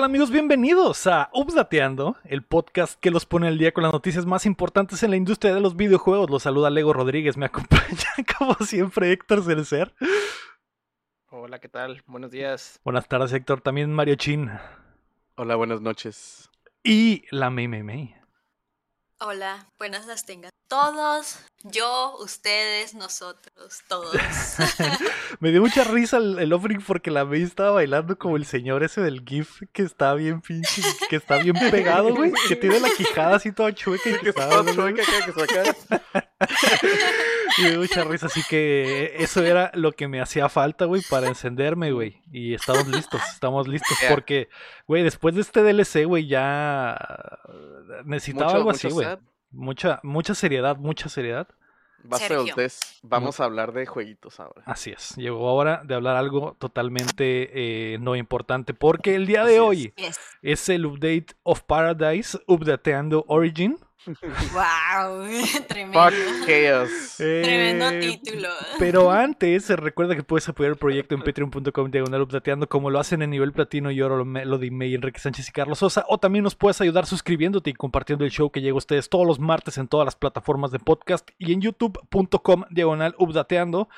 ¿Qué tal amigos? Bienvenidos a Updateando, el podcast que los pone al día con las noticias más importantes en la industria de los videojuegos. Los saluda Lego Rodríguez, me acompaña como siempre Héctor Cercer. Hola, ¿qué tal? Buenos días. Buenas tardes Héctor, también Mario Chin. Hola, buenas noches. Y la Mei Mei Mei. Hola, buenas las tengan todos, yo, ustedes, nosotros, todos. Me dio mucha risa el, el opening porque la Mei estaba bailando como el señor ese del GIF que está bien pinche, que está bien pegado, güey, que tiene la quijada así toda chueca y que está... chueca, que me dio mucha risa, así que eso era lo que me hacía falta, güey, para encenderme, güey. Y estamos listos, estamos listos. Porque, güey, después de este DLC, güey, ya necesitaba Mucho- algo así, güey. Mucha, mucha seriedad, mucha seriedad. Vamos a hablar de jueguitos ahora. Así es. Llegó hora de hablar algo totalmente eh, no importante. Porque el día de Así es. hoy Yes. es el update of Paradise, updateando Origin. Wow, tremendo. Fuck Chaos. Tremendo Eh, título. Pero antes, recuerda que puedes apoyar el proyecto en patreon.com diagonal updateando como lo hacen en nivel platino y oro Melody May, Enrique Sánchez y Carlos Sosa. O también nos puedes ayudar suscribiéndote y compartiendo el show que llega a ustedes todos los martes en todas las plataformas de podcast y en youtube.com diagonal updateando,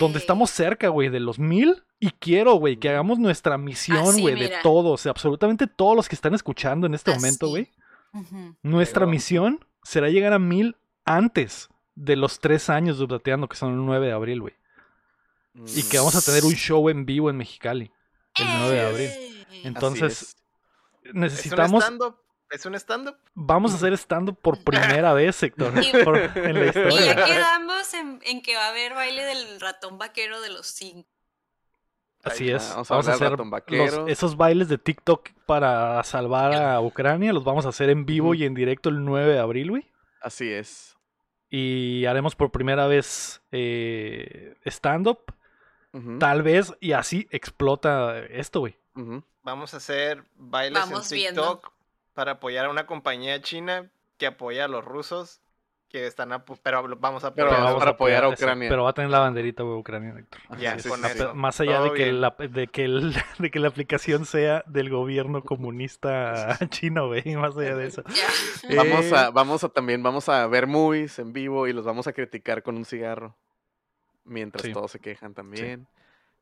donde estamos cerca, güey, de los mil. Y quiero, güey, que hagamos nuestra misión, Así, güey, de todos, absolutamente todos los que están escuchando en este Así. momento, güey. Nuestra Pero- misión será llegar a mil antes de los tres años de Updateando, que son el 9 de abril, güey. Y que vamos a tener un show en vivo en Mexicali el 9 de abril. Entonces, ¿Es un necesitamos? ¿Es un stand-up? vamos a hacer stand-up por primera vez, Héctor, Y- por- en la Y historia. ya quedamos en, en que va a haber baile del ratón vaquero de los cinco. Así es. Vamos, vamos a a hablar hacer los- esos bailes de TikTok para salvar a Ucrania. Los vamos a hacer en vivo y en directo el 9 de abril, güey. Así es. Y haremos por primera vez eh, stand-up. Tal vez, y así explota esto, güey. Vamos a hacer bailes Vamos en viendo. TikTok para apoyar a una compañía china que apoya a los rusos que están pero vamos a Pero Pero vamos para apoyar a eso, Ucrania. pero va a tener la banderita, güey, Ucrania, Héctor. Más allá de que, la, de, que el- de que la aplicación sea del gobierno comunista chino, güey, más allá de eso. Ya. Vamos Eh, a, vamos a también, vamos a ver movies en vivo y los vamos a criticar con un cigarro. Mientras Sí. todos se quejan también.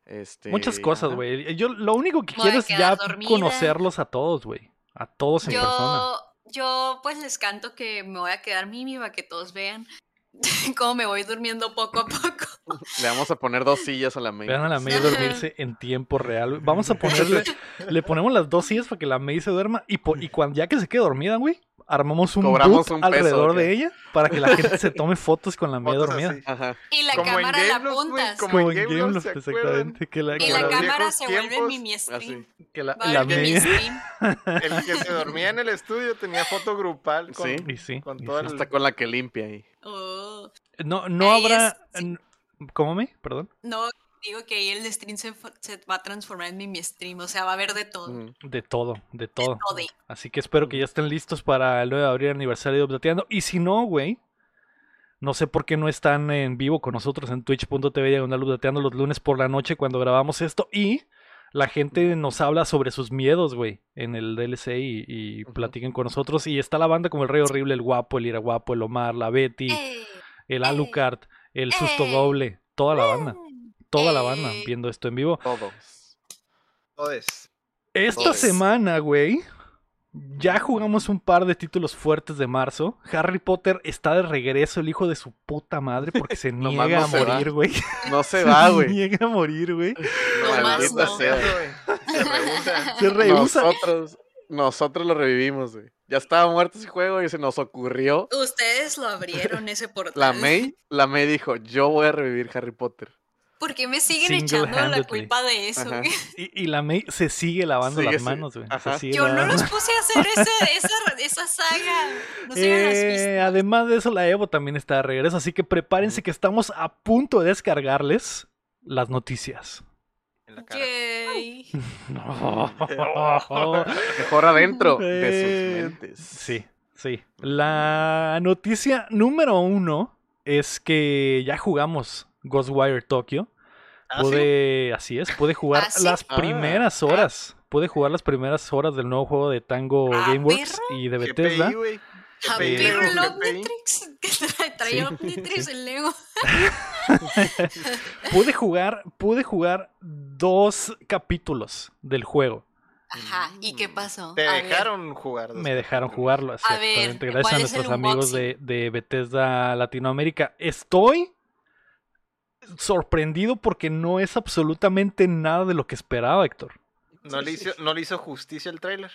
Este, Muchas cosas, güey. Yo lo único que voy quiero es ya dormida. conocerlos a todos, güey. A todos en persona. Yo, pues les canto que me voy a quedar mimi para que todos vean cómo me voy durmiendo poco a poco. Le vamos a poner dos sillas a la main. Vean a la May dormirse en tiempo real. Vamos a ponerle, le ponemos las dos sillas para que la May se duerma y, po- y cuando ya que se quede dormida, güey, armamos un Cobramos booth un peso, alrededor de ella para que la gente se tome fotos con la Fotos dormida. Ajá. Y la Como en cámara la apuntas. como Como en Game Game exactamente. Que la, Y que la cámara se vuelve mimi stream. Que la- la. El que se dormía en el estudio tenía foto grupal con, Sí. Y sí, con y todo sí. el... Hasta con la que limpia ahí. Oh. No, no Ahí habrá. es- sí. n- ¿Cómo me? Perdón. No, digo que ahí el stream se, va a transformar en mimi stream. O sea, va a haber de todo. De todo, de todo. todo. Así que espero que ya estén listos para el 9 de abril aniversario de Updateando. Y si no, güey, no sé por qué no están en vivo con nosotros en twitch.tv diagonal Updateando los lunes por la noche cuando grabamos esto. Y la gente nos habla sobre sus miedos, güey, en el DLC y, y platiquen con nosotros. Y está la banda como el Rey Horrible, el Guapo, el Ira Guapo, el Omar, la Betty, ¡Eh! el eh, Alucard, el Susto eh, Doble, toda la banda, toda la banda eh. viendo esto en vivo. Todos. Todes. Esta Todos. semana, güey, ya jugamos un par de títulos fuertes de marzo. Harry Potter está de regreso, el hijo de su puta madre, porque se Nomás niega no a se morir, güey. No se va, Se güey. niega a morir, güey. No Maldita no. sea. Se rehúsa. Se rehúsa. Nosotros, nosotros lo revivimos, güey. Ya estaba muerto ese juego y se nos ocurrió. Ustedes lo abrieron ese portal. La May, la May dijo, yo voy a revivir Harry Potter. ¿Por qué me siguen echando la culpa de eso? Y, y la May se sigue lavando Sigue, las manos, güey. Yo no los puse a hacer ese- esa, esa saga. No Eh, además de eso, la Evo también está de regreso, así que prepárense que estamos a punto de descargarles las noticias. En la cara. Yay. Mejor adentro de Eh, sus mentes. Sí, sí. La noticia número uno es que ya jugamos Ghostwire Tokyo. ¿Ah, sí? pude, así es, pude jugar ¿Ah, sí? las Ah. primeras horas. Pude jugar las primeras horas del nuevo juego de Tango Ah, Gameworks y de Bethesda. GPI. A ver. Omnitrix. que Traía Omnitrix el Lego. Pude jugar, pude jugar dos capítulos del juego. Ajá. ¿Y qué Mm. pasó? Te A ver. dejaron jugar. dos Me dejaron jugarlo, A ver, exactamente. Gracias a ¿cuál es el nuestros amigos de, de Bethesda Latinoamérica. Estoy sorprendido porque no es absolutamente nada de lo que esperaba, Héctor. ¿No le, hizo, ¿No le hizo justicia el tráiler?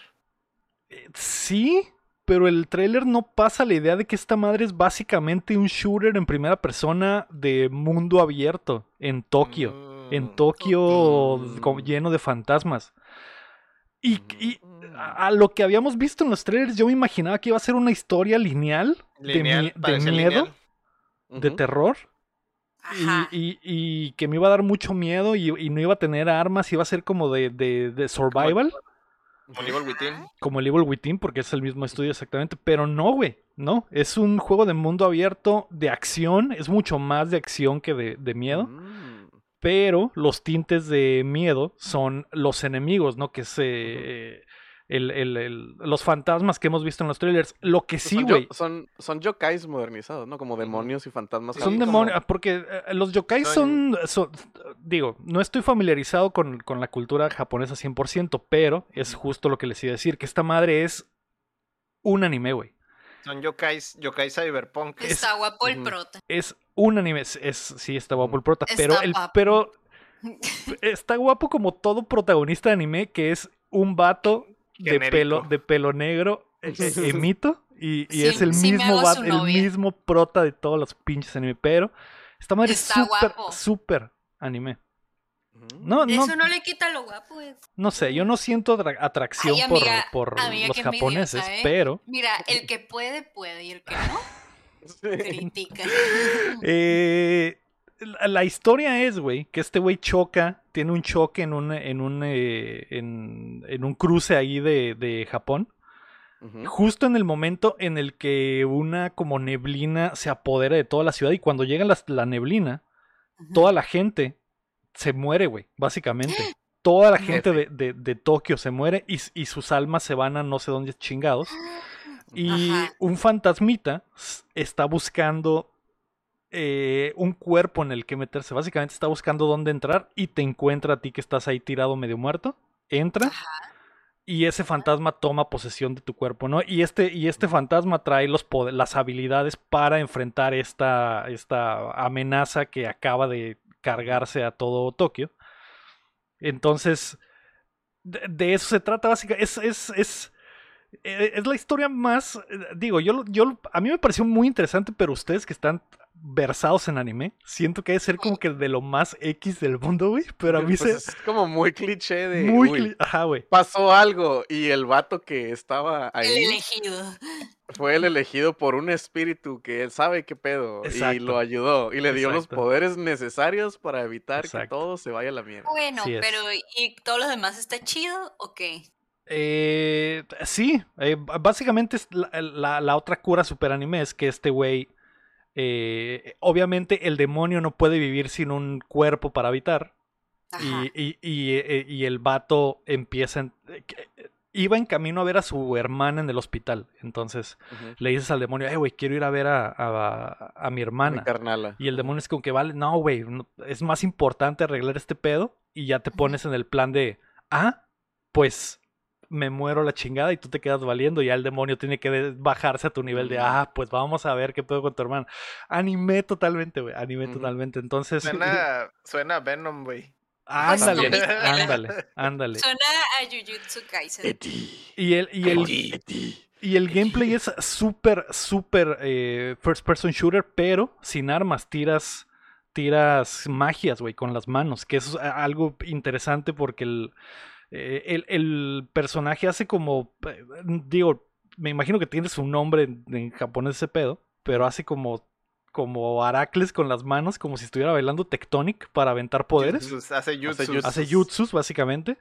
Eh, Sí, pero el tráiler no pasa la idea de que esta madre es básicamente un shooter en primera persona de mundo abierto en Tokio. En Mm. Tokio Mm. como lleno de fantasmas. Y, y Mm. a a lo que habíamos visto en los trailers, yo me imaginaba que iba a ser una historia lineal, de Lineal, de, miedo, lineal. de terror. Y, y- y que me iba a dar mucho miedo y, y no iba a tener armas, iba a ser como de, de- de survival, Como Evil Within. como el Evil Within, porque es el mismo estudio exactamente, pero no, güey, no, es un juego de mundo abierto, de acción, es mucho más de acción que de, de miedo. Mm. pero los tintes de miedo son los enemigos, ¿no? Que se... el- el- el- los fantasmas que hemos visto en los trailers. Lo que sí, son, yo- güey. son, son yokais modernizados, ¿no? Como demonios y fantasmas. Son demonios, porque eh, los yokai son, son- digo, no estoy familiarizado con, con la cultura japonesa 100%, pero es justo lo que les iba a decir, que esta madre es un anime, güey. Son yokais, yokai cyberpunk. Está guapo el prota. Es un anime, es, es- sí está guapo el prota, Está pero, el, guapo. pero está guapo como todo protagonista de anime, que es un vato de pelo, de pelo negro, eh, eh, emito, y, y Sí, es el sí mismo el mismo prota de todos los pinches anime, pero esta madre es Está súper, súper anime. No, no, Eso no le quita lo guapo. güey. no sé, yo no siento atra- atracción Ay, por, amiga, por amiga, los japoneses, ¿eh? pero Mira, el que puede, puede. Y el que no, critica. Eh, la, la historia es, güey, que este güey choca, tiene un choque en un, en un, eh, en, en un cruce ahí de, de Japón, justo en el momento en el que una como neblina se apodera de toda la ciudad y cuando llega la, la neblina, toda la gente se muere, güey, básicamente. Toda la gente de, de- de Tokio se muere y, y sus almas se van a no sé dónde chingados. Y Ajá. un fantasmita está buscando eh, un cuerpo en el que meterse. Básicamente está buscando dónde entrar y te encuentra a ti que estás ahí tirado medio muerto. Entra Ajá. y ese fantasma toma posesión de tu cuerpo, ¿no? Y este, y este fantasma trae los las habilidades para enfrentar esta, esta amenaza que acaba de cargarse a todo Tokio. Entonces, de, de eso se trata básicamente. Es, es, es, eh, es la historia más. eh, Digo, yo, yo a mí me pareció muy interesante, pero ustedes que están versados en anime, siento que debe ser como que de lo más X del mundo, güey. Pero a mí Pues se. Es como muy cliché de. Muy. uy, cli- Ajá, güey. Pasó algo y el vato que estaba El ahí elegido. fue el elegido por un espíritu que él sabe qué pedo y lo ayudó y le dio los poderes necesarios para evitar que todo se vaya a la mierda. Bueno, pero ¿y todo lo demás está chido o qué? Eh, sí, eh, básicamente es la, la- la otra cura super anime es que este güey, eh, obviamente el demonio no puede vivir sin un cuerpo para habitar y, y- y, eh, y el vato empieza, en- eh, iba en camino a ver a su hermana en el hospital, entonces le dices al demonio, eh, güey, quiero ir a ver a, a- a mi Mi hermana. carnala. Y el demonio es como que vale, no, güey, no, es más importante arreglar este pedo y ya te pones en el plan de, ah, pues me muero la chingada y tú te quedas valiendo. Ya el demonio tiene que bajarse a tu nivel de, ah, pues vamos a ver qué pedo con tu hermano. Animé totalmente, güey, animé totalmente. Entonces, Suena, suena a Venom, güey. ándale, ándale, ándale. Suena a Jujutsu Kaisen. Eti, Y el, y el, Eti, Eti. Y el gameplay es súper, súper eh, first person shooter, pero sin armas, tiras, tiras magias, güey, con las manos, que eso es algo interesante porque el, eh, el, el personaje hace como, eh, digo, me imagino que tiene su nombre en, en japonés ese pedo, pero hace como, como Aracles con las manos, como si estuviera bailando Tectonic para aventar poderes Jutsus, Hace jutsus. jutsus. hace jutsus básicamente.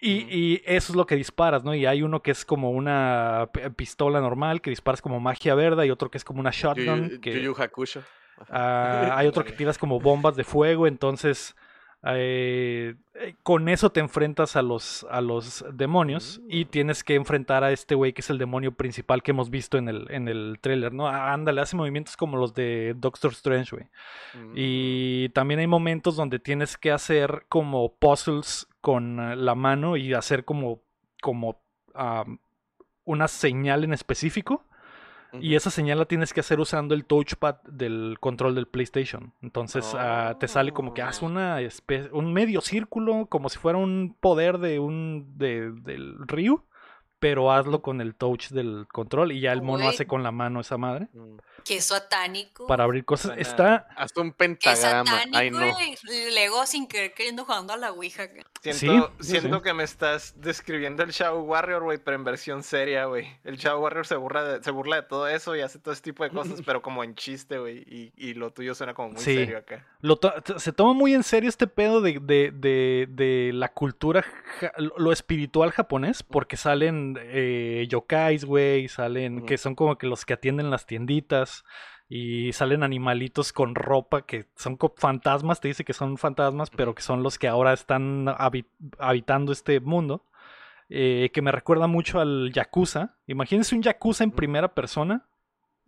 Y, y eso es lo que disparas, ¿no? Y hay uno que es como una pistola normal, que disparas como magia verde, y otro que es como una shotgun, Yu- que Yu Yu Hakusho. Ajá. ah, hay otro que tiras como bombas de fuego, entonces eh, eh, con eso te enfrentas a los, a los demonios y tienes que enfrentar a este güey que es el demonio principal que hemos visto en el, en el trailer, ¿no? Ah, Ándale, hace movimientos como los de Doctor Strange, güey. Mm. Y también hay momentos donde tienes que hacer como puzzles con la mano y hacer como, como una señal en específico. Y esa señal la tienes que hacer usando el touchpad del control del PlayStation. Entonces ah, te sale como que haz una espe- un medio círculo, como si fuera un poder de un de, del Ryu, pero hazlo con el touch del control y ya el mono Uy. hace con la mano esa madre Mm. Qué satánico. para abrir cosas. Está Haz un Qué pentagrama. satánico. Ay, no. Lego sin querer queriendo jugando a la Ouija. Siento, sí, siento sí. que me estás describiendo el Shadow Warrior, güey, pero en versión seria, güey. El Shadow Warrior se burla, de, se burla de todo eso y hace todo ese tipo de cosas, pero como en chiste, güey. Y, y lo tuyo suena como muy Sí. serio acá. Lo to- se toma muy en serio este pedo de, de- de- de la cultura, lo espiritual japonés, porque salen eh, yokais, güey, salen, que son como que los que atienden las tienditas, y salen animalitos con ropa que son fantasmas, te dice que son fantasmas, pero que son los que ahora están habi- habitando este mundo, eh, que me recuerda mucho al Yakuza. Imagínense un Yakuza en primera persona,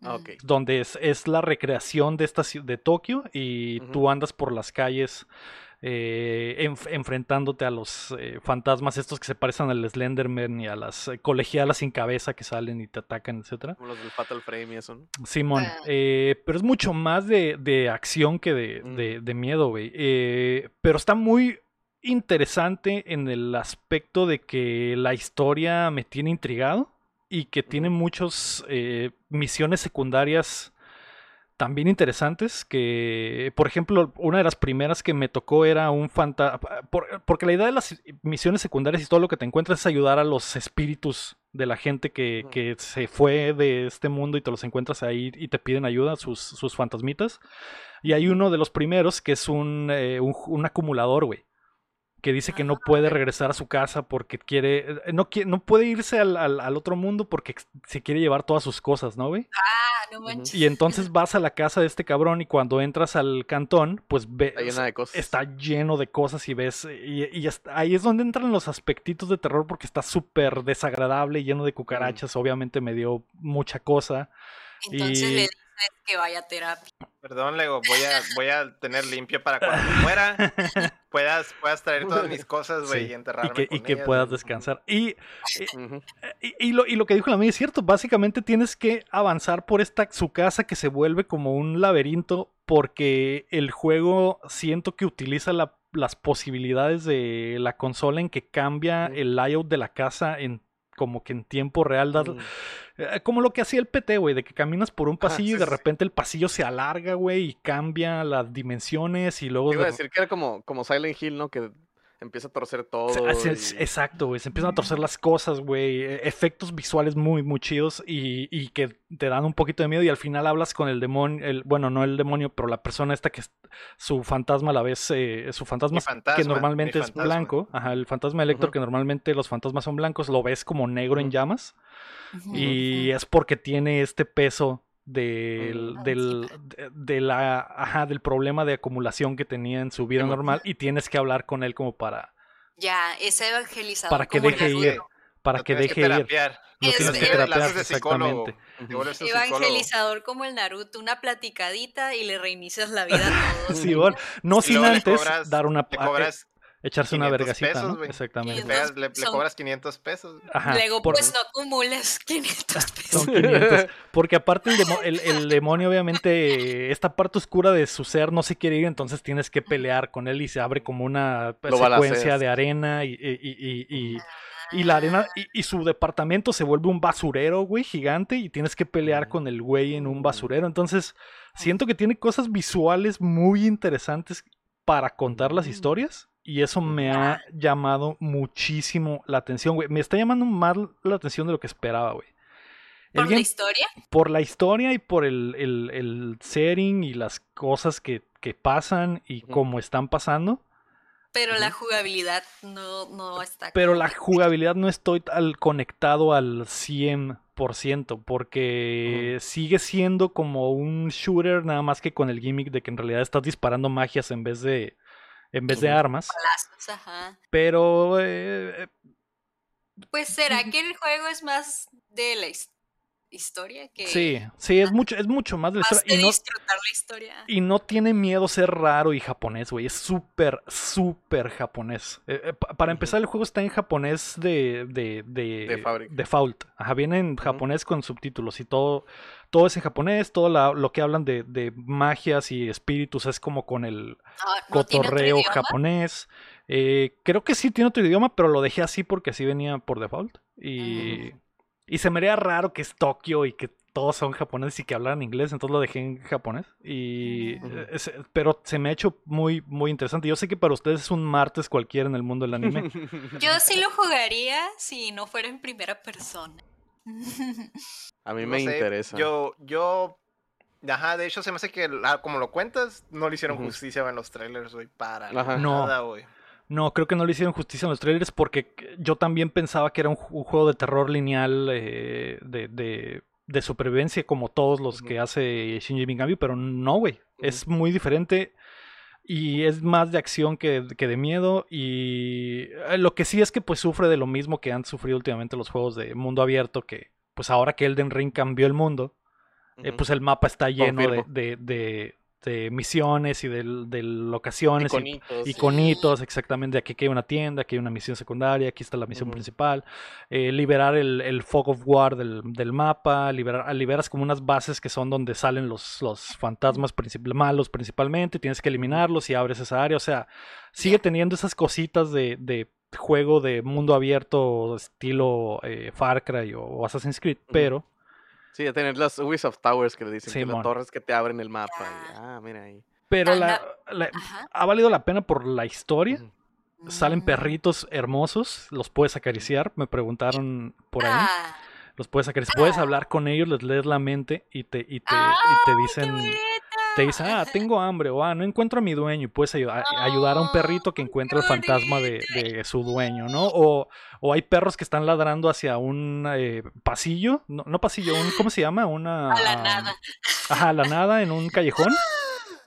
Ah, ok. donde es, es la recreación de esta de Tokio y tú andas por las calles eh, enf- enfrentándote a los eh, fantasmas estos que se parecen al Slenderman y a las eh, colegialas sin cabeza que salen y te atacan, etcétera. Como los del Fatal Frame y eso, ¿no? Simón, Ah. eh, pero es mucho más de, de acción que de, Mm. de- de miedo, güey. Eh, pero está muy interesante en el aspecto de que la historia me tiene intrigado y que tiene muchas misiones secundarias también interesantes que, por ejemplo, una de las primeras que me tocó era un fantasma, porque la idea de las misiones secundarias y todo lo que te encuentras es ayudar a los espíritus de la gente que, que se fue de este mundo y te los encuentras ahí y te piden ayuda, sus, sus fantasmitas. Y hay uno de los primeros que es un, eh, un, un acumulador, güey. Que dice que no Ah, puede regresar a su casa porque quiere. eh, No, quiere, no puede irse al, al- al otro mundo porque se quiere llevar todas sus cosas, ¿no, güey? Ah, no manches. Y entonces vas a la casa de este cabrón y cuando entras al cantón, pues ve, Está llena de cosas. está lleno de cosas y ves, y, ahí es donde entran los aspectitos de terror porque está súper desagradable, lleno de cucarachas, obviamente me dio mucha cosa. Entonces y- le que vaya a terapia. Perdón, Lego, voy a, voy a tener limpio para cuando muera puedas, puedas traer todas mis cosas, güey, Sí, y enterrarme y que, y con que ellas, puedas descansar. Y, Ujú. y, y lo, y lo que dijo la amiga es cierto, básicamente tienes que avanzar por esta su casa que se vuelve como un laberinto porque el juego siento que utiliza la- las posibilidades de la consola en que cambia el layout de la casa en como que en tiempo real, das- Mm. eh, como lo que hacía el PT, güey, de que caminas por un Ajá, pasillo y sí, de sí. repente el pasillo se alarga, güey, y cambia las dimensiones y luego... Iba a de- decir que era como, como Silent Hill, ¿no? Que empieza a torcer todo. Se- y- Exacto, güey. Se empiezan a torcer las cosas, güey. e- Efectos visuales muy, muy chidos y, y que te dan un poquito de miedo. Y al final hablas con el demonio, el, bueno, no el demonio, pero la persona esta que es su fantasma a la vez, eh, su fantasma, que normalmente es fantasma. blanco. Ajá, el fantasma de que normalmente los fantasmas son blancos, lo ves como negro en llamas. Y es porque tiene este peso del, Mm. del, de, de la, ajá, del problema de acumulación que tenía en su vida normal y tienes que hablar con él como para, Ya, es evangelizador. para que deje ir, para que deje ir. Es- tienes que es- terapiar, exactamente. Te. Evangelizador como el Naruto, una platicadita y le reinicias la vida a todos. Sí, bueno, no sin antes cobras- dar una cobras, echarse una 500 vergacita, pesos, ¿no? Exactamente. Entonces, le- le son- cobras 500 pesos. Ajá, Luego, por- pues no acumules 500 pesos. son 500. Porque aparte el, demo- el- el demonio, obviamente, esta parte oscura de su ser no se quiere ir, entonces tienes que pelear con él y se abre como una Lo secuencia balaceas. de arena y, y- y- y- y- y la arena y, y su departamento se vuelve un basurero, güey, gigante y tienes que pelear con el güey en un basurero. Entonces, siento que tiene cosas visuales muy interesantes para contar las historias. Y eso me ha llamado muchísimo la atención, güey. Me está llamando más la atención de lo que esperaba, güey. Por la historia. por la historia y por el, el- el setting y las cosas que, que pasan y Ujú. cómo están pasando. Pero la jugabilidad no, no está. Pero la jugabilidad no estoy al conectado al 100% porque sigue siendo como un shooter nada más que con el gimmick de que en realidad estás disparando magias en vez de en vez de armas. Ajá. Pero eh, Pues será que el juego es más de la his- historia que sí, sí, es mucho, es mucho más de la historia. de Y no, disfrutar la historia. y no tiene miedo ser raro y japonés, güey. Es súper, súper japonés. Eh, eh, pa- para empezar, el juego está en japonés de. de. de. De fábrica. default. Ajá, viene en japonés con subtítulos y todo. Todo es en japonés, todo la- lo que hablan de, de magias y espíritus es como con el Ah, ¿no tiene otro cotorreo japonés. Eh, creo que sí tiene otro idioma, pero lo dejé así porque así venía por default. Y, y se me haría raro que es Tokio y que todos son japoneses y que hablaran inglés, entonces lo dejé en japonés. Y, eh, es- pero se me ha hecho muy, muy interesante. Yo sé que para ustedes es un martes cualquiera en el mundo del anime. Yo sí lo jugaría si no fuera en primera persona. A mí No me sé, interesa. Yo, yo, ajá, de hecho se me hace que, como lo cuentas, no le hicieron justicia en los trailers, güey, para Ajá. Nada, güey. No, creo que no le hicieron justicia en los trailers porque yo también pensaba que era un, ju- un juego de terror lineal eh, de, de- de supervivencia como todos los que hace Shinji Mikami, pero no, güey. Es muy diferente y es más de acción que, que de miedo y eh, lo que sí es que pues sufre de lo mismo que han sufrido últimamente los juegos de mundo abierto que pues ahora que Elden Ring cambió el mundo, eh, pues el mapa está lleno de, Confirmo. de- de- de misiones y de, de locaciones y Iconitos. iconitos, exactamente. Aquí hay una tienda, aquí hay una misión secundaria, aquí está la misión principal. eh, liberar el, el fog of war del, del mapa, liberar, ah, liberas como unas bases que son donde salen los, los fantasmas princip- malos principalmente, tienes que eliminarlos y abres esa área. O sea, sigue teniendo esas cositas de, de juego de mundo abierto estilo eh, Far Cry o, o Assassin's Creed, pero Sí, a tener las Ubisoft Towers que le dicen que las torres que te abren el mapa. y, ah, mira ahí. pero la, la- ha valido la pena por la historia. Salen Mm. perritos hermosos, los puedes acariciar, me preguntaron por ahí. Ah, Los puedes acariciar, puedes Ah. hablar con ellos, les lees la mente y te, y te, y te ¡Ay, dicen! Te dicen, ah, tengo hambre o ah, no encuentro a mi dueño y puedes ayudar, a- ayudar a un perrito que ¡Ay, encuentra el fantasma de, de su dueño, ¿no? O, o hay perros que están ladrando hacia un eh, pasillo, no, no pasillo, un, ¿cómo se llama? Una... A la nada. Ajá, a la nada en un callejón.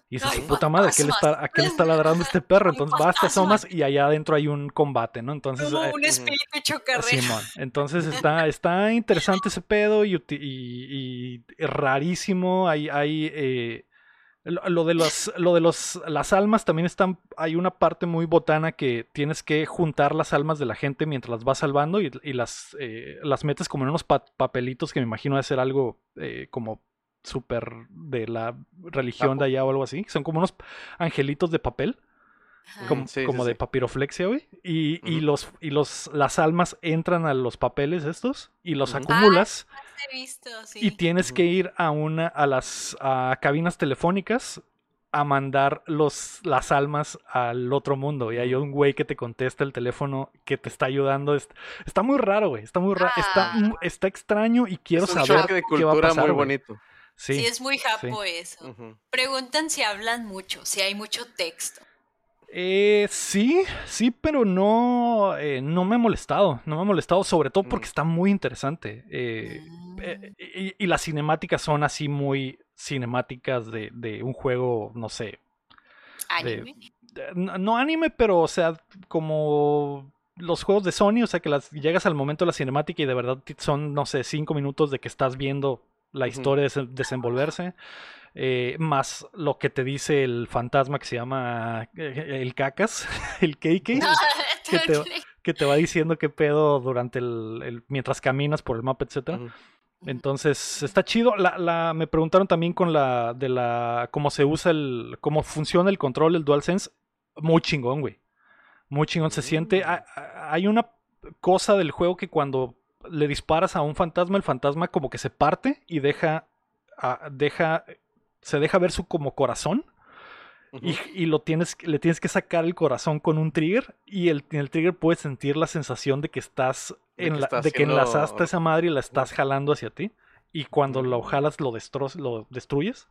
Y dices, su puta madre, ¿a qué le está, a qué le está ladrando este perro? Entonces vas, te asomas y allá adentro hay un combate, ¿no? Entonces, Como eh, un espíritu chocarrero. Simón. Entonces está, está interesante ese pedo y, uti- y- y rarísimo. Hay, hay eh, lo, de los, lo de los, las almas también están. Hay una parte muy botana que tienes que juntar las almas de la gente mientras las vas salvando y, y las, eh, las metes como en unos pa- papelitos que me imagino de ser algo eh, como súper de la religión de allá o algo así. Son como unos angelitos de papel Ajá. como, Sí, sí, como de sí. papiroflexia, güey. Y, y los, y los, las almas entran a los papeles estos y los acumulas Los he visto, sí. y tienes que ir a una, a las a cabinas telefónicas a mandar los, las almas al otro mundo. Y hay un güey que te contesta el teléfono que te está ayudando. Es- Está muy raro, güey. Está muy raro. Está, Ah. está extraño y quiero es un saber choque de qué va a cultura pasar, muy güey. bonito. Sí, Sí, es muy japo eso. Preguntan si hablan mucho, si hay mucho texto. Eh, sí, sí, pero no, eh, no me ha molestado, no me ha molestado, sobre todo porque Mm. está muy interesante. eh, Mm. Eh, y, y las cinemáticas son así muy cinemáticas de, de un juego, no sé, Anime. de- no, no anime, pero o sea, como los juegos de Sony, o sea, que las, llegas al momento de la cinemática y de verdad son, no sé, cinco minutos de que estás viendo la historia desen- desenvolverse. eh, más lo que te dice el fantasma que se llama eh, el cacas, el KK, que te- que te va diciendo qué pedo durante el, el- mientras caminas por el mapa, etcétera. Entonces, está chido. La, la- me preguntaron también con la de la cómo se usa el cómo funciona el control el DualSense. Muy chingón, güey. Muy chingón se siente. Mm. Ha- ha- Hay una cosa del juego que cuando le disparas a un fantasma, el fantasma como que se parte y deja ah, deja se deja ver su como corazón Y, y lo tienes, le tienes que sacar el corazón con un trigger y el, en el trigger puedes sentir la sensación de que estás, De en que la- de que enlazaste esa madre y la estás jalando hacia ti. Y cuando lo Mm. jalas lo, destro- lo destruyes.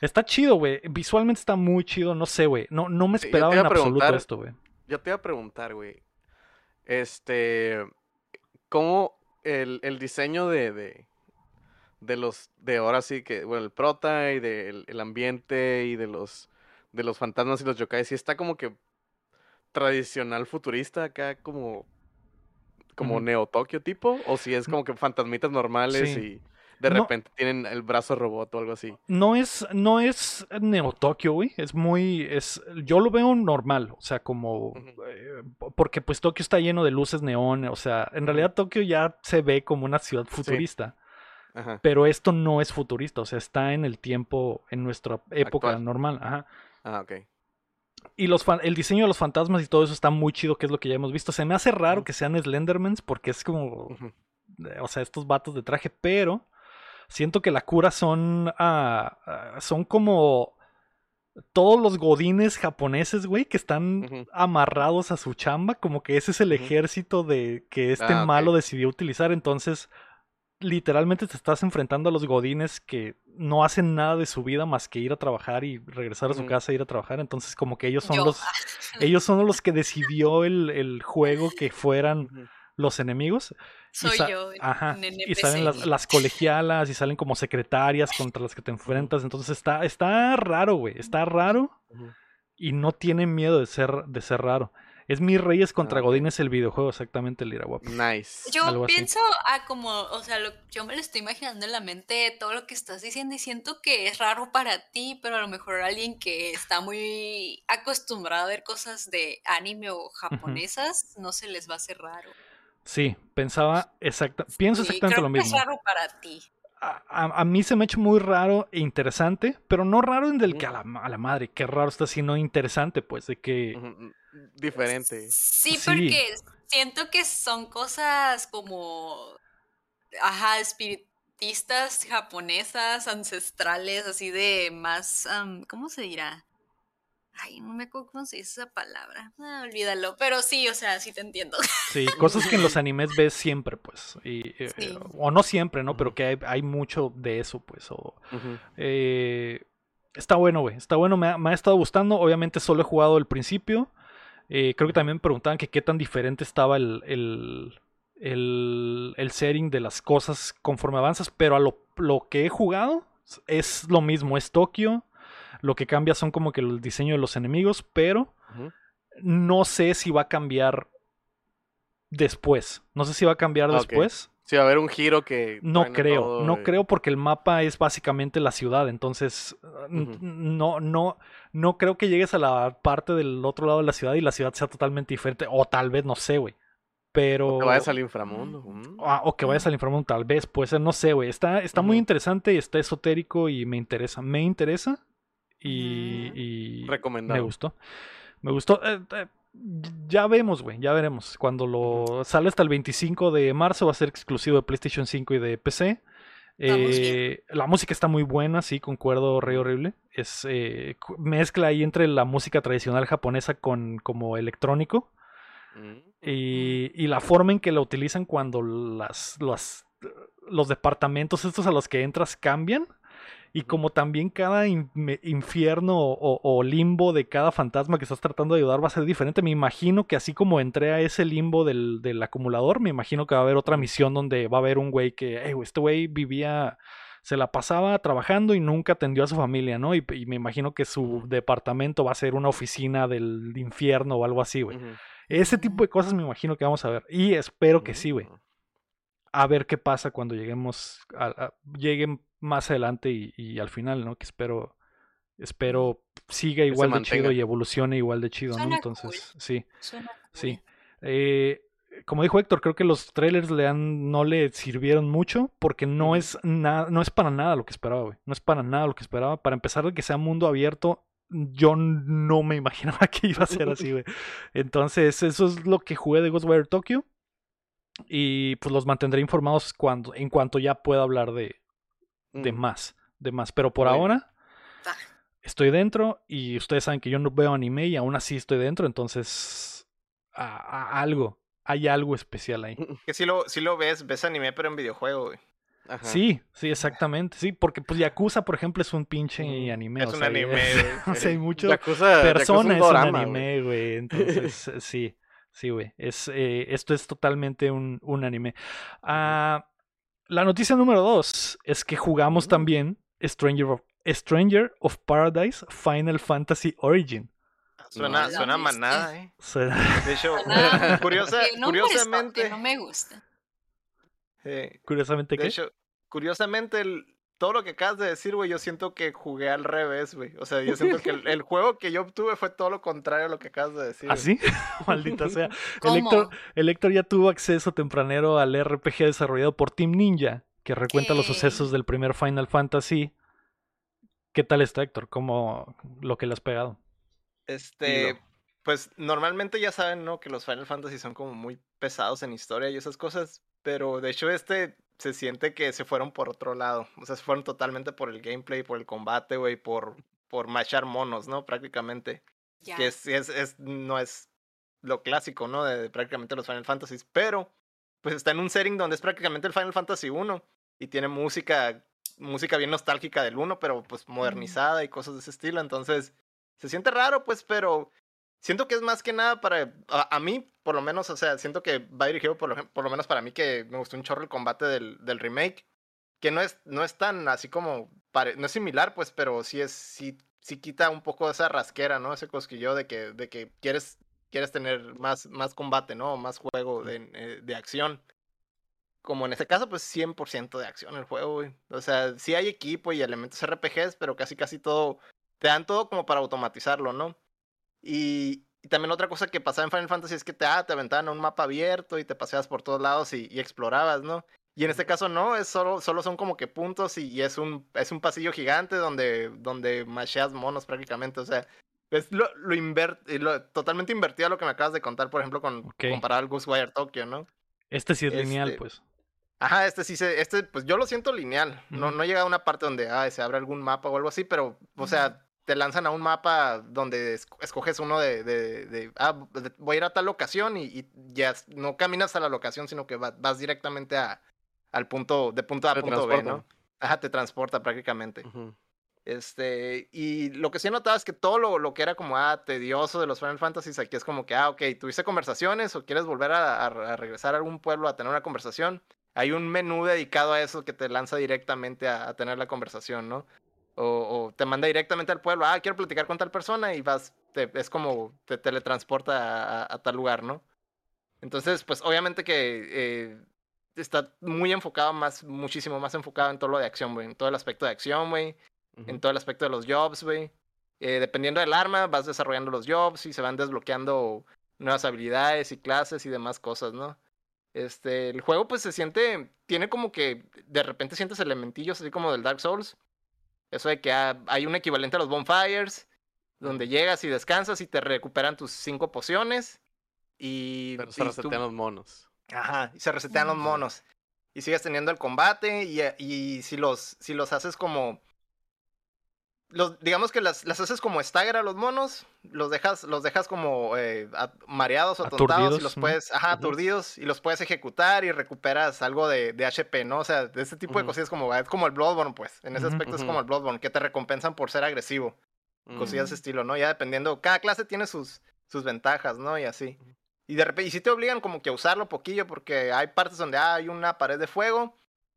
Está chido, güey. Visualmente está muy chido. No sé, güey. No, no me esperaba en a absoluto esto, güey. Yo te iba a preguntar, güey. Este. ¿Cómo el, el diseño de, de. De los. de ahora sí que. Bueno, el prota y del el ambiente y de los. de los fantasmas y los yokai, sí está como que tradicional futurista acá como como. Neo Tokio tipo o si es como que fantasmitas normales Sí. y de No. repente tienen el brazo robot o algo así. No es, no es Neo Tokio, güey. Es muy. Es, yo lo veo normal. O sea, como. Eh, porque pues Tokio está lleno de luces neón. O sea, en realidad Tokio ya se ve como una ciudad futurista. Ajá. Pero esto no es futurista. O sea, está en el tiempo, en nuestra época Actual. normal. Ajá. Ah, ok. Y los fan- el diseño de los fantasmas y todo eso está muy chido, que es lo que ya hemos visto. Se me hace raro que sean Slendermans porque es como. Eh, o sea, estos vatos de traje, pero siento que la cura son, ah, ah, son como todos los godines japoneses, güey, que están amarrados a su chamba, como que ese es el ejército de que este Ah, malo decidió utilizar, entonces literalmente te estás enfrentando a los godines que no hacen nada de su vida más que ir a trabajar y regresar a su casa e ir a trabajar, entonces como que ellos son Yo. los ellos son los que decidió el, el juego que fueran los enemigos y Soy sa- yo. Ajá. en Y salen las, colegialas y salen como secretarias contra las que te enfrentas. Entonces está, está raro, güey. Está raro y no tiene miedo de ser, de ser raro. Es Mi Reyes contra Ah, ok. Godines el videojuego, exactamente, Lira Guapo. Nice. Yo algo así. pienso a como, o sea, lo- yo me lo estoy imaginando en la mente todo lo que estás diciendo y siento que es raro para ti, pero a lo mejor alguien que está muy acostumbrado a ver cosas de anime o japonesas, no se les va a hacer raro. Sí, pensaba exacta, pienso Sí, exactamente creo lo que mismo. Es raro para ti. A, a- a mí se me ha hecho muy raro e interesante, pero no raro en del que a la, ma- a la madre, qué raro está, sino interesante, pues, de que Diferente. Sí, Sí. porque siento que son cosas como, ajá, espiritistas japonesas, ancestrales, así de más, am, ¿cómo se dirá? Ay, no me acuerdo cómo se dice esa palabra. Ah, olvídalo. Pero sí, o sea, sí te entiendo. Sí, cosas que en los animes ves siempre, pues. Y, eh, Sí. o no siempre, ¿no? Pero que hay, hay mucho de eso, pues. O, eh, está bueno, güey. Está bueno, me ha, me ha estado gustando. Obviamente solo he jugado el principio. Eh, creo que también me preguntaban que qué tan diferente estaba el, el, el, el setting de las cosas conforme avanzas. Pero a lo, lo que he jugado es lo mismo. Es Tokio. Lo que cambia son como que el diseño de los enemigos. Pero no sé si va a cambiar después. No sé si va a cambiar Ah, después. Sí, va a haber un giro que. No creo, todo no creo porque el mapa es básicamente la ciudad, entonces no, no, no creo que llegues a la parte del otro lado de la ciudad y la ciudad sea totalmente diferente, o tal vez, no sé, güey. Pero... O que vayas al inframundo. mm. Ah, o que vayas al inframundo, tal vez, puede ser, no sé, güey. Está, está muy interesante y está esotérico y me interesa. Me interesa y, Ujú. y me Recomendado. gustó. Me gustó. Eh, eh, ya vemos, güey, ya veremos. Cuando lo sale hasta el 25 de marzo va a ser exclusivo de PlayStation 5 y de PC. Eh, la música está muy buena, sí, concuerdo, rey horrible. Es eh, mezcla ahí entre la música tradicional japonesa con como electrónico Mm. y, y la forma en que la utilizan cuando las, las- los departamentos estos a los que entras cambian y como también cada in- infierno o, o limbo de cada fantasma que estás tratando de ayudar va a ser diferente. Me imagino que así como entré a ese limbo del, del acumulador, me imagino que va a haber otra misión donde va a haber un güey que, "Ey, güey, este güey vivía, se la pasaba trabajando y nunca atendió a su familia, ¿no? Y, y me imagino que su departamento va a ser una oficina del infierno o algo así, güey. Ese tipo de cosas me imagino que vamos a ver. Y espero que sí, güey. A ver qué pasa cuando lleguemos, a, a- lleguen más adelante y, y al final, ¿no? Que espero, espero siga igual de chido y evolucione igual de chido, ¿no? Entonces, sí, Suena sí. cool. Eh, como dijo Héctor, creo que los trailers le han, no le sirvieron mucho porque no es nada, no es para nada lo que esperaba, güey. No es para nada lo que esperaba. Para empezar de que sea mundo abierto, yo no me imaginaba que iba a ser así, güey. Entonces, eso es lo que jugué de Ghostwire Tokyo. Y pues los mantendré informados cuando, en cuanto ya pueda hablar de, de Mm. más. De más. Pero por ahora estoy dentro. Y ustedes saben que yo no veo anime y aún así estoy dentro. Entonces, a- a- algo. Hay algo especial ahí. Que si lo, si lo ves, ves anime, pero en videojuego, güey. Ajá. Sí, sí, exactamente. Sí, porque pues Yakuza, por ejemplo, es un pinche anime. Es o un sea, anime, o sea, hay mucho Yakuza- Yakuza es un dorama, güey. anime, güey. Entonces, sí, sí, güey. Es, eh, esto es totalmente un, un anime. Ah, la noticia número dos es que jugamos Mm. también Stranger of, Stranger of Paradise Final Fantasy Origin. Suena, No, suena manada, eh. Suena- De hecho, curiosa, no, curiosamente. no me gusta. eh, Curiosamente, de ¿qué? hecho, curiosamente, el- todo lo que acabas de decir, güey, yo siento que jugué al revés, güey. O sea, yo siento que el, el juego que yo obtuve fue todo lo contrario a lo que acabas de decir. ¿Así? Maldita sea. El. Héctor, el Héctor ya tuvo acceso tempranero al RPG desarrollado por Team Ninja, que recuenta los ¿Qué? sucesos del primer Final Fantasy. ¿Qué tal está, Héctor? ¿Cómo lo que le has pegado? Este, pues normalmente ya saben, ¿no? Que los Final Fantasy son como muy pesados en historia y esas cosas, pero de hecho este se siente que se fueron por otro lado, o sea, se fueron totalmente por el gameplay, por el combate, güey, por, por machar monos, ¿no? Prácticamente, que es, es, es- no es lo clásico, ¿no? De, de prácticamente los Final Fantasies, pero pues está en un setting donde es prácticamente el Final Fantasy 1 y tiene música, música bien nostálgica del 1, pero pues modernizada y cosas de ese estilo, entonces se siente raro, pues, pero siento que es más que nada para, a, a mí, por lo menos, o sea, siento que va dirigido por lo, por lo menos para mí, que me gustó un chorro el combate del, del remake, que no es, no es tan así como, pare- no es similar, pues, pero sí es, sí, sí quita un poco esa rasquera, ¿no? Ese cosquillo de que, de que quieres, quieres tener más, más combate, ¿no? Más juego de, eh, de acción. Como en este caso, pues 100% de acción el juego, güey. O sea, sí hay equipo y elementos RPGs, pero casi casi todo, te dan todo como para automatizarlo, ¿no? Y, y también otra cosa que pasaba en Final Fantasy es que te, ah, te aventaban a un mapa abierto y te paseabas por todos lados y, y explorabas, ¿no? Y en este caso no, es solo, solo son como que puntos y, y es, un, es un pasillo gigante donde, donde masheas monos prácticamente, o sea, es lo, lo, inver- lo totalmente invertido a lo que me acabas de contar, por ejemplo, con Ok. comparar al Ghostwire Tokyo, ¿no? Este sí es lineal, Este, pues. Ajá, este sí se, este, pues yo lo siento lineal. No, Ujú. no llega a una parte donde ah, se abre algún mapa o algo así, pero, o sea, te lanzan a un mapa donde es- escoges uno de, de, de, ah, voy a ir a tal locación y, y ya no caminas a la locación, sino que va- vas directamente a, al punto, de punto A a punto B. ¿no? Ajá, te transporta prácticamente. Este, y lo que sí he notado es que todo lo, lo que era como, ah, tedioso de los Final Fantasies, aquí es como que, ah, ok, tuviste conversaciones o quieres volver a, a- a regresar a algún pueblo a tener una conversación. Hay un menú dedicado a eso que te lanza directamente a, a tener la conversación, ¿no? O, o te manda directamente al pueblo, ah, quiero platicar con tal persona y vas, te- es como te teletransporta a, a- tal lugar, ¿no? Entonces, pues obviamente que eh, está muy enfocado, más, muchísimo más enfocado en todo lo de acción, güey, en todo el aspecto de acción, güey en Ujú. todo el aspecto de los jobs, güey. Eh, dependiendo del arma, vas desarrollando los jobs y se van desbloqueando nuevas habilidades y clases y demás cosas, ¿no? Este, el juego pues se siente, tiene como que de repente sientes elementillos así como del Dark Souls. Eso de que ah, hay un equivalente a los bonfires, donde llegas y descansas y te recuperan tus cinco pociones. Y, Pero se y tú- resetean los monos. Ajá, y se resetean los monos. Y sigues teniendo el combate y, y si, los, si los haces como... Los, digamos que las, las haces como stagger a los monos, los dejas, los dejas como eh, a- mareados o atontados Aturdidos, y los puedes, ajá, aturdidos y los puedes ejecutar y recuperas algo de, de HP, ¿no? O sea, de ese tipo de cosillas como, es como el Bloodborne, pues. En ese aspecto es como el Bloodborne, que te recompensan por ser agresivo cosillas de ese Mm. estilo, ¿no? Ya dependiendo, cada clase tiene sus, sus ventajas, ¿no? Y así. Y de repente, y sí te obligan como que a usarlo poquillo, porque hay partes donde ah, hay una pared de fuego.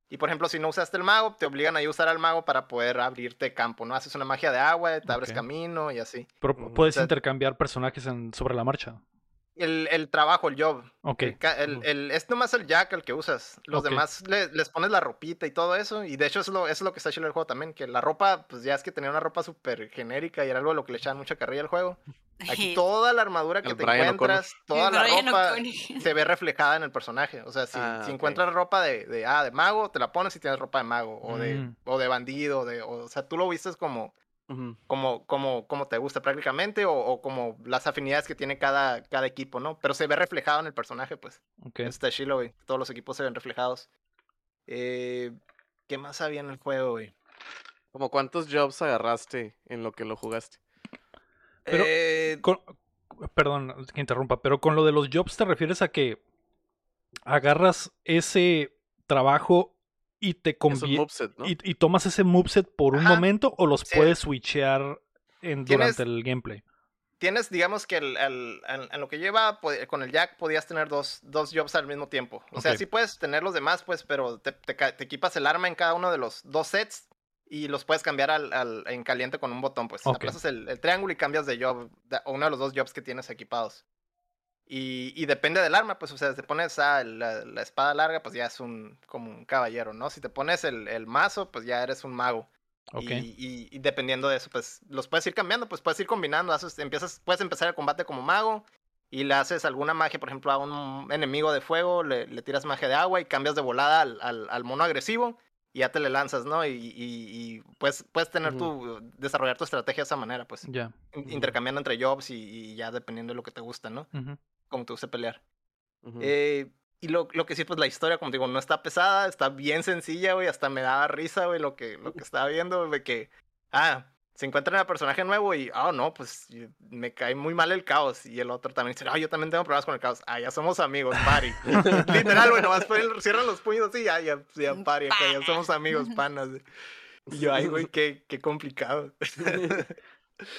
Y por ejemplo, si no usaste el mago, te obligan a usar al mago para poder abrirte campo, ¿no? Haces una magia de agua, te abres camino y así. Pero puedes O sea- intercambiar personajes en- sobre la marcha. El, el trabajo, el job. Ok. El, el- el- es nomás el jack el que usas. Los Ok. demás le- les pones la ropita y todo eso. Y de hecho, eso es lo, eso es lo que está chido del juego también. Que la ropa, pues ya es que tenía una ropa súper genérica y era algo a lo que le echaban mucha carrilla al juego. Aquí toda la armadura que El te Brian O'Connor. encuentras, toda la Brian ropa O'Connor. se ve reflejada en el personaje. O sea, si, Ah, si ok. encuentras ropa de, de, ah, de mago, te la pones y tienes ropa de mago. O, de, Mm. o de bandido. De, o, o sea, tú lo vistes como, Como, como, como te gusta prácticamente. O, o como las afinidades que tiene cada, cada equipo, ¿no? Pero se ve reflejado en el personaje, pues. ok. Está chilo, güey. Todos los equipos se ven reflejados. Eh, ¿Qué más había en el juego, güey? ¿Como cuántos jobs agarraste en lo que lo jugaste? Pero- Eh, Con- perdón que interrumpa, pero con lo de los jobs te refieres a que agarras ese trabajo y te Es un conviene moveset, ¿no? y, y tomas ese moveset por un Ajá. momento o los Sí. puedes switchear en, durante el gameplay. tienes, digamos que el, el- en, en lo que lleva con el Jack podías tener dos, dos jobs al mismo tiempo. O sea, sí puedes tener los demás, pues, pero te, te ca- te equipas el arma en cada uno de los dos sets y los puedes cambiar al, al- en caliente con un botón. Pues Ok. apresas el, el triángulo y cambias de job, de- uno de los dos jobs que tienes equipados. Y, y depende del arma, pues, o sea, si te pones ah, la, la espada larga, pues ya es un como un caballero, ¿no? Si te pones el, el mazo, pues ya eres un mago. Ok. Y, y- y dependiendo de eso, pues los puedes ir cambiando, pues puedes ir combinando. haces- empiezas, puedes empezar el combate como mago y le haces alguna magia, por ejemplo, a un enemigo de fuego, le, le tiras magia de agua y cambias de volada al, al- al mono agresivo y ya te le lanzas, ¿no? Y, y- y puedes, puedes tener tu, desarrollar tu estrategia de esa manera, pues, Ya. intercambiando entre jobs y, y ya dependiendo de lo que te gusta, ¿no? Como te guste pelear. Ujú. Eh, y lo, lo que sí, pues la historia, como te digo, no está pesada, está bien sencilla, güey. Hasta me daba risa, güey, lo que, lo que estaba viendo, de que, ah, se encuentran a personaje nuevo y, ah, no, pues y- me cae muy mal el caos. Y el otro también dice, ah, yo también tengo problemas con el caos. Ah, ya somos amigos, pari. Literal, güey, nomás cierran los puños así, ya, ya, ya, pari, acá, ya somos amigos, panas. Y yo, ay, güey, qué, qué complicado.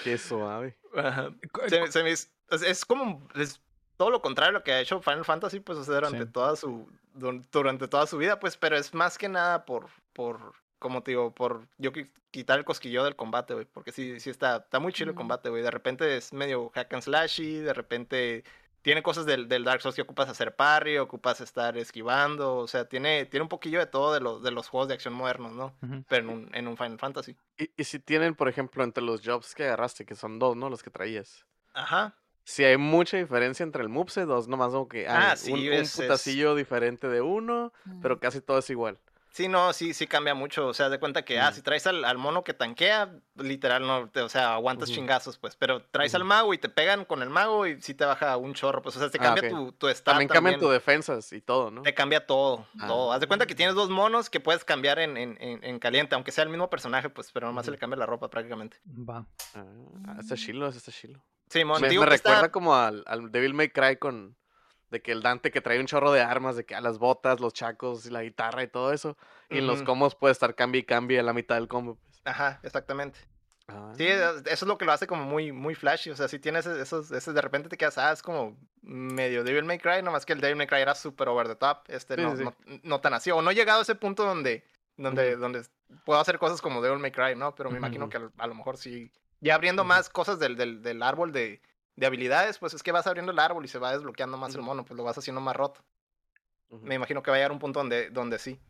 Qué suave. Ajá. Se, se me es, es como es todo lo contrario a lo que ha hecho Final Fantasy pues o sea, durante Sí. toda su dur- durante toda su vida pues pero es más que nada por por como te digo por yo qui- quitar el cosquillo del combate güey porque sí sí está está muy chido el combate güey de repente es medio hack and slashy de repente tiene cosas del, del Dark Souls que ocupas hacer parry ocupas estar esquivando o sea tiene tiene un poquillo de todo de los de los juegos de acción modernos no pero en un, en un Final Fantasy Y, y si tienen, por ejemplo, entre los jobs que agarraste, que son dos, ¿no? Los que traías. ajá Si hay mucha diferencia entre el moveset, dos nomás como que Ah, hay sí, un, un es- putacillo diferente de uno, pero casi todo es igual. Sí, no, sí, sí cambia mucho. O sea, de cuenta que, ah, si traes al, al mono que tanquea, literal, no, te- o sea, aguantas chingazos, pues. Pero traes al mago y te pegan con el mago y sí te baja un chorro, pues. O sea, te Ah, cambia tu, tu stat También cambian tu también. defensas y todo, ¿no? Te cambia todo, todo. Ah. Haz de cuenta que tienes dos monos que puedes cambiar en, en, en, en caliente, aunque sea el mismo personaje, pues, pero nomás se le cambia la ropa prácticamente. Va. Ah, está chilo, ese está chilo. Sí, mon, Me, me está- recuerda como al, al Devil May Cry con de que el Dante que trae un chorro de armas, de que a las botas, los chacos, y la guitarra y todo eso. Y en los combos puede estar cambie y cambie a la mitad del combo. Pues. Ajá, exactamente. Ah. Sí, es- eso es lo que lo hace como muy, muy flashy. O sea, si tienes esos, esos de repente te quedas, ah, es como medio Devil May Cry, nomás que el Devil May Cry era súper over the top. Este Sí, no, sí, no, no tan así. O no he llegado a ese punto donde, donde, donde puedo hacer cosas como Devil May Cry, ¿no? Pero me imagino que a, a lo mejor sí. Ya abriendo más cosas del, del, del árbol de, de habilidades, pues es que vas abriendo el árbol y se va desbloqueando más el mono, pues lo vas haciendo más roto. Me imagino que va a llegar un punto donde, donde sí.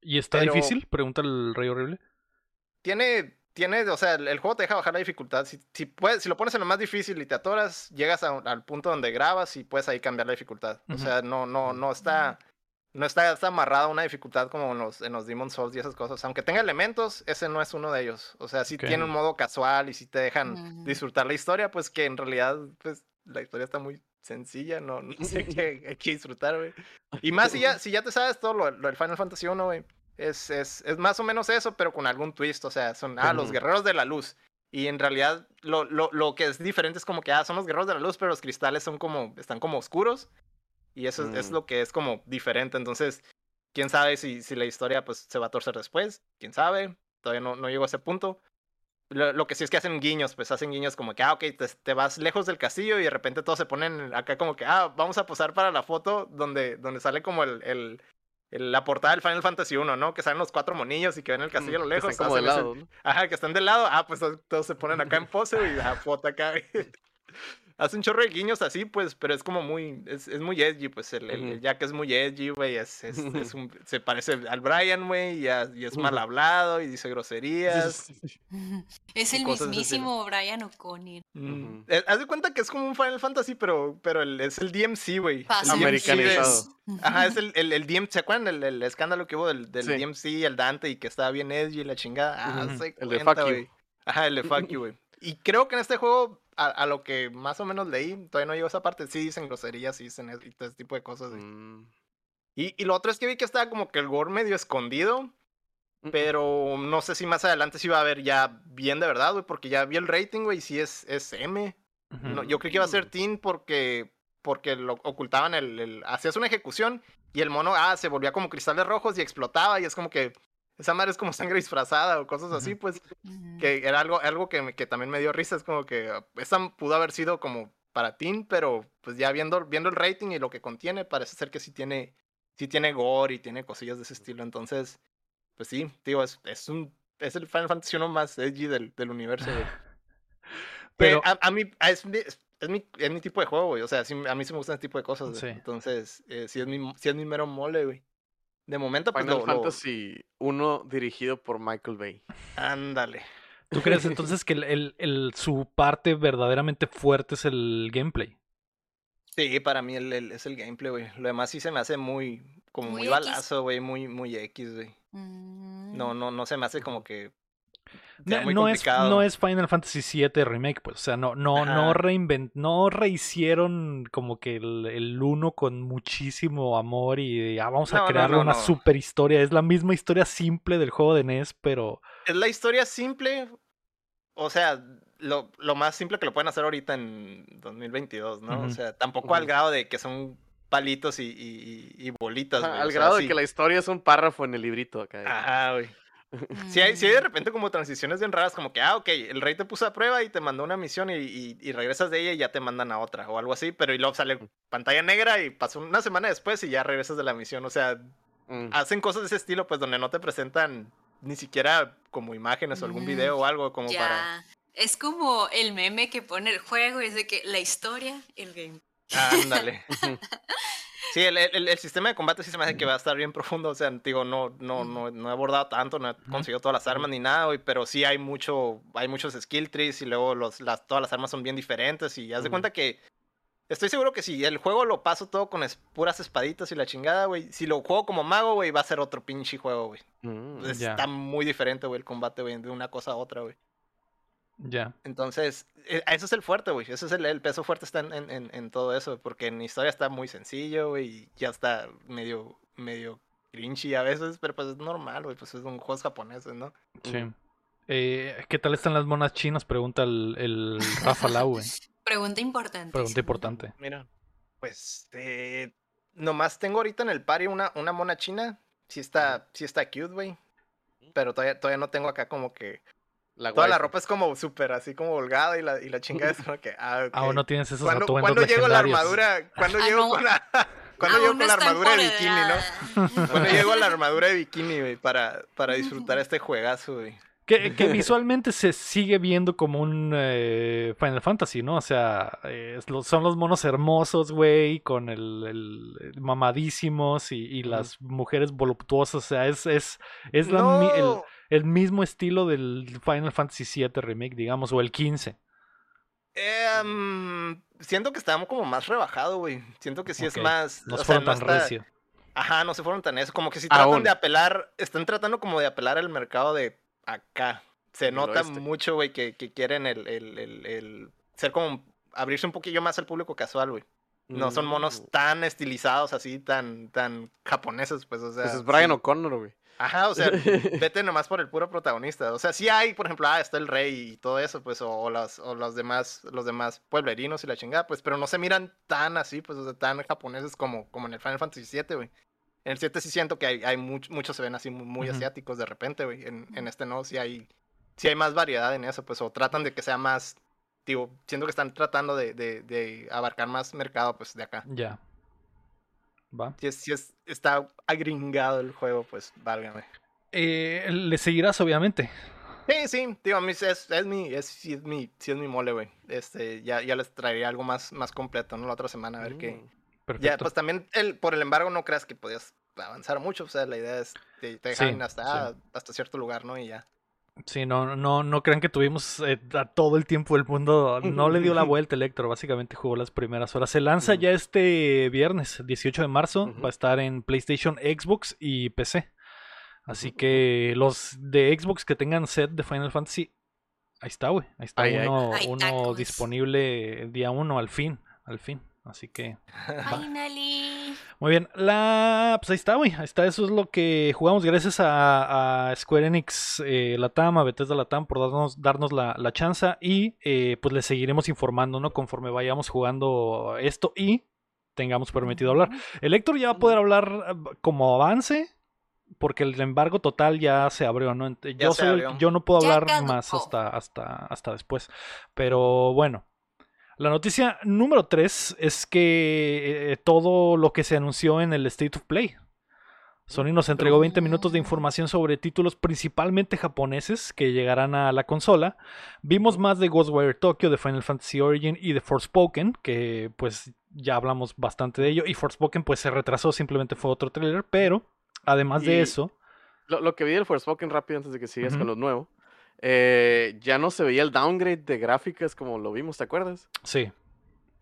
¿Y está Pero- difícil? Pregunta el Rey Horrible. tiene, tiene, o sea, el, el juego te deja bajar la dificultad. Si, si, puedes, si lo pones en lo más difícil y te atoras, llegas a- al punto donde grabas y puedes ahí cambiar la dificultad. O sea, no, no, no está, no está, está amarrado a una dificultad como en los, en los Demon Souls y esas cosas. Aunque tenga elementos, ese no es uno de ellos. O sea, si Ok. tiene un modo casual y si te dejan Ujú. disfrutar la historia, pues que en realidad, pues la historia está muy sencilla, no, no sé qué hay que disfrutar, güey. Y más si ya, si ya te sabes todo lo, lo del Final Fantasy 1, güey. Es, es, es más o menos eso, pero con algún twist. O sea, son ah, los guerreros de la luz. Y en realidad lo, lo, lo que es diferente es como que ah, son los guerreros de la luz, pero los cristales son como, están como oscuros. Y eso es, es Mm. lo que es como diferente. Entonces, quién sabe si, si la historia pues se va a torcer después. Quién sabe. Todavía no, no llego a ese punto. Lo, lo que sí es que hacen guiños, pues hacen guiños como que, ah, ok, te, te vas lejos del castillo y de repente todos se ponen acá como que, ah, vamos a posar para la foto donde, donde sale como el, el, el- la portada del Final Fantasy 1, ¿no? Que salen los cuatro monillos y que ven el castillo a lo Mm, que lejos. están como de hacen ese- lado, ¿no? Ajá, que están del lado. Ah, pues todos, se ponen acá en pose y ah, foto acá. Hace un chorro de guiños así, pues, pero es como muy, es, es muy edgy, pues, el, el- el. Jack es muy edgy, güey, es, es, es un, se parece al Brian, güey, y, y es mal hablado y dice groserías. Es el mismísimo Brian O'Connor. Mm, eh, Haz de cuenta que es como un Final Fantasy, pero, pero el- es el DMC, güey. El Americanizado. Ajá, es el, el, el DMC, ¿se acuerdan el, el escándalo que hubo del, del Sí. DMC, el Dante, y que estaba bien edgy y la chingada? Ah, se El de cuenta, fuck you. güey. Ajá, el de fuck you, güey. Y creo que en este juego, a, a lo que más o menos leí, todavía no llegó a esa parte, sí dicen groserías, sí dicen es- y todo ese tipo de cosas. Mm. Y, y lo otro es que vi que estaba como que el gore medio escondido, Mm. pero no sé si más adelante sí va a haber ya bien de verdad, güey, porque ya vi el rating, güey, y sí es, es M. No, yo creí que iba a ser teen porque, porque lo ocultaban el, el- Hacías una ejecución y el mono, ah, se volvía como cristales rojos y explotaba y es como que... Esa madre es como sangre disfrazada o cosas así, pues, que era algo, algo que, me- que también me dio risa. Es como que ah, esa pudo haber sido como para teen, pero pues ya viendo, viendo el rating y lo que contiene, parece ser que sí tiene, sí tiene gore y tiene cosillas de ese estilo. Entonces, pues sí, digo, es, es un es el Final Fantasy 1 más edgy del, del universo, güey. Pero- a, a mí a- es, mi- es, es mi, es mi tipo de juego, güey. O sea, sí, a mí sí me gustan este tipo de cosas, güey. Sí. Entonces, eh, sí, es mi, sí es mi mero mole, güey. De momento, pues Final lo, lo- Fantasy 1 dirigido por Michael Bay. Ándale. ¿Tú crees entonces que el, el- el- su parte verdaderamente fuerte es el gameplay? Sí, para mí el, el- es el gameplay, güey. Lo demás sí se me hace muy, como Muy balazo, güey. Muy, muy X, güey. No, Mm. no, no se me hace como que. No, sea muy no es, no es Final Fantasy VII Remake, pues. O sea, no, no, no reinvent, no rehicieron como que el, el uno con muchísimo amor y ya vamos a No, no, crearle no, una no. super historia. Es la misma historia simple del juego de NES, pero. Es la historia simple. O sea, lo, lo más simple que lo pueden hacer ahorita en 2022, ¿no? Ujú. O sea, tampoco al grado de que son palitos y, y- y- y bolitas, Ajá, güey. al o sea, grado de sí. que la historia es un párrafo en el librito acá. Ajá, güey. Sí hay, sí hay de Mm. repente como transiciones bien raras, como que, ah, ok, el rey te puso a prueba y te mandó una misión y, y- y regresas de ella y ya te mandan a otra o algo así, pero y luego sale pantalla negra y pasó una semana después y ya regresas de la misión. O sea, Mm. hacen cosas de ese estilo, pues donde no te presentan ni siquiera como imágenes o algún Mm, video o algo como Ya. para... Es como el meme que pone el juego, es de que la historia, el game. Ándale. Sí, el, el- el sistema de combate sí se me hace que va a estar bien profundo. O sea, digo, no, no, no, no he abordado tanto, no he conseguido todas las armas ni nada, güey, pero sí hay mucho, hay muchos skill trees y luego los, las, todas las armas son bien diferentes. Y haz de cuenta que estoy seguro que si el juego lo paso todo con es- puras espaditas y la chingada, güey. Si lo juego como mago, güey, va a ser otro pinche juego, güey. Mm. Está muy diferente, güey, el combate, güey, de una cosa a otra, güey. Ya. Entonces, eh, ese es el fuerte, güey. Ese es el, el peso fuerte está en, en- en- en todo eso, porque en historia está muy sencillo, güey, y ya está medio, medio cringy a veces, pero pues es normal, güey, pues es un juego japonés, ¿no? Sí. Eh, ¿Qué tal están las monas chinas? Pregunta el, el Rafa Lau, güey. Pregunta importante. Pregunta importante. Mira, pues, eh, nomás tengo ahorita en el party una, una mona china, sí está, sí está cute, güey, pero todavía, todavía no tengo acá como que... La Toda la ropa es como súper así como holgada y la, y la chingada es como que... Ah, ok. Aún no tienes esos ¿Cuándo, atuendos ¿cuándo llego la armadura? ¿Cuándo Ah, llego no. con la, ¿cuándo Aún llego no con la armadura de bikini, no? ¿Cuándo llego a la armadura de bikini, güey? Para, para disfrutar este juegazo, güey. Que, que visualmente se sigue viendo como un eh, Final Fantasy, ¿no? O sea, eh, son los monos hermosos, güey, con el, el- el mamadísimos y, y las mujeres voluptuosas. O sea, es, es, es la el, el mismo estilo del Final Fantasy VII Remake, digamos, o el 15. eh, mm, siento que estábamos como más rebajado, güey. Siento que sí es más... No o se sea, fueron no tan está- recio. Ajá, no se fueron tan eso. Como que si tratan Aún. de apelar... Están tratando como de apelar al mercado de acá. Se nota mucho, güey, que, que quieren el, el, el, el- Ser como... Abrirse un poquillo más al público casual, güey. No son monos Mm. tan estilizados así, tan, tan japoneses, pues, o sea. Pues es Brian sí. O'Connor, güey. Ajá, o sea, vete nomás por el puro protagonista. O sea, sí hay, por ejemplo, ah, está el rey y todo eso, pues, o, o las, o los demás, los demás pueblerinos y la chingada, pues, pero no se miran tan así, pues, o sea, tan japoneses como, como en el Final Fantasy VII, güey. En el 7 sí siento que hay, hay much- muchos se ven así muy, asiáticos de repente, güey. En, en este no, sí hay, sí hay más variedad en eso, pues, o tratan de que sea más, digo, siento que están tratando de, de, de abarcar más mercado, pues, de acá. Ya. Va. Si es, si es, está agringado el juego, pues, válgame. Eh, le seguirás, obviamente. Sí, sí, digo, a mí es, es mi, es, sí es mi, sí es mi mole, güey. Este, ya, ya les traería algo más, más completo, ¿no? La otra semana, a ver qué. Mm. Perfecto. Ya, pues también, el, por el embargo, no creas que podías avanzar mucho, o sea, la idea es que te Sí, dejan hasta, sí. hasta cierto lugar, ¿no? Y ya. Sí, no, no, no crean que tuvimos eh, a todo el tiempo del mundo. No le dio la vuelta Electro, básicamente jugó las primeras horas. Se lanza ya este viernes, 18 de marzo. Ujú. Va a estar en PlayStation, Xbox y PC. Así que los de Xbox que tengan set de Final Fantasy, ahí está, güey. Ahí está uno, Ahí uno tacos. disponible día uno al fin, al fin. Así que Finally. muy bien, la pues ahí está, güey. Ahí está, eso es lo que jugamos. Gracias a, a Square Enix eh, Latam, a Bethesda Latam por darnos, darnos la, la chance. Y eh, pues les seguiremos informando, ¿no? Conforme vayamos jugando esto y tengamos permitido hablar. El Héctor ya va a poder hablar eh, como avance. Porque el embargo total ya se abrió, ¿no? Yo, se soy el- abrió. yo no puedo hablar más hasta, hasta, hasta después. Pero bueno, la noticia número 3 es que eh, todo lo que se anunció en el State of Play. Sony nos entregó 20 minutos de información sobre títulos principalmente japoneses que llegarán a la consola. Vimos más de Ghostwire Tokyo, de Final Fantasy Origin y de Forspoken, que pues ya hablamos bastante de ello. Y Forspoken pues se retrasó, simplemente fue otro trailer, pero además de eso, Lo, lo que vi del Forspoken rápido antes de que sigas con lo nuevo. Eh, ya no se veía el downgrade de gráficas como lo vimos, ¿te acuerdas? sí,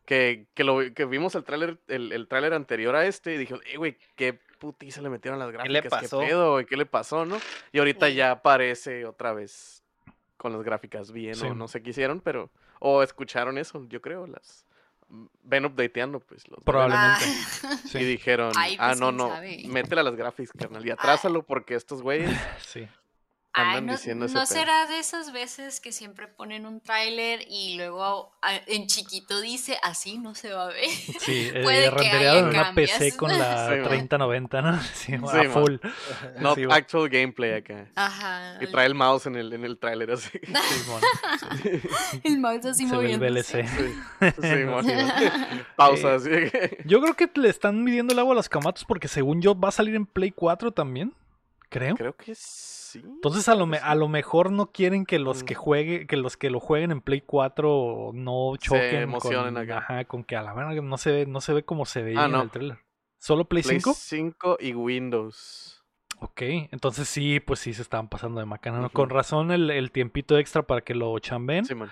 Que, que, lo, que vimos el tráiler el, el tráiler anterior a este y dije, eh, güey, qué putiza le metieron las le gráficas, pasó? qué pedo, güey, qué le pasó, ¿no? Y ahorita ya aparece otra vez con las gráficas bien, Sí. o no sé qué hicieron, pero, o escucharon eso, yo creo, las ven updateando, pues, los Probablemente. Ah, sí, Y dijeron, Ay, ah, pues, no, no, sabe. métele a las gráficas, carnal, y atrásalo porque estos güeyes sí. Ay, no, ¿no será de esas veces que siempre ponen un tráiler y luego ah, en chiquito dice así no se va a ver? Sí, eh, Puede que rendereado en una PC con la Sí, man. 3090, ¿no? Sí, Sí, a full. Not Sí, actual gameplay acá. Ajá. Y trae el mouse en el, en el tráiler así. El mouse así Se ve el. VLC. Sí, sí, mon. Pausa, Eh, Yo creo que le están midiendo el agua a los camatos porque según yo va a salir en Play 4 también. Creo. Creo que sí. Entonces a lo, me- a lo mejor no quieren que los Mm. que juegue, que los que lo jueguen en Play 4 no choquen emocionen con, acá. ajá, con que a la verga no se ve, no se ve como se veía Ah, en no. el trailer. ¿Solo Play, Play 5? 5 y Windows. Ok, entonces sí, pues sí se estaban pasando de macana. Con razón el, el tiempito extra para que lo chamben. Sí, man.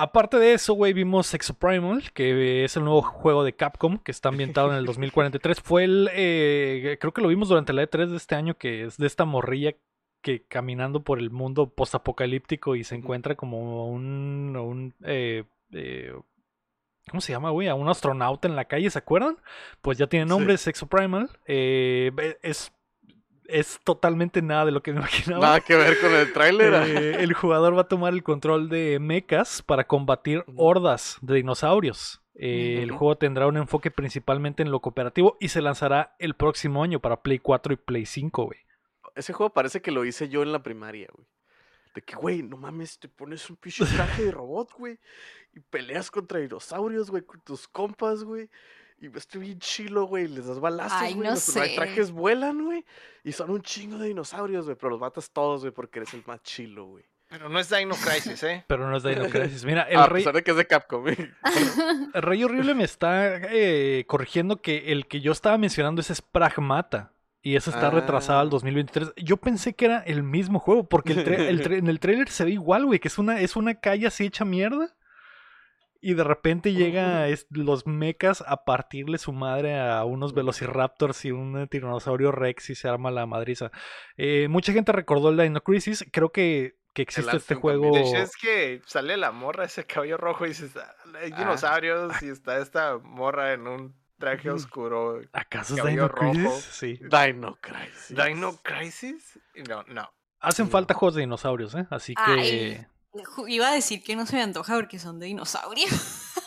Aparte de eso, güey, vimos Exoprimal, que es el nuevo juego de Capcom, que está ambientado en el 2043. Fue el, eh, creo que lo vimos durante la E3 de este año, que es de esta morrilla que caminando por el mundo postapocalíptico y se encuentra como un, un eh, eh, ¿cómo se llama, güey? A un astronauta en la calle, ¿se acuerdan? Pues ya tiene nombre, es Exoprimal. Eh, es, es totalmente nada de lo que me imaginaba. Nada que ver con el tráiler. Eh, el jugador va a tomar el control de mechas para combatir hordas de dinosaurios. Eh, El juego tendrá un enfoque principalmente en lo cooperativo y se lanzará el próximo año para Play 4 y Play 5, güey. Ese juego parece que lo hice yo en la primaria, güey. De que, güey, no mames, te pones un pinche traje de robot, güey. Y peleas contra dinosaurios, güey, con tus compas, güey. Y estoy bien chilo, güey. Les das balazos, Ay, güey. no los sé. trajes vuelan, güey. Y son un chingo de dinosaurios, güey. Pero los matas todos, güey, porque eres el más chilo, güey. Pero no es Dino Crisis, ¿eh? Pero no es Dino Crisis. Mira, el, A rey, pesar de que es de Capcom, güey. el Rey Horrible me está eh, corrigiendo que el que yo estaba mencionando ese es Pragmata. Y ese está retrasado al Ah. 2023. Yo pensé que era el mismo juego, porque el el en el trailer se ve igual, güey, que es una, es una calle así hecha mierda. Y de repente llega es- los mechas a partirle su madre a unos velociraptors y un tiranosaurio rex y se arma la madriza. Eh, mucha gente recordó el Dino Crisis. Creo que, que existe este juego. también. De hecho, es que sale la morra, ese cabello rojo, y dices, "Ah, hay Ah. dinosaurios, y está esta morra en un traje oscuro. ¿Acaso es Dino Crisis? rojo. Sí. Dino Crisis. ¿Dino Crisis? No, no. Hacen No. falta juegos de dinosaurios, ¿eh? Así que. Ay. Iba a decir que no se me antoja porque son de dinosaurio.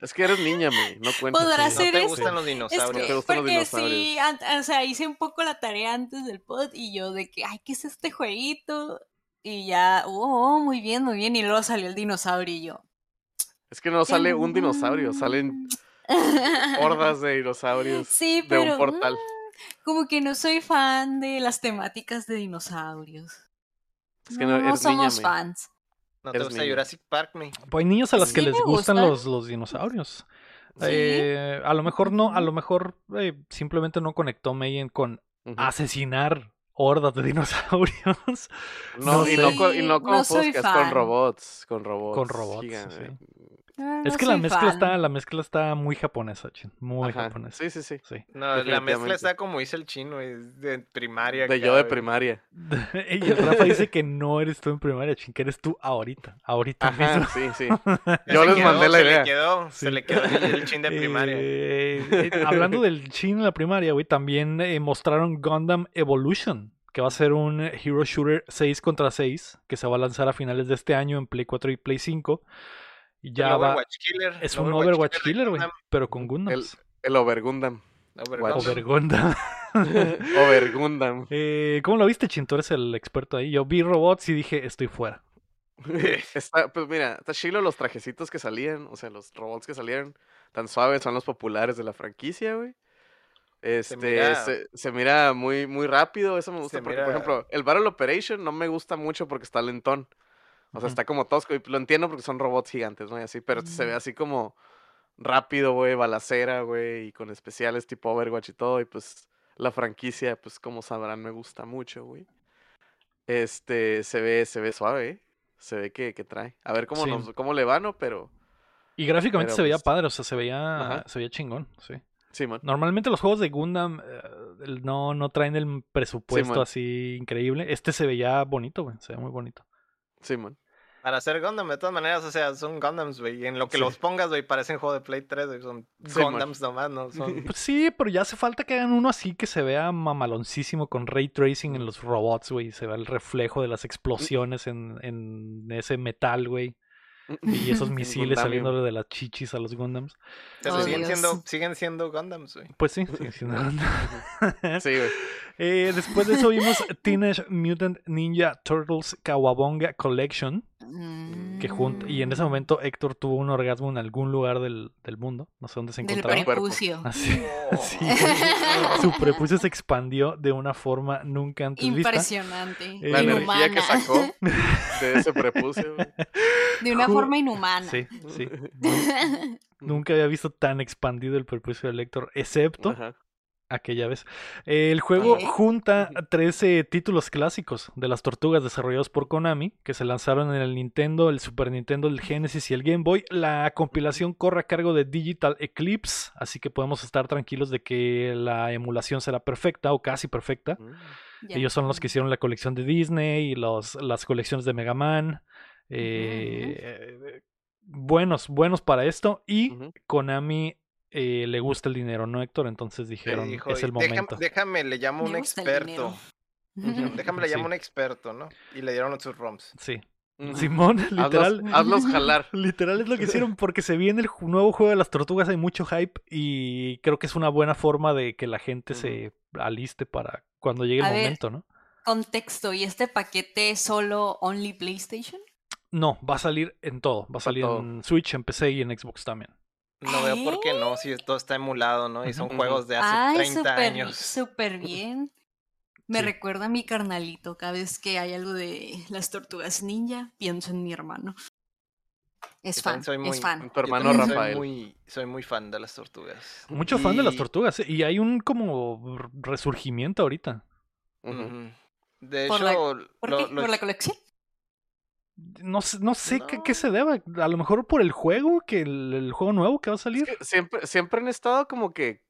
Es que eres niña, güey. No cuentas. Podrá sí. No ser te eso. gustan los Es dinosaurios. que, te gustan los porque sí, dinosaurios. o sea, hice un poco la tarea antes del pod y yo de que, ay, ¿qué es este jueguito? Y ya, oh, muy bien, muy bien. Y luego salió el dinosaurio y yo. Es que no sale un dinosaurio, salen hordas de dinosaurios Sí, de un portal. mm, como que no soy fan de las temáticas de dinosaurios. Es que no, no eres somos me. fans. ¿No te gusta niño. Jurassic Park, me? Pues hay niños a las que les gustan gusta. los, los dinosaurios. Sí. Eh, a lo mejor no, a lo mejor eh, simplemente no conectó Meyen con asesinar hordas de dinosaurios. No, no y, no con, y no con No robots. Con robots. Con robots, gigantes. Ah, es que la mezcla fan. está, la mezcla está muy japonesa, chin, muy Ajá, japonesa. Sí, sí, sí. Sí. No, la mezcla está como dice el chino, es de primaria. De yo de primaria. y el Rafa dice que no eres tú en primaria, chin, que eres tú ahorita, ahorita Ajá, mismo. sí, sí. Yo les quedó, mandé la se idea. Le quedó, Sí. Se le quedó el, el chin de primaria. Eh, eh, hablando del chin en la primaria, güey, también eh, mostraron Gundam Evolution, que va a ser un Hero Shooter 6 contra 6, que se va a lanzar a finales de este año en Play 4 y Play 5. Y El ya va. Overwatch Killer. Es el un Overwatch Killer, güey, Gundam. pero con Gundams. El Overgundam. Overwatch. O Gundam. Overgundam. Eh, ¿Cómo lo viste, Chin? Tú eres el experto ahí. Yo vi robots y dije, estoy fuera. Está, pues mira, está chilo los trajecitos que salían, o sea, los robots que salieron tan suaves son los populares de la franquicia, güey. Este, mira- se, se mira muy, muy rápido, eso me gusta porque, mira- por ejemplo, el Battle Operation no me gusta mucho porque está lentón. O sea, está como tosco y lo entiendo porque son robots gigantes, ¿no? Y así, pero se ve Mm. así como rápido, güey, balacera, güey, y con especiales tipo Overwatch y todo, y pues la franquicia, pues como sabrán, me gusta mucho, güey. Este, se ve, se ve suave, ¿eh? Se ve que, que trae. A ver cómo Sí. nos, cómo le va, ¿no? Pero, Y gráficamente Pero, se veía pues, padre, o sea, se veía, Ajá. se veía chingón, sí. sí, man. Normalmente los juegos de Gundam eh, no, no traen el presupuesto así increíble. Este se veía bonito, güey, se ve muy bonito. Sí, man. Para hacer Gundam, de todas maneras, o sea, son Gundams, güey. Y en lo que Sí. los pongas, güey, parecen juego de Play 3, güey. Son Sí, man. Gundams nomás, ¿no? Son... Pues sí, pero ya hace falta que hagan uno así que se vea mamaloncísimo con ray tracing en los robots, güey. Se vea el reflejo de las explosiones en, en ese metal, güey. Y esos misiles saliéndole de las chichis a los Gundams. Pero Oh, siguen, Dios. siendo, siguen siendo Gundams, güey. Pues sí, sí, sí, no. Sí, güey. Eh, después de eso vimos Teenage Mutant Ninja Turtles Kawabonga Collection. Que junto, y en ese Mm. momento Héctor tuvo un orgasmo en algún lugar del, del mundo. No sé dónde se Del encontraba. cuerpo. prepucio. Así, Oh. así. Su prepucio se expandió de una forma nunca antes vista. Impresionante. Eh, La energía inhumana. que sacó de ese prepucio. De una Ju- forma inhumana. Sí, sí. Nunca había visto tan expandido el prepucio del Héctor, excepto Ajá. Aquella vez. El juego junta 13 títulos clásicos de las tortugas desarrollados por Konami, que se lanzaron en el Nintendo, el Super Nintendo, el Genesis y el Game Boy. La compilación corre a cargo de Digital Eclipse, así que podemos estar tranquilos de que la emulación será perfecta o casi perfecta. Mm. Ellos son los que hicieron la colección de Disney y los, las colecciones de Mega Man. eh, buenos, buenos para esto. Y. Konami eh, le gusta el dinero, ¿no, Héctor? Entonces dijeron, Dijo, es el "Déjame- momento. Déjame, le llamo a un experto. Déjame, le llamo a Sí. un experto, ¿no? Y le dieron sus ROMs. Sí. Simón, literal. hazlos jalar. Literal es lo que hicieron porque se viene el nuevo juego de las tortugas, hay mucho hype y creo que es una buena forma de que la gente se aliste para cuando llegue el A ver. momento, ¿no? Contexto, ¿y este paquete es solo Only PlayStation? No, va a salir en todo, va a salir todo. en Switch, en PC y en Xbox también. No veo por qué no, si todo está emulado, ¿no? Y son juegos de hace Ay, 30 súper, años. súper bien. Me Sí. recuerda a mi carnalito. Cada vez que hay algo de las tortugas ninja, pienso en mi hermano. Es Yo fan, soy muy- es fan. Tu hermano Rafael. Soy muy, soy muy fan de las tortugas. Mucho fan de las tortugas ¿eh? y hay un como resurgimiento ahorita. De ¿Por la- hecho, ¿Por lo- qué? lo- ¿Por la colección? No, sé- no sé qué, qué No. se deba. A lo mejor por el juego, que el, el juego nuevo que va a Es salir. que siempre, siempre han estado como que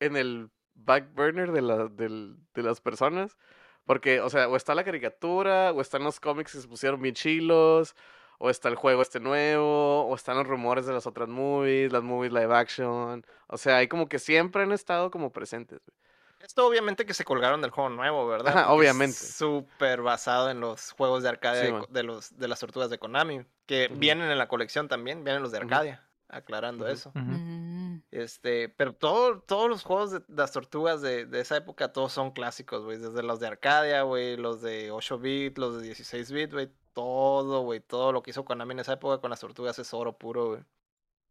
en el back burner de, la, de las personas. Porque, o sea, o está la caricatura, o están los cómics que se pusieron bien chilos, o está el juego este nuevo, o están los rumores de las otras movies, las movies live action. O sea, hay como que siempre han estado como presentes. güey. Esto obviamente que se colgaron del juego nuevo, ¿verdad? Ajá, obviamente. Súper basado en los juegos de arcade Sí, de, los, de las tortugas de Konami. Que vienen en la colección también, vienen los de. Arcadia, aclarando eso. Mm, Este, pero todo, todos los juegos de, de las tortugas de, de esa época, todos son clásicos, güey. Desde los de Arcadia, güey, los de 8 bit, los de 16 bit, güey. Todo, güey. Todo lo que hizo Konami en esa época con las tortugas es oro puro, güey.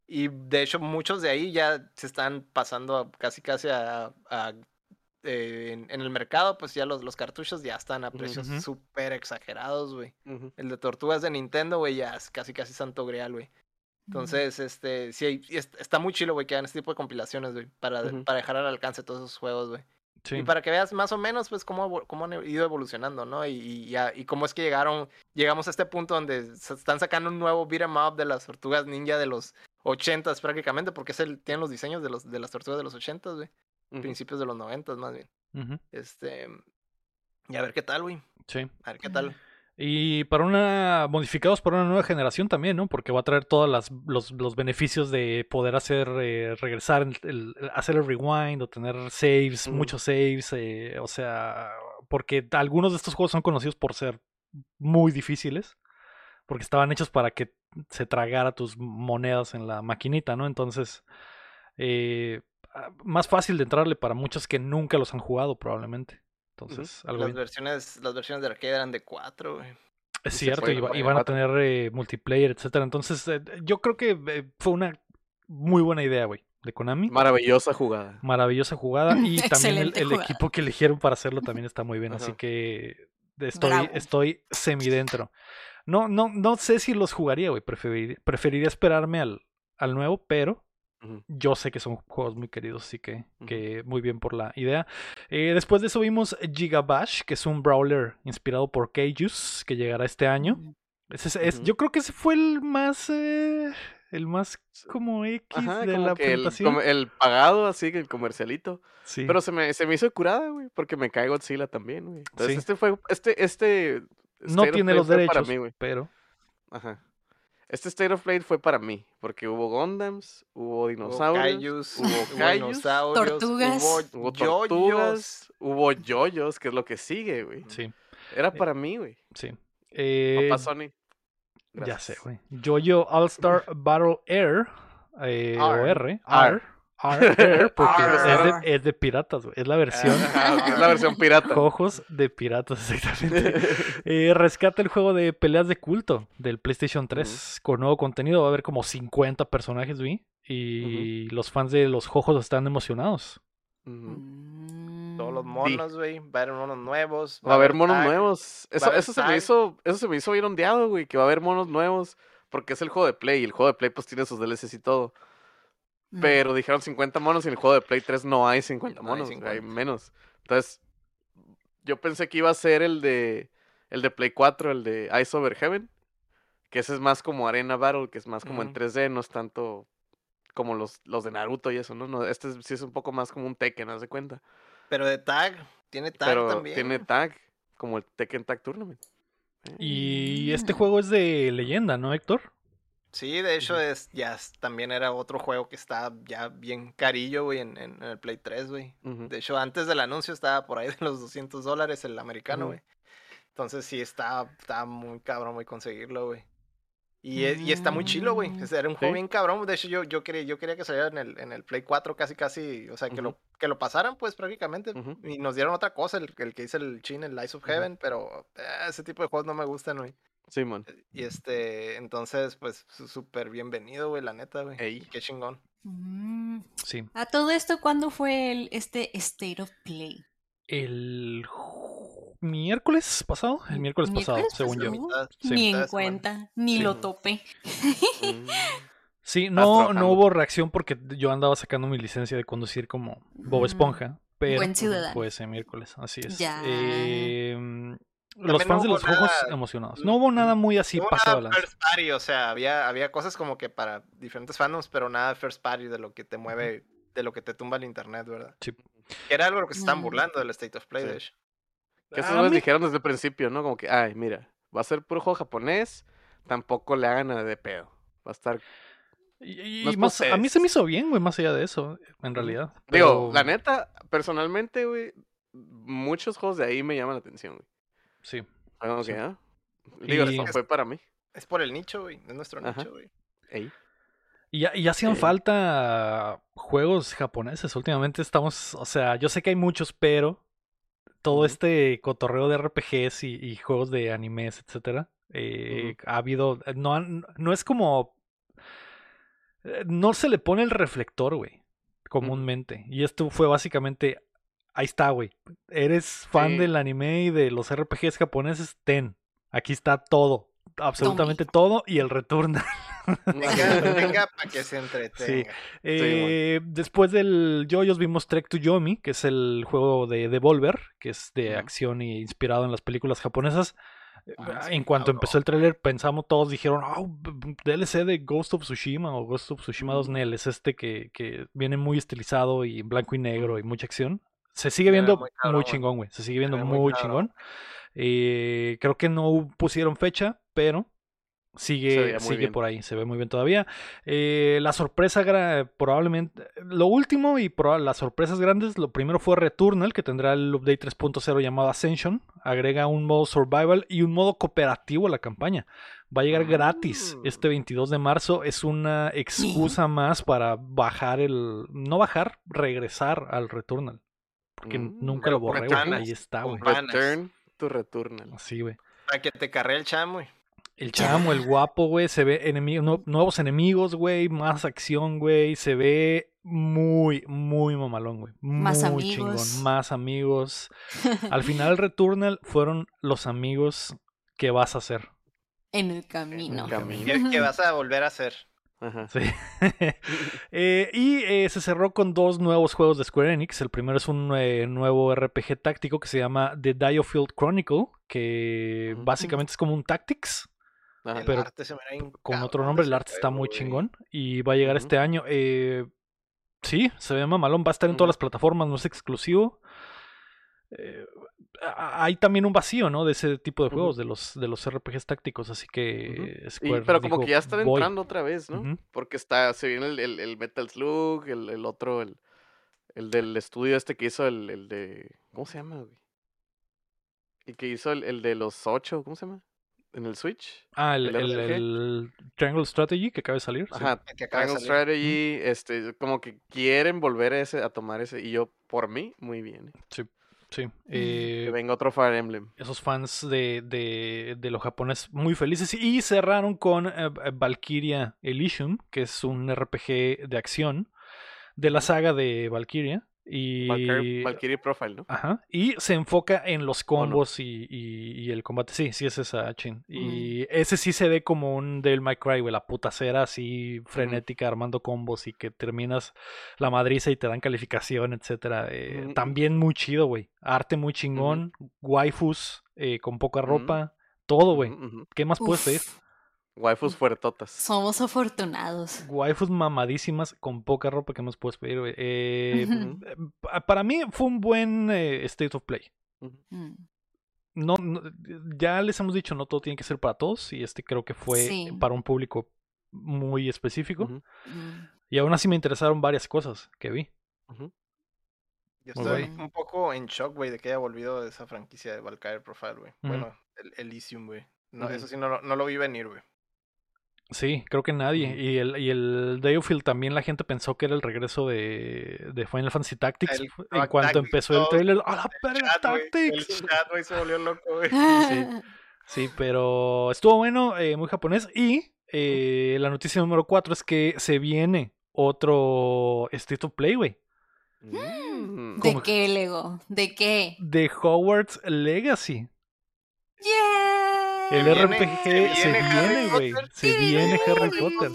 Y de hecho, muchos de ahí ya se están pasando a- casi, casi a. a, eh, en, en el mercado, pues ya los, los cartuchos ya están a precios Ujú. súper exagerados, güey. El de tortugas de Nintendo, güey, ya es casi, casi santo grial, güey. Entonces, este, sí, está muy chilo, güey, que hagan este tipo de compilaciones, güey, para, para dejar al alcance todos esos juegos, güey. Sí. Y para que veas más o menos, pues, cómo, cómo han ido evolucionando, ¿no? Y, y, y cómo es que llegaron, llegamos a este punto donde se están sacando un nuevo beat 'em up de las tortugas ninja de los 80s prácticamente, porque es el, tienen los diseños de, los, de las tortugas de los 80s, güey. Principios de los 90s, más bien. Este, y a ver qué tal, güey. Sí. A ver qué tal. Y para una. modificados para una nueva generación también, ¿no? Porque va a traer todos los, los beneficios de poder hacer eh, regresar, el, el- hacer el rewind o tener saves, muchos saves. eh, o sea, porque algunos de estos juegos son conocidos por ser muy difíciles. Porque estaban hechos para que se tragara tus monedas en la maquinita, ¿no? Entonces. eh, más fácil de entrarle para muchos que nunca los han jugado, probablemente. Entonces, algo Las bien. versiones, las versiones de arcade eran de 4, güey. Es Y cierto, y, van a tener eh, multiplayer, etcétera. Entonces, eh, yo creo que eh, fue una muy buena idea, güey. de Konami. Maravillosa jugada. Maravillosa jugada. Y también el, Excelente el jugada. equipo que eligieron para hacerlo también está muy bien. Así que estoy, Bravo. estoy semidentro. No, no, no sé si los jugaría, güey. Preferiría, preferiría esperarme al, al nuevo, pero Yo sé que son juegos muy queridos, así que, que muy bien por la idea. Eh, después de eso vimos Gigabash, que es un brawler inspirado por Kaijus, que llegará este año. Mm. Es- es- yo creo que ese fue el más, eh, el más como X Ajá, de como la el, presentación. el pagado, así que el comercialito. Sí. Pero se me, se me hizo curada, güey, porque me cae Godzilla también, güey. Entonces, Sí. este fue, este, este... no tiene los derechos, Para mí, güey. pero Ajá. Este State of Play fue para mí, porque hubo Gundams, hubo Hubo dinosaurios, kaijus, hubo hubo dinosaurios, Tortugas. hubo hubo yoyos. tortugas, hubo yoyos, que es lo que sigue, güey. sí, Era Eh, para mí, güey. sí. Eh, Papá Sony. ya sé, güey. Jojo All Star Battle Air, eh, o. R. R, R, porque es de, es de piratas, güey. Es la versión Ajá, es la versión pirata. Cojos de piratas, exactamente. Eh, rescata el juego de peleas de culto del PlayStation 3 con nuevo contenido. Va a haber como 50 personajes, vi. Y los fans de los Jojos están emocionados. Todos los monos, güey. Va a haber monos nuevos. Va a haber monos tag. nuevos. Eso, eso se me hizo, eso se me hizo bien ondeado, güey, que va a haber monos nuevos. Porque es el juego de Play, y el juego de Play pues tiene sus DLCs y todo. Mm. Pero dijeron 50 monos y en el juego de Play 3 no hay 50 No hay monos, hay 50. menos. Entonces, yo pensé que iba a ser el de el de Play 4, el de Ice Over Heaven, que ese es más como Arena Battle, que es más como en Ujú. 3D, no es tanto como los, los de Naruto y eso, ¿no? no este es- sí es un poco más como un Tekken, haz de cuenta. Pero de tag. Tiene tag Pero también. tiene tag, como el Tekken Tag Tournament. Eh, Y este Mm. juego es de leyenda, ¿no, Héctor? Sí, de hecho es, ya también era otro juego que está ya bien carillo, güey, en, en- en el Play 3, güey. De hecho, antes del anuncio estaba por ahí de los 200 dólares el americano, güey. Entonces sí, está, está muy cabrón, muy conseguirlo, güey. Y, e- y está muy chilo, güey. Mm. Era un juego Sí. bien cabrón. De hecho, yo, yo, quería, yo quería que saliera en el, en el Play 4 casi, casi. O sea, que, lo, que lo pasaran, pues, prácticamente. Y nos dieron otra cosa, el, el que dice el chin, el Lies of. Heaven. Pero eh, ese tipo de juegos no me gustan, güey. Simón. Y este, entonces, pues, su- súper bienvenido, güey, la neta, güey. Ey. Qué chingón. Mm. Sí. A todo esto, ¿cuándo fue el, este State of Play? El miércoles pasado, el miércoles pasado, ¿Miércoles según yo. pasado? Mitad- Sí. Ni en cuenta, ni Sí. lo topé. Mm. Sí, no, no hubo reacción porque yo andaba sacando mi licencia de conducir como Bob Mm. Esponja, pero Buen ciudadano. fue ese miércoles, así es. Ya. Eh, los no fans de los juegos nada- emocionados. No hubo nada muy así No hubo pasado de nada first party, o sea, había, había cosas como que para diferentes fandoms, pero nada first party de lo que te mueve, de lo que te tumba el internet, ¿verdad? Sí. Que era algo de lo que se están Mm. burlando del State of Play, Sí. de hecho. Que esos A güeyes mí- dijeron desde el principio, ¿no? Como que, ay, mira, va a ser puro juego japonés, tampoco le hagan nada de pedo. Va a estar. Y, No más, a mí se me hizo bien, güey, más allá de eso, en realidad. Digo, la neta, personalmente, güey, muchos juegos de ahí me llaman la atención, güey. Sí. Como Sí. ah. Digo, Y- esto fue para mí. Es por el nicho, güey. Es nuestro Ajá. nicho, güey. Ey. Y ya, y ya hacían Sí. falta juegos japoneses. Últimamente estamos, o sea, yo sé que hay muchos, pero todo este cotorreo de RPGs y, y juegos de animes, etcétera, eh, ha habido, no, han- no es como, eh, no se le pone el reflector, güey, comúnmente. Y esto fue básicamente, ahí está, güey. Eres fan Sí. del anime y de los RPGs japoneses, ten, aquí está todo. Absolutamente todo y el return Venga, venga para que se entretenga. Eh, después del Yoyos vimos Trek to Yomi, que es el juego de Devolver, que es de acción y inspirado en las películas japonesas. Eh, Ah, sí, en cuanto cabrón. empezó el tráiler, pensamos todos, dijeron, b- DLC de Ghost of Tsushima o Ghost of Tsushima 2 Nel, es este que, que viene muy estilizado y en blanco y negro y mucha acción. Se sigue viendo muy cabrón, chingón, güey. Se sigue viendo muy, chingón. Eh, creo que no pusieron fecha, pero sigue, sigue bien. por ahí, se ve muy bien todavía. Eh, la sorpresa probablemente, lo último y las sorpresas grandes, lo primero fue Returnal, que tendrá el update 3.0 llamado Ascension, agrega un modo survival y un modo cooperativo a la campaña. Va a llegar gratis Mm. este 22 de marzo, es una excusa más para bajar el, no bajar, regresar al Returnal. Porque Mm, nunca lo borré, güey. Ahí está, güey. Return to Returnal. Así, güey. Para que te carree el chamo, güey. El chamo, el guapo, güey, se ve enemi- nue- nuevos enemigos, güey, más acción, güey, se ve muy, muy mamalón, güey. Más muy amigos. chingón. Más amigos. Al final, Returnal fueron los amigos que vas a hacer. En el camino. camino. Que, que vas a volver a hacer. Ajá. Sí. Eh, y eh, se cerró con dos nuevos juegos de Square Enix. El primero es un eh, nuevo RPG táctico que se llama The Diofield Chronicle, que básicamente es como un Tactics. Ajá. El pero arte se me era bien con otro nombre. El arte está muy chingón y va a llegar este año. Eh, sí, se ve mamalón. Va a estar en todas las plataformas, no es exclusivo. Eh, hay también un vacío, ¿no? De ese tipo de juegos, de los de los RPGs tácticos, así que Y- Square pero como que ya están "Voy". entrando otra vez, ¿no? Porque está, se viene el, el- el Metal Slug, el, el otro, el, el del estudio este que hizo el, el de. ¿Cómo se llama, güey? El que hizo el, el de los ocho, ¿cómo se llama? En el Switch. Ah, el, el el- RPG. el Triangle Strategy que acaba de salir. Ajá, que acaba de Triangle salir. Strategy, este, como que quieren volver a ese, a tomar ese, y yo, por mí, muy bien. ¿eh? Sí. Mm. Eh, Que venga otro Fire Emblem. esos fans de, de, de lo japonés muy felices. Y cerraron con eh, eh, Valkyria Elysium, que es un RPG de acción de la saga de Valkyria. Y, Valkyrie, Valkyrie Profile, ¿no? Ajá, y se enfoca en los combos y, y- y el combate. Sí, sí es esa, Chin. Y ese sí se ve como un Devil May Cry, güey, la putacera así frenética, armando combos y que terminas la madriza y te dan calificación, etcétera. Eh, Ujú. También muy chido, güey. Arte muy chingón, waifus eh, con poca Ujú. ropa, todo, güey. ¿Qué más puedes pedir? Waifus fuertotas. somos afortunados. Waifus mamadísimas con poca ropa, ¿qué más puedes pedir, güey? Eh, eh, pa- para mí fue un buen eh, State of Play. Mm. no, no- ya les hemos dicho, no todo tiene que ser para todos. Y este creo que fue Sí. para un público muy específico. Mm. Y aún así me interesaron varias cosas que vi. Yo estoy un poco en shock, güey, de que haya volvido de esa franquicia de Valkyrie Profile, güey. Bueno, el Elysium, güey. No. Eso sí, no, no lo vi venir, güey. Sí, creo que nadie. Y el, y el Diofield también la gente pensó que era el regreso de, de Final Fantasy Tactics. El en Tactics, cuanto empezó el trailer. ¡A la chat, güey, El Tactics! chat, güey, se volvió loco, güey. Sí, pero estuvo bueno, eh, muy japonés. Y eh, la noticia número 4 es que se viene otro State of Play, güey. Mm. ¿De Como- qué, Lego? ¿De qué? De Hogwarts Legacy. ¡Yeah! El viene- RPG se viene güey. Se viene Harry Potter.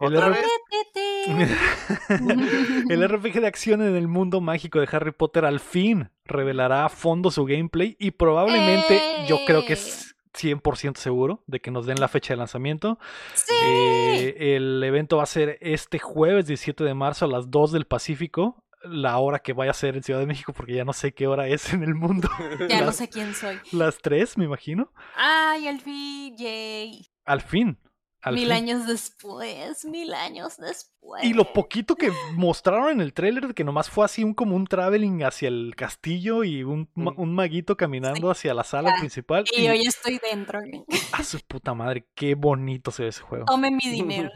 El, el RPG de acción en el mundo mágico de Harry Potter al fin revelará a fondo su gameplay y probablemente, yo creo que es 100% seguro de que nos den la fecha de lanzamiento. ¡Sí! Eh, el evento va a ser este jueves 17 de marzo a las 2 del Pacífico. La hora que vaya a ser en Ciudad de México, porque ya no sé qué hora es en el mundo. ya no sé quién soy. Las 3, me imagino. ¡Ay, al fin! ¡Yay! Al fin. Al mil fin. años después, mil años después. Y lo poquito que mostraron en el tráiler, que nomás fue así un como un traveling hacia el castillo y un, ma- Mm. un maguito caminando hacia la sala Ya. principal. Y Y yo ya estoy dentro. a su puta madre, qué bonito se ve ese juego. Tome mi dinero.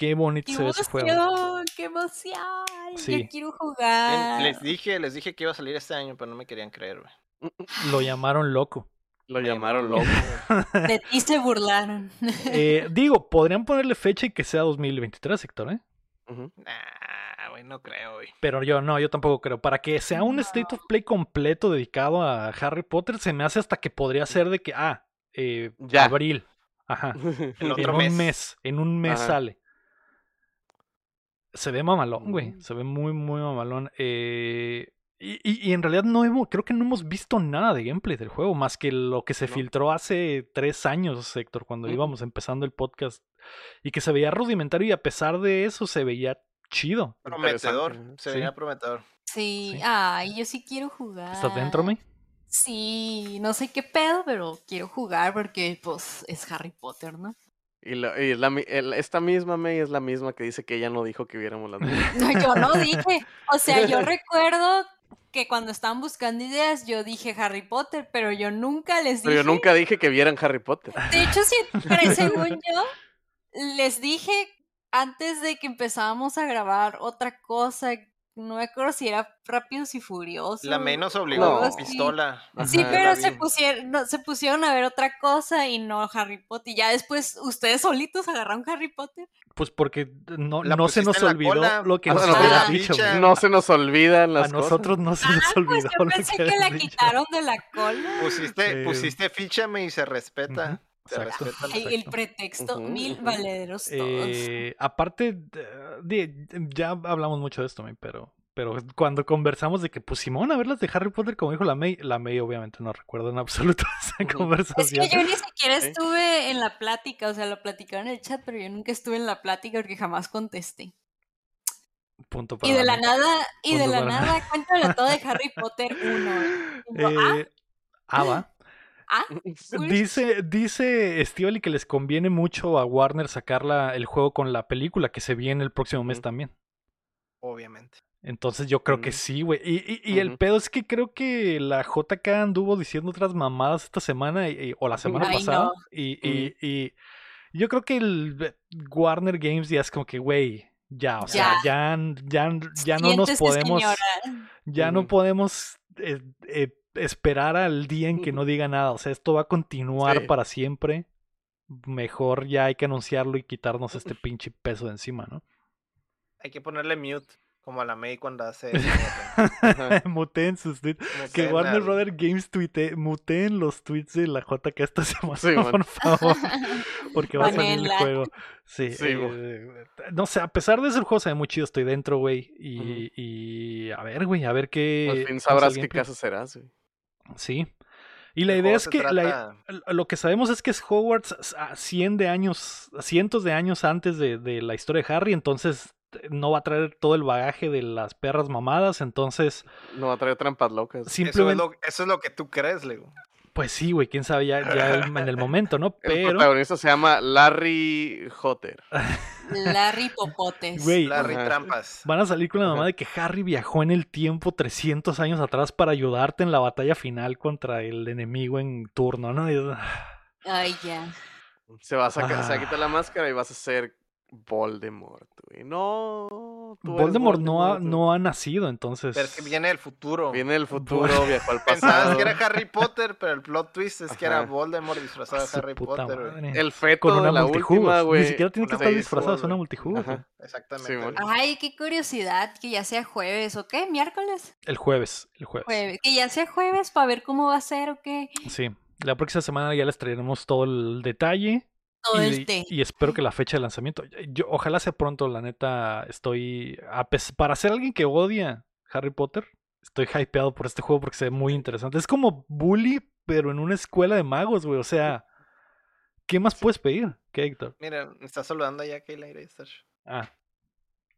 Qué bonito ¡Qué se ve ese juego. emoción! ¡Qué emoción! Sí. Yo quiero jugar. Les dije, les dije que iba a salir este año, pero no me querían creer, güey. Lo llamaron loco. Lo llamaron loco, güey. De ti se burlaron. Eh, digo, podrían ponerle fecha y que sea 2023, Héctor, ¿eh? Ujú. Nah, güey, no creo, güey. Pero yo no, yo tampoco creo. Para que sea un State of Play completo dedicado a Harry Potter, se me hace hasta que podría ser de que, ah, eh, Ya. abril. Ajá. El en otro un mes. mes. En un mes Ajá. sale. Se ve mamalón, güey. Se ve muy, muy mamalón. Eh, y, y- y en realidad no hemos, creo que no hemos visto nada de gameplay del juego, más que lo que se No. filtró hace tres años, Héctor, cuando íbamos empezando el podcast. Y que se veía rudimentario y a pesar de eso se veía chido. Prometedor. Se sí. veía prometedor. Sí. Sí. Ay, yo sí quiero jugar. ¿Estás dentro, May? Sí, no sé qué pedo, pero quiero jugar porque, pues, es Harry Potter, ¿no? Y, la- y la mi- el- esta misma May es la misma que dice que ella no dijo que viéramos las. No, yo no dije. O sea, yo recuerdo que cuando estaban buscando ideas, yo dije Harry Potter, pero yo nunca les Pero dije. yo nunca dije que vieran Harry Potter. De hecho, sí, pero según yo, les dije antes de que empezábamos a grabar otra cosa no me acuerdo si era Rápidos y Furiosos. La May nos obligó No. pistola. Sí, Ajá, pero se pusieron, no, se pusieron a ver otra cosa y no Harry Potter. Y ya después ustedes solitos agarraron Harry Potter. Pues porque no, La no se nos olvidó cola. lo que Ah, nos no, dicho. güey. No se nos olvidan A las cosas. nosotros no se nos Pues olvidó yo lo pensé que que la dicho. quitaron de la cola. Pusiste, Eh. pusiste ficha May, y se respeta. Se exacto. la Ay, el pretexto, mil valederos todos. Eh, aparte, de- de- ya hablamos mucho de esto, May, pero, pero cuando conversamos de que pues Simón a ver las de Harry Potter, como dijo la May, la May obviamente no recuerda en absoluto esa conversación. Es que yo ni siquiera estuve en la plática, o sea, lo platicaron en el chat, pero yo nunca estuve en la plática porque jamás contesté. Punto para Y de la la nada, y de Punto la para- nada, cuéntalo todo de Harry Potter 1. Eh, ah, va. Ah, Uy. Dice, dice Estivali que les conviene mucho a Warner sacar la- el juego con la película que se viene el próximo mes también. Obviamente. Entonces yo creo que Mm. sí, güey. Y, y- y el pedo es que creo que la JK anduvo diciendo otras mamadas esta semana y- y- o la semana Ay, pasada. no. Y, y- y yo creo que el Warner Games ya es como que, güey, ya, o sea, ya, ya, ya no nos podemos, señora. ya no podemos eh, eh, esperar al día en que no diga nada. O sea, esto va a continuar Sí. para siempre. Mejor ya hay que anunciarlo y quitarnos este pinche peso de encima, ¿no? Hay que ponerle mute, como a la May cuando hace. Muteen sus tweets. Que Warner al- Brother Games tuite, muteen los tweets de la JK esta semana, Sí, man. por favor. Porque va a salir el juego. Sí, Sí, eh, no sé, a pesar de el juego se ve muy chido, estoy dentro, güey. Y, y a ver, güey, a ver qué. Al fin sabrás qué casa serás, güey. Sí. Y la idea es que la- lo que sabemos es que es Hogwarts a 100 de años, cientos de años antes de, de la historia de Harry, entonces eh, no va a traer todo el bagaje de las perras mamadas, entonces No va a traer trampas locas. Eso es, simplemente, lo, eso es lo que tú crees, Lego. Pues sí, güey, quién sabe ya, ya el- en el momento, ¿no? El Pero, protagonista se llama Larry Hotter. Larry Popotes. güey, Larry Ajá. Trampas. van a salir con la mamá de que Harry viajó en el tiempo 300 años atrás para ayudarte en la batalla final contra el enemigo en turno, ¿no? Y- Ay, ya. Se va a sacar, se va a Ah. quitar la máscara y vas a ser Voldemort, güey. No. Tú eres Voldemort no ha, Voldemort, no ha nacido, entonces... Pero es que viene del futuro. Viene del futuro, viajó al Pensabas pasado. que era Harry Potter, pero el plot twist es que era Ajá. Voldemort disfrazado de Harry puta Potter. güey. El feto con de una la multijugos. última, güey. Ni siquiera tiene que Una estar multijugos, disfrazado, es una multijugos. Ajá. Exactamente. Güey. Ay, qué curiosidad que ya sea jueves, ¿o qué? ¿Miércoles? El jueves, el jueves. Jueves. Que ya sea jueves para ver cómo va a ser o qué. Sí. La próxima semana ya les traeremos todo el detalle. Todo y, el té. y espero que la fecha de lanzamiento. Yo, ojalá sea pronto, la neta. Estoy. a para ser alguien que odia Harry Potter, estoy hypeado por este juego porque se ve muy interesante. Es como Bully, pero en una escuela de magos, güey. O sea, ¿qué más puedes pedir? ¿Qué, Héctor? Mira, me está saludando ya Kayla. Ah.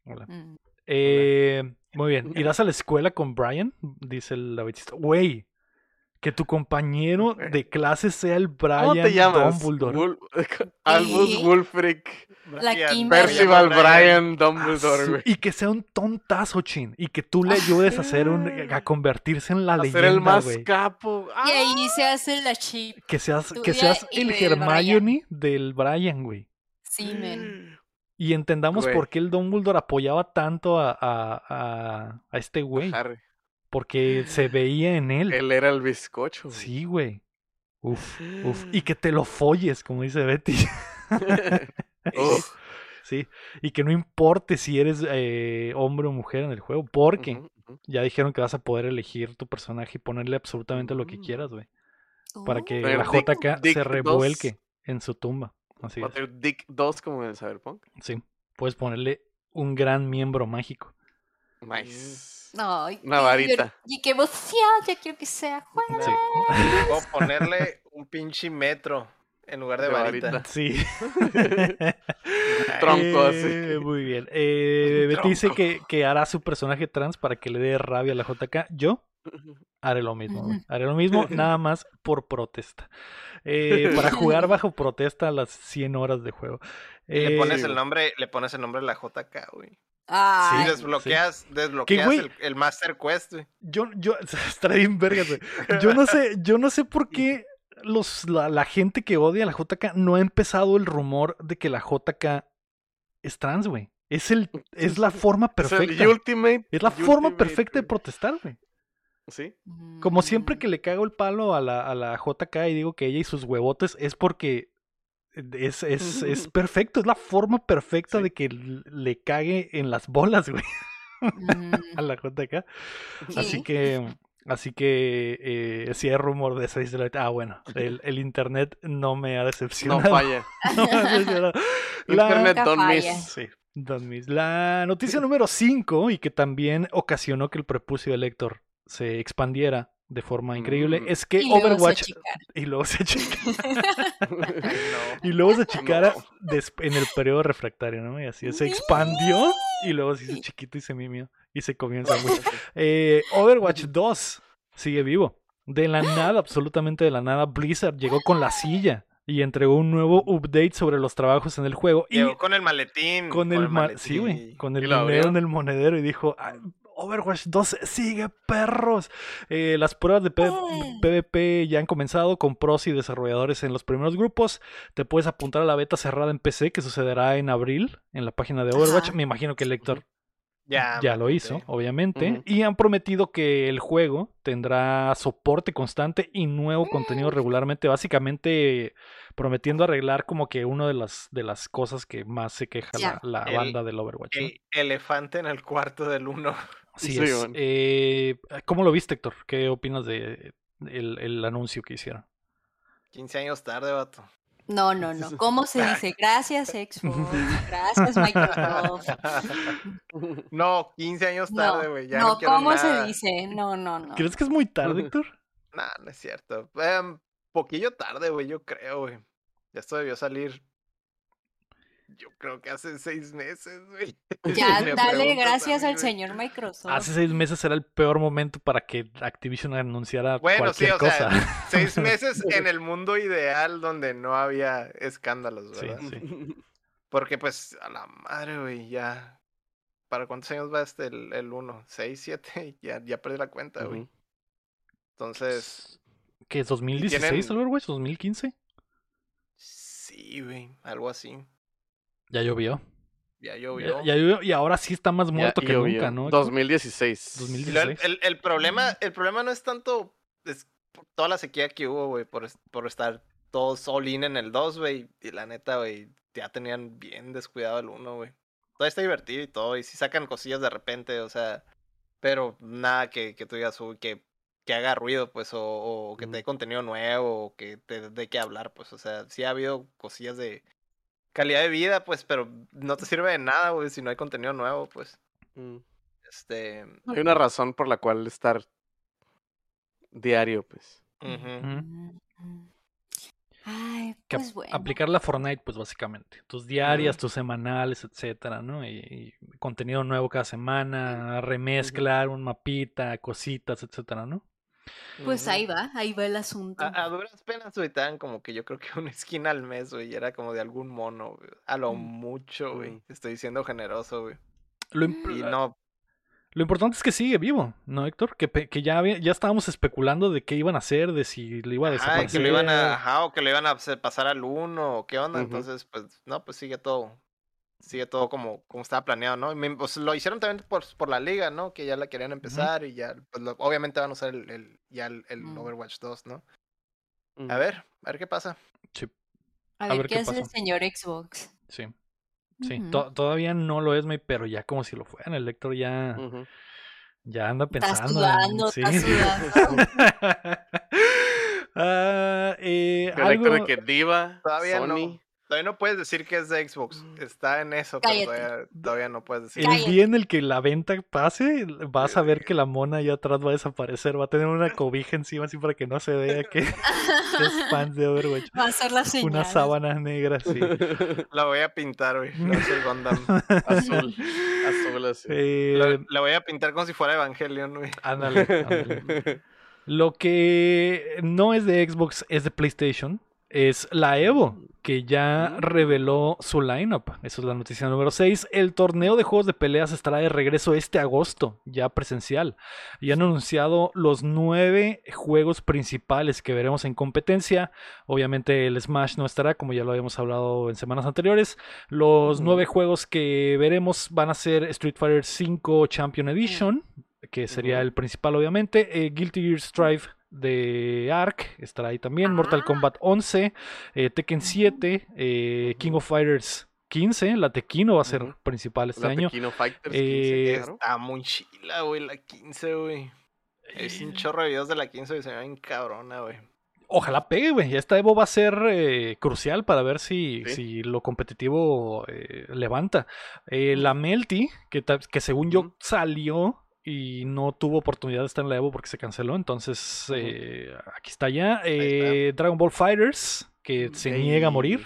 Hola. Mm. Eh, muy bien. ¿Irás a la escuela con Brian? Dice el Davidista. Güey, que tu compañero de clase sea el Brian ¿Cómo te llamas? Dumbledore. Wul- Albus ¿Qué? Wulfric. La. Percival Brian. Ah, Dumbledore, su- güey. y que sea un tontazo, chin. Y que tú le ayudes a hacer un. a convertirse en la A ser leyenda, el más güey. capo. Y ahí se hace la chip. Que seas, que el Hermione del Brian, güey. Sí, men. Y entendamos por qué el Dumbledore apoyaba tanto a, a, a, a este güey. Harry. Porque se veía en él. Él era el bizcocho. güey. Sí, güey. Uf, uf. Y que te lo folles, como dice Betty. Uf. Sí. Y que no importe si eres eh, hombre o mujer en el juego, porque ya dijeron que vas a poder elegir tu personaje y ponerle absolutamente lo que Mm. quieras, güey. Para que Pero la Dick- JK Dick se dos- revuelque en su tumba. Así Va a es. tener Dick 2 como en el Cyberpunk. Sí. Puedes ponerle un gran miembro mágico. Nice. Ay, Una varita. divert- Y qué emoción, ya quiero que sea jueves. Sí. O ponerle un pinche metro en lugar de, De varita. varita. Sí. Tronco así. Eh, Muy bien. Eh, Betty dice que, que hará su personaje trans para que le dé rabia a la JK. Yo haré lo mismo. Haré lo mismo, nada más por protesta. Eh, para jugar bajo protesta a las 100 horas de juego. Y le pones el nombre, le pones el nombre de la JK, güey. Ay, Y desbloqueas, desbloqueas el, el Master Quest, güey. Yo, yo, está bien vergas, güey. Yo no sé, yo no sé por qué los, la, la gente que odia a la JK no ha empezado el rumor de que la JK es trans, güey. Es, el, es la forma Es perfecta. el ultimate. Es la forma perfecta de protestar, güey. Sí. Como siempre Mm. que le cago el palo a la, a la JK y digo que ella y sus huevotes es porque es, es, es perfecto, es la forma perfecta Sí. de que le cague en las bolas, güey, Mm, a la JK. Así sí. que, así que eh, si hay rumor de eso, dice la- ah, bueno, el, el internet no me ha No decepcionado. falla. No me ha decepcionado. La- Internet don't falla. miss. Sí, don't miss. La noticia número 5 y que también ocionó que el prepucio de Héctor se expandiera de forma increíble Mm. es que Y Overwatch y luego se achicara, no. y luego se achicara No. en el periodo refractario, ¿no? Y así se expandió y luego se hizo chiquito y se mimió y se comió el sándwich. Eh, Overwatch 2 sigue vivo. De la nada, absolutamente de la nada, Blizzard llegó con la silla y entregó un nuevo update sobre los trabajos en el juego. Y Llegó con el maletín. con el, ma- maletín. sí, güey, con el ¿Y dinero en el monedero y dijo, "Ah, Overwatch 2 sigue perros. Eh, las pruebas de P-. PvP ya han comenzado con pros y desarrolladores en los primeros grupos. Te puedes apuntar a la beta cerrada en PC que sucederá en abril en la página de Overwatch. Ajá. Me imagino que el lector Ya, ya lo hizo, obviamente. Y han prometido que el juego tendrá soporte constante y nuevo contenido Mm. regularmente. Básicamente prometiendo arreglar como que una de las, de las cosas que más se queja Ya. la, la El- banda del Overwatch. ¿no? El elefante en el cuarto del uno. Sí, Sí, es. bueno. Eh, ¿Cómo lo viste, Héctor? ¿Qué opinas de el, el anuncio que hicieron? 15 años tarde, vato. No, no, no. ¿Cómo se dice? Gracias, Xbox. Gracias, Microsoft. No, 15 años No, tarde, güey. ya no, no, ¿cómo nada. se dice? No, no, no. ¿Crees que es muy tarde, Héctor? Nah, no es cierto. Em, poquillo tarde, güey, yo creo, güey. Ya esto debió salir. Yo creo que hace seis meses, güey. Ya, me dale gracias al güey. señor Microsoft. Hace seis meses era el peor momento para que Activision anunciara Bueno, sí, cualquier o cosa. sea, seis meses en el mundo ideal donde no había escándalos, Sí, ¿verdad? sí. Porque, pues, a la madre, güey, ya. ¿Para cuántos años va este el, el uno? ¿Seis, siete? Ya, ya perdí la cuenta, güey. Entonces, ¿Qué es 2016 tienen- Overwatch? ¿2015? sí, güey, algo así. Ya llovió. Ya llovió. ya llovió y ahora sí está más Ya muerto que llovió. nunca, ¿no? Héctor? 2016. 2016. Y luego el, el- el problema, el problema no es tanto es toda la sequía que hubo, güey, por, por estar todos all in en el 2, güey. Y la neta, güey, ya tenían bien descuidado el 1, güey. Todavía está divertido y todo, y si sacan cosillas de repente, o sea, pero nada que, que tú digas, uy, que, que haga ruido, pues, o, o que te dé contenido nuevo, o que te dé que hablar, pues, o sea, sí ha habido cosillas de calidad de vida, pues, pero no te sirve de nada, güey, si no hay contenido nuevo, pues, Mm. este... Hay una razón por la cual estar diario, pues. Mm. Ay, pues bueno. aplicar la Fortnite, pues básicamente. Tus diarias, tus semanales, etcétera, ¿no? Y, y contenido nuevo cada semana, remezclar, un mapita, cositas, etcétera, ¿no? Pues ahí va, ahí va el asunto. A, a duras penas, güey, te dan como que yo creo que una esquina al mes, güey, y era como de algún mono, güey. A lo Mm. mucho, güey. Mm. Te estoy diciendo generoso, güey. Lo, Mm. imp- Y no, lo importante es que sigue vivo, ¿no, Héctor? Que, ya, había- ya estábamos especulando de qué iban a hacer, de si le iba a ajá, desaparecer. que lo iban a, ajá, o que lo iban a pasar al uno, o qué onda. Entonces, pues, no, pues sigue todo. Sigue todo como, como estaba planeado, ¿no? Me- pues, lo hicieron también por, por la liga, ¿no? Que ya la querían empezar y ya, pues lo- obviamente van a usar el, el- ya el, el Mm. Overwatch 2, ¿no? Mm. A ver, a ver qué pasa. Sí, a, a ver, ver qué qué hace el señor Xbox. sí. sí. To- todavía no lo es, pero ya como si lo fuera. El Héctor ya, ya anda Está pensando. sí. está sudando. Ah, eh, El Héctor de que Diva, Todavía no. Todavía no puedes decir que es de Xbox. Mm. Está en eso, Cállate. pero todavía, todavía no puedes decir. El Cállate. día en el que la venta pase, vas a ver que la mona allá atrás va a desaparecer. Va a tener una cobija encima así para que no se vea que, es fan de Overwatch. Va a ser la señal. Unas sábanas negras, sí. La voy a pintar, güey. La voy a hacer Gundam. Azul. Azul así. Eh, La, la voy a pintar como si fuera Evangelion, güey. ándale, ándale. Lo que no es de Xbox es de PlayStation. Es la Evo, que ya Mm. reveló su lineup. Esa es la noticia número 6. El torneo de juegos de peleas estará de regreso este agosto, ya presencial. Y han anunciado los nueve juegos principales que veremos en competencia. Obviamente el Smash no estará, como ya lo habíamos hablado en semanas anteriores. Los Ujú. nueve juegos que veremos van a ser Street Fighter V Champion Edition, que sería el principal obviamente. eh, Guilty Gear Strive de Ark estará ahí también. Mortal Ah. Kombat 11, eh, Tekken 7, eh, King of Fighters 15. La Tekkino va a ser principal este La año. Tekkino Fighters Eh, 15, claro. Está muy chila, güey, la 15, güey. Es un chorro de videos de la 15 y se ven cabrona, güey. Ojalá pegue, güey. Esta Evo va a ser eh, crucial para ver si, Sí. si lo competitivo eh, levanta. Eh, la Melty, que, que según yo Ujú. salió y no tuvo oportunidad de estar en la Evo porque se canceló. Entonces, Ujú. eh, aquí está ya. está. Eh, Dragon Ball Fighters, que se Ey. niega a morir.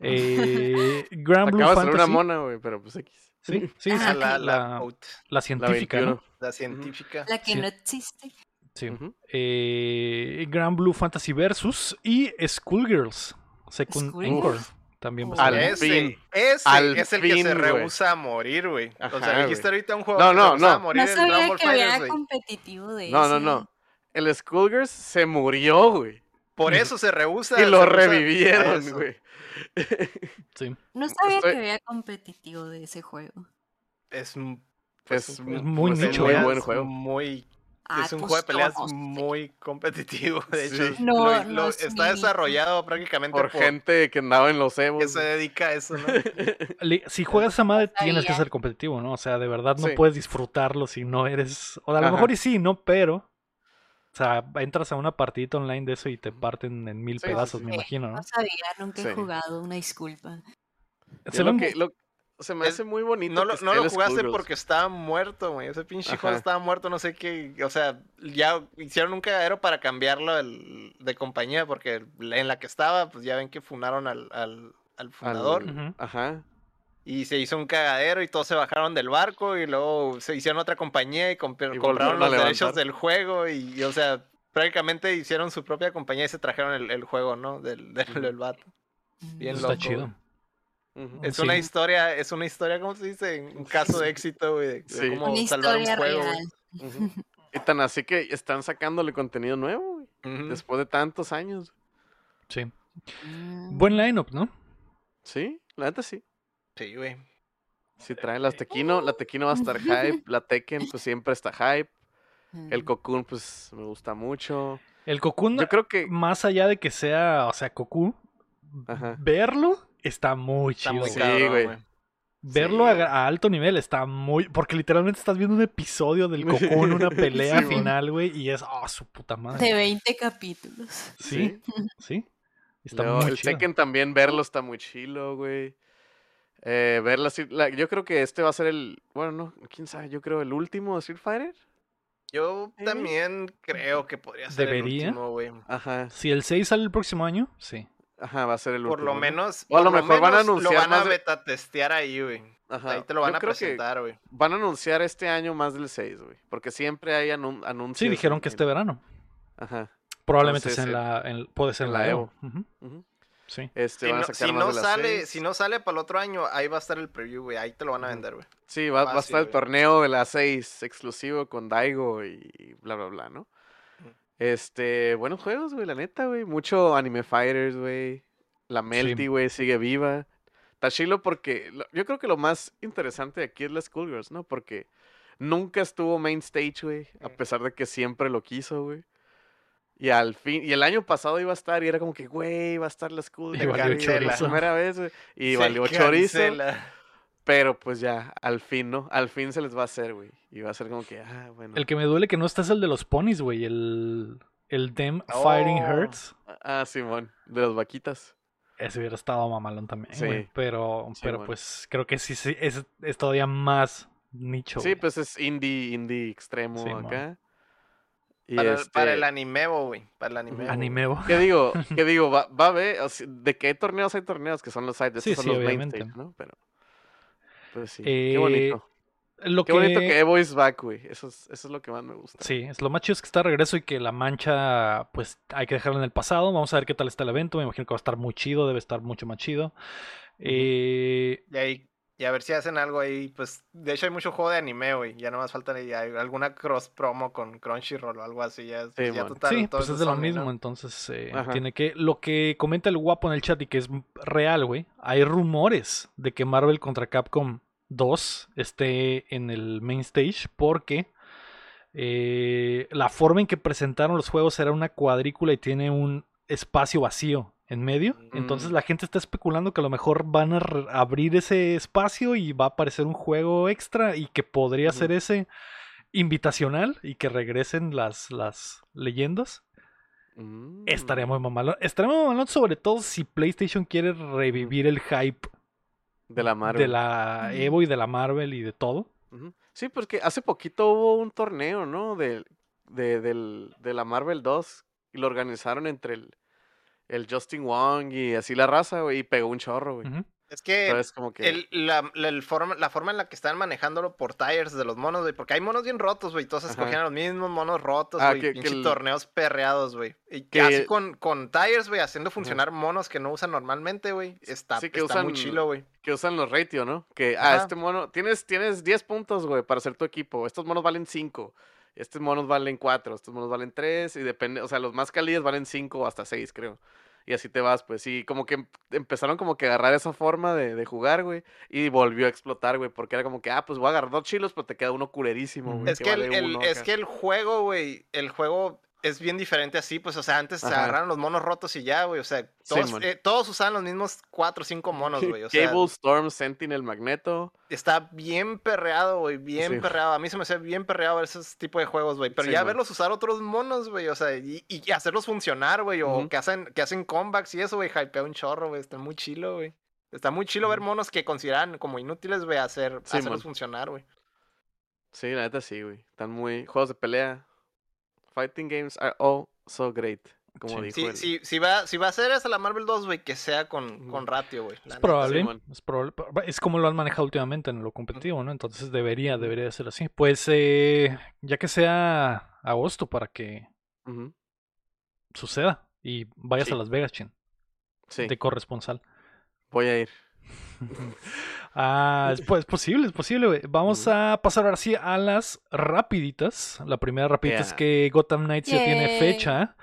Eh, Grand Blue Acaba de salir una Fantasy. mona, güey, pero pues X. Sí, sí, sí, Ah, la, la, la, la, out, científica, ¿no? 21. la científica. La que Sí. no existe. Sí. Ujú. Eh, Grand Blue Fantasy Versus y Schoolgirls. Second Schoolgirls. Encore. También va a ese, fin. ese Al es el que se rehúsa a morir, güey. O sea, dijiste ahorita un juego No, que no, se no. a morir No en Dragon sabía Ball que Fighters, había competitivo de No, no, ese. no. El Skullgirls se murió, güey. Por eso se rehúsa. Y lo revivieron, güey. Sí. No sabía Estoy- que había competitivo de ese juego. Es, un- Es Es muy pues, nicho, muy peleas buen juego. Muy, Ah, es un pues juego de peleas muy competitivo. De Sí. hecho, No, lo- no lo- es está mi- desarrollado prácticamente Por por, gente que andaba en los Evos. que se dedica a eso, ¿no? Si juegas esa madre, tienes que ser competitivo, ¿no? O sea, de verdad no Sí. puedes disfrutarlo si no eres. O a lo Ajá. mejor y sí, ¿no? Pero. O sea, entras a una partidita online de eso y te parten en mil pedazos, sí. me imagino, ¿no? No sabía, nunca Sí. he jugado, una disculpa. Lo que- lo- se me hace muy bonito. No lo, no jugaste Skullgirls. porque estaba muerto, güey. Ese pinche juego estaba muerto, no sé qué. O sea, ya hicieron un cagadero para cambiarlo el- de compañía porque en la que estaba, pues ya ven que funaron al, al, al fundador. Ujú. Ajá. Y se hizo un cagadero y todos se bajaron del barco y luego se hicieron otra compañía y, compr- Y compraron los derechos del juego y, y, o sea, prácticamente hicieron su propia compañía y se trajeron el, el juego, ¿no? Del, del, vato. Bien Está loco, chido. güey. Es Sí. una historia, es una historia, ¿cómo se dice? Un caso de éxito, güey, de, de Sí. cómo Una salvar un juego. Y tan así que están sacándole contenido nuevo, güey. Después de tantos años. Sí. Mm. Buen lineup, ¿no? Sí, la neta sí. Sí, güey. Sí, trae las Tequino. La Tequino va a estar hype. La Tekken, pues siempre está hype. El Mm. Cocoon, pues me gusta mucho. El Cocoon, Yo creo que. más allá de que sea, o sea, Cocoon, Ajá. verlo está muy Está chido. muy Sí, güey. cabrón, güey. güey. Verlo Sí, a, alto nivel está muy. Porque literalmente estás viendo un episodio del Cocoon, una pelea Sí, final, güey, y es. ¡Oh, su puta madre! De 20 capítulos. Sí, sí. Está Luego, muy el chido. Tekken también, verlo está muy chilo, güey. Eh, verlo así. la- yo creo que este va a ser el. Bueno, no, quién sabe. Yo creo el último de Street Fighter. Yo también creo que podría ser Debería. el último, güey. Ajá. Si el 6 sale el próximo año, sí. Ajá, va a ser el Por último. lo ¿no? menos. O a lo por mejor van a menos anunciar Lo van a más beta testear ahí, güey. Ajá. Ahí te lo van Yo a presentar, güey. Van a anunciar este año más del 6, güey. Porque siempre hay anun- anuncios. Sí, dijeron que este verano. Ajá. Probablemente Entonces, sea en la. en- puede ser en la la Evo. Ujú. Sí. Este, Si van no, a sacar si no sale, si no sale para el otro año, ahí va a estar el preview, güey. Ahí te lo van a vender, güey. Sí, va, va a estar el torneo de las 6 exclusivo con Daigo y bla, bla, bla, ¿no? Este, buenos juegos, güey, la neta, güey. Mucho Anime Fighters, güey. La Melty, güey, sigue viva. Está chilo porque lo- yo creo que lo más interesante de aquí es la Schoolgirls, ¿no? Porque nunca estuvo main stage, güey, a pesar de que siempre lo quiso, güey. Y al fin, y el año pasado iba a estar y era como que, güey, va a estar la Schoolgirls. valió güey, la primera vez, güey. Y Se valió chorizo. Pero pues ya, al fin, ¿no? Al fin se les va a hacer, güey. Y va a ser como que, ah, bueno. El que me duele que no está es el de los ponies, güey. El. El Them Fighting Oh. Hurts. Ah, Simón, de las vaquitas. Ese hubiera estado mamalón también, Sí. güey. Pero, Sí, pero pues creo que sí, sí es, es todavía más nicho. Sí, güey. pues es indie, indie extremo acá. Y Para, el- para el este, animevo, güey. Para el animevo. Animevo. ¿Qué digo? ¿Qué digo? Va, va a o sea, ¿de qué torneos hay torneos? Que son los sides, Sí, sí, son los main obviamente. stage, ¿no? Pero, pues sí, Eh, qué bonito. Lo Qué que... bonito que Evo is back, güey. Eso es, eso es lo que más me gusta. Sí, es lo más chido es que está de regreso y que la mancha, pues hay que dejarla en el pasado. Vamos a ver qué tal está el evento. Me imagino que va a estar muy chido, debe estar mucho más chido. Eh, Y ahí, y a ver si hacen algo ahí. Pues, de hecho, hay mucho juego de anime, güey. Ya no más falta alguna cross promo con Crunchyroll o algo así. Ya, pues, ya total, sí, todo pues es de lo mismo, ¿no? entonces eh, tiene que... Lo que comenta el guapo en el chat y que es real, güey. Hay rumores de que Marvel contra Capcom 2 esté en el main stage porque eh, la forma en que presentaron los juegos era una cuadrícula y tiene un espacio vacío en medio. Entonces Mm. la gente está especulando que a lo mejor van a abrir ese espacio y va a aparecer un juego extra y que podría ser ese invitacional y que regresen las, las leyendas. Mm. Estaría muy mamalón. Estaría muy mamalón sobre todo si PlayStation quiere revivir el hype De la Marvel. de la. Evo y de la Marvel y de todo. Sí, porque hace poquito hubo un torneo, ¿no? De, de, del- de la Marvel 2 y lo organizaron entre el, el Justin Wong y así la raza, güey, y pegó un chorro, güey. Es que Entonces, como que... el- la, la- el forma, la forma en la que están manejándolo por tires de los monos, güey. Porque hay monos bien rotos, güey. Todos Ajá. escogían a los mismos monos rotos, Ah, güey. que- que pinche el- torneos perreados, güey. Y que- así con, con tires, güey, haciendo funcionar monos que no usan normalmente, güey. Está, Sí, que está muy usan- chilo, güey. que usan los ratio, ¿no? Que, ah, Ajá. este mono, tienes, tienes 10 puntos, güey, para hacer tu equipo. Estos monos valen 5. Estos monos valen 4. Estos monos valen 3. Y depende, o sea, los más cálidos valen 5 o hasta 6, creo. Y así te vas, pues sí, como que em- empezaron como que a agarrar esa forma de, de jugar, güey. Y volvió a explotar, güey, porque era como que, ah, pues voy a agarrar dos chilos, pero te queda uno culerísimo, güey. Es que, el, vale el- es que el juego, güey, el juego es bien diferente así, pues, o sea, antes se Ajá. agarraron los monos rotos y ya, güey, o sea, todos, eh, todos usaban los mismos cuatro o cinco monos, güey, o sea, Cable, Storm, Sentinel, Magneto. está bien perreado, güey, bien Sí. perreado, a mí se me hace bien perreado ver esos tipos de juegos, güey, pero Sí, ya man. verlos usar otros monos, güey, o sea, y, y hacerlos funcionar, güey, o que hacen, que hacen comebacks y eso, güey, hypea un chorro, güey, está muy chilo, güey. Está muy chilo ver monos que consideran como inútiles, güey, hacer, Sí, hacerlos man. funcionar, güey. Sí, la neta sí, güey. Están muy. Juegos de pelea. Fighting games are all so great. Como Sí. dijo Sí, sí, si va, si va a ser esa la Marvel 2, güey, que sea con, con ratio, güey. Es probable, es probable. Es como lo han manejado últimamente en lo competitivo, ¿no? Entonces debería, debería de ser así. Pues eh, ya que sea agosto para que suceda y vayas Sí. a Las Vegas, chin, Sí, de corresponsal. voy a ir. Ah, es, po- es posible, es posible. güey. Vamos a pasar ahora sí a las rapiditas. La primera rapidita es que Gotham Knights ya tiene fecha.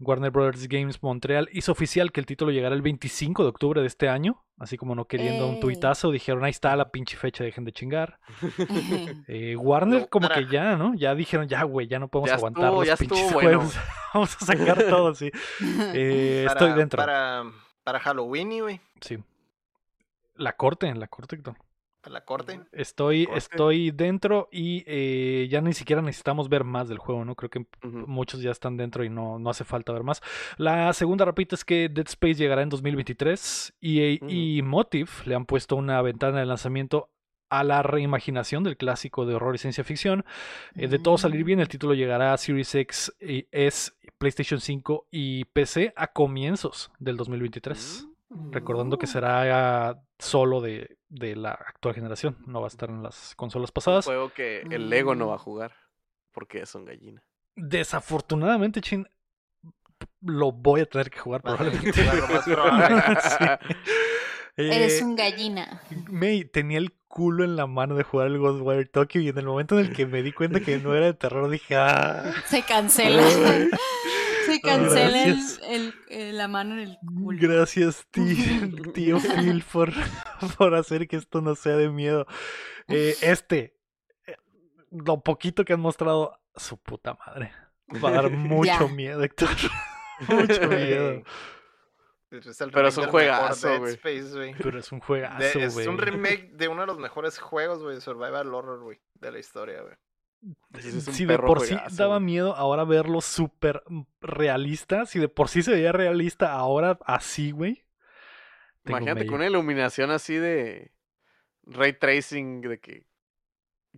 Warner Brothers Games Montreal hizo oficial que el título llegará el 25 de octubre de este año. Así como no queriendo un tuitazo, dijeron ahí está la pinche fecha, dejen de chingar. Eh, Warner No, como para- que ya, ¿no? Ya dijeron, ya, güey, ya no podemos Ya aguantar estuvo, los ya pinches estuvo bueno. juegos. Vamos a sacar todo, sí. Eh, Para, estoy dentro. Para, para Halloween, güey, Sí. La corte, la corte, Héctor. la corte. Estoy, Corte. estoy dentro y eh, ya ni siquiera necesitamos ver más del juego, ¿no? Creo que muchos ya están dentro y no, no hace falta ver más. La segunda, repito, es que Dead Space llegará en 2023 y, y Motive le han puesto una ventana de lanzamiento a la reimaginación del clásico de horror y ciencia ficción. Eh, de todo salir bien, el título llegará a Series X, y S, PlayStation 5 y PC a comienzos del 2023. Mm. Recordando que será solo de, de la actual generación, no va a estar en las consolas pasadas. juego que el Lego no va a Mm. jugar. Porque es un gallina. Desafortunadamente, Chin, lo voy a tener que jugar probablemente. jugarlo más probable. Sí. Eres Eh, un gallina. May, tenía el culo en la mano de jugar el Ghostwire Tokyo y en el momento en el que me di cuenta que no era de terror dije, ah, Se cancela. El, Gracias. el- eh, la mano en el culo. gracias tío, tío Phil por, por hacer que esto no sea de miedo. Eh, este, eh, lo poquito que han mostrado, su puta madre. Va a dar mucho Ya. miedo, Héctor. mucho miedo. Es Pero es un juegazo, güey. Pero es un juegazo, es güey. un remake de uno de los mejores juegos, güey, de Survival Horror, güey, de la historia, güey. Ese es un Si de por sí daba miedo, ahora verlo súper realista. Si de por sí se veía realista, ahora así, güey. Imagínate con una iluminación así de ray tracing, de que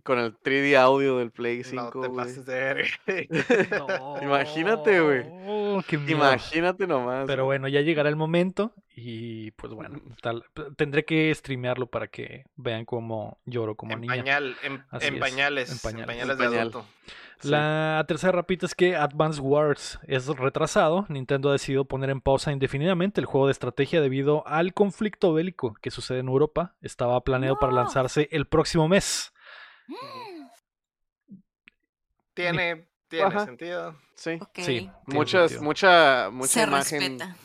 con el 3D audio del Play 5, No te pases de verga. Imagínate, güey. Oh. Imagínate nomás. Pero bueno, ya llegará el momento y pues bueno, tal, tendré que streamearlo para que vean cómo lloro como En, niña. pañal, en, en es, pañales, en en pañales. pañales, En de pañal. adulto. Sí. La tercera rapita es que Advance Wars es retrasado. Nintendo ha decidido poner en pausa indefinidamente el juego de estrategia debido al conflicto bélico que sucede en Europa. Estaba planeado para No. lanzarse el próximo mes. Tiene, tiene Ajá. sentido. Sí. Ok. Sí. Muchas, sentido. mucha, mucha Se imagen. respeta.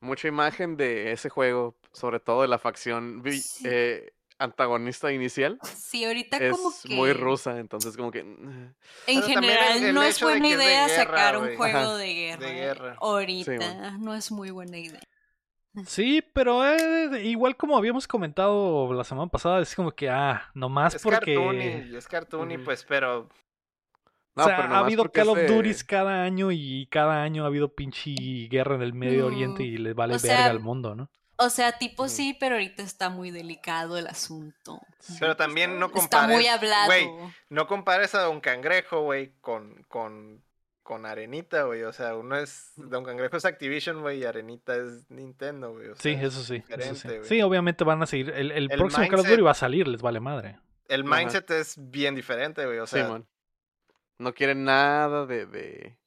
Mucha imagen de ese juego, sobre todo de la facción Sí. eh, antagonista inicial. Sí, ahorita Es como que muy rusa, entonces como que. en Pero general el- el no es buena idea guerra, sacar un juego Ajá. de guerra. guerra. Ahorita no es muy buena idea. Sí, pero eh, igual como habíamos comentado la semana pasada, es como que, ah, nomás Es porque... cartoon y es cartoon y Ujú. pues, pero No, o sea, pero ha habido Call of Duty cada año y cada año ha habido pinche guerra en el Medio Oriente No. y le vale O verga sea, al mundo, ¿no? O sea, tipo sí, pero ahorita está muy delicado el asunto. Pero también no Está muy compares, hablado. güey, no compares a Don Cangrejo, güey, con, con, con Arenita, güey. O sea, uno es. Don Cangrejo es Activision, güey, y Arenita es Nintendo, güey. o Sí, eso sí. Eso sí. Sí, obviamente van a seguir. El, el El próximo Call of Duty va a salir, les vale madre. El Ajá. mindset es bien diferente, güey. O sea, Simón. No quieren nada de, de,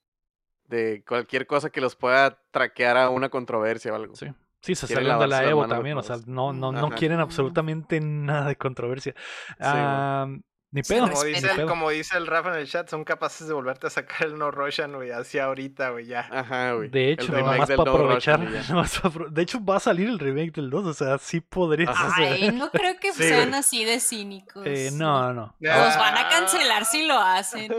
de cualquier cosa que los pueda traquear a una controversia o algo. Sí. Sí, se salieron de la Evo también, o sea, no, no, no quieren absolutamente nada de controversia. güey. Ah, ni pedo. como, ni dice el, pedo. como dice el Rafa en el chat, son capaces de volverte a sacar el No Russian, güey, así ahorita, güey, ya. Ajá, güey. De hecho, nomás del para No aprovechar. Nomás pa' de hecho, va a salir el remake del 2, o sea, sí podría. Ay, no creo que Sí, sean güey. así de cínicos. Eh, no, no. Los van a cancelar si lo hacen.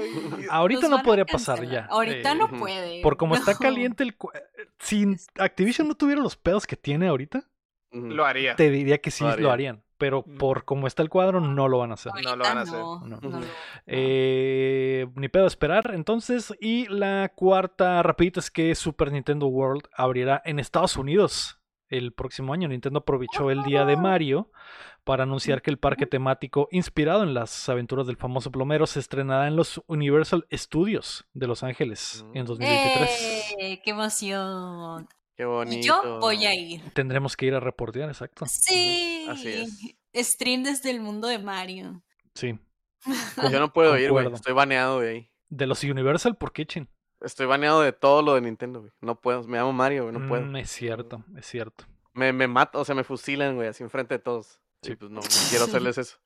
Ahorita Los no podría pasar ya. Ahorita Eh, no puede. Por como está caliente el... cu- Si Activision no tuviera los pedos que tiene ahorita. Lo haría. te diría que sí Lo lo, harían. Pero Mm. por como está el cuadro, no lo van a hacer. No lo van a hacer. No, No. no lo- Eh, ni pedo esperar, entonces. Y la cuarta rapidita es que Super Nintendo World abrirá en Estados Unidos el próximo año. Nintendo aprovechó el día de Mario para anunciar que el parque temático inspirado en las aventuras del famoso plomero se estrenará en los Universal Studios de Los Ángeles en Mm. 2023. ¡Eh! ¡Qué emoción! Qué Y bonito. yo voy a ir. Tendremos que ir a reportear, exacto. Sí. Así Stream desde el mundo de Mario. Sí. Yo no puedo ir, güey. Estoy baneado de ahí. De los Universal, ¿por qué, chin? Estoy baneado de todo lo de Nintendo, güey. No puedo. Me llamo Mario, güey. No puedo. Mm, es cierto, es cierto. Me, me matan, o sea, me fusilan, güey, así enfrente de todos. Sí. Pues no, no quiero hacerles eso.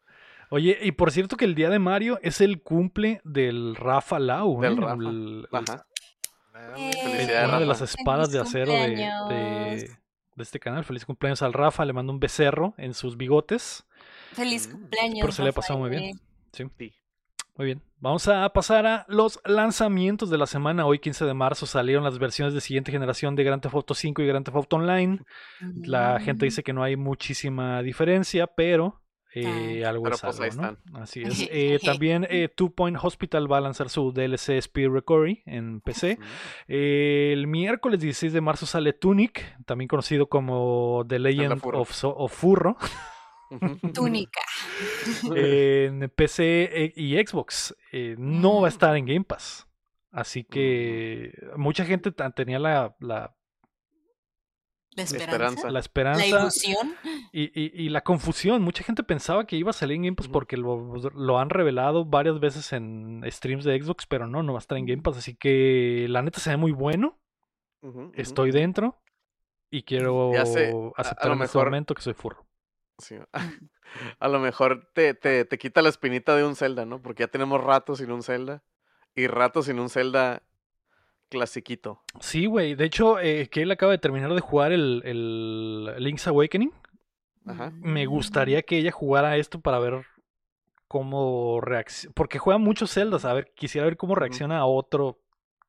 Oye, y por cierto que el día de Mario es el cumple del Rafa Lau, Del ¿eh? Rafa. El- el- Ajá. Eh, Felicidades, una de las espadas de acero de, de- de este canal. Feliz cumpleaños al Rafa, le mando un becerro en sus bigotes. Feliz Mm. cumpleaños. Pero se le ha pasado muy bien. Sí. Sí. Muy bien. Vamos a pasar a los lanzamientos de la semana. Hoy, 15 de marzo, salieron las versiones de siguiente generación de Grand Theft Auto 5 y Grand Theft Auto Online. La gente dice que no hay muchísima diferencia, pero eh, algo Pero es pues algo, ahí ¿no? están. Así es. Eh, también eh, Two Point Hospital va a lanzar su DLC Speed Recovery en PC. Eh, el miércoles 16 de marzo sale Tunic, también conocido como The Legend Furro. of, So- of Furro. Túnica. en PC eh, y Xbox. Eh, no va a estar en Game Pass. Así que mucha gente tenía la, la, La esperanza. Esperanza. la La esperanza ilusión. y, y- y la confusión. Mucha gente pensaba que iba a salir en Game Pass porque lo, lo han revelado varias veces en streams de Xbox, pero no, no va a estar en Game Pass. Así que la neta se ve muy bueno. Estoy dentro y quiero sé, a- a aceptar lo en este momento que soy furro. Sí. A lo mejor te, te, te quita la espinita de un Zelda, ¿no? Porque ya tenemos rato sin un Zelda. Y rato sin un Zelda clasiquito. Sí, güey. De hecho, eh, que él acaba de terminar de jugar el, el Link's Awakening. Ajá. Me gustaría que ella jugara esto para ver cómo reacciona. Porque juega muchos Zeldas. A ver, quisiera ver cómo reacciona a otro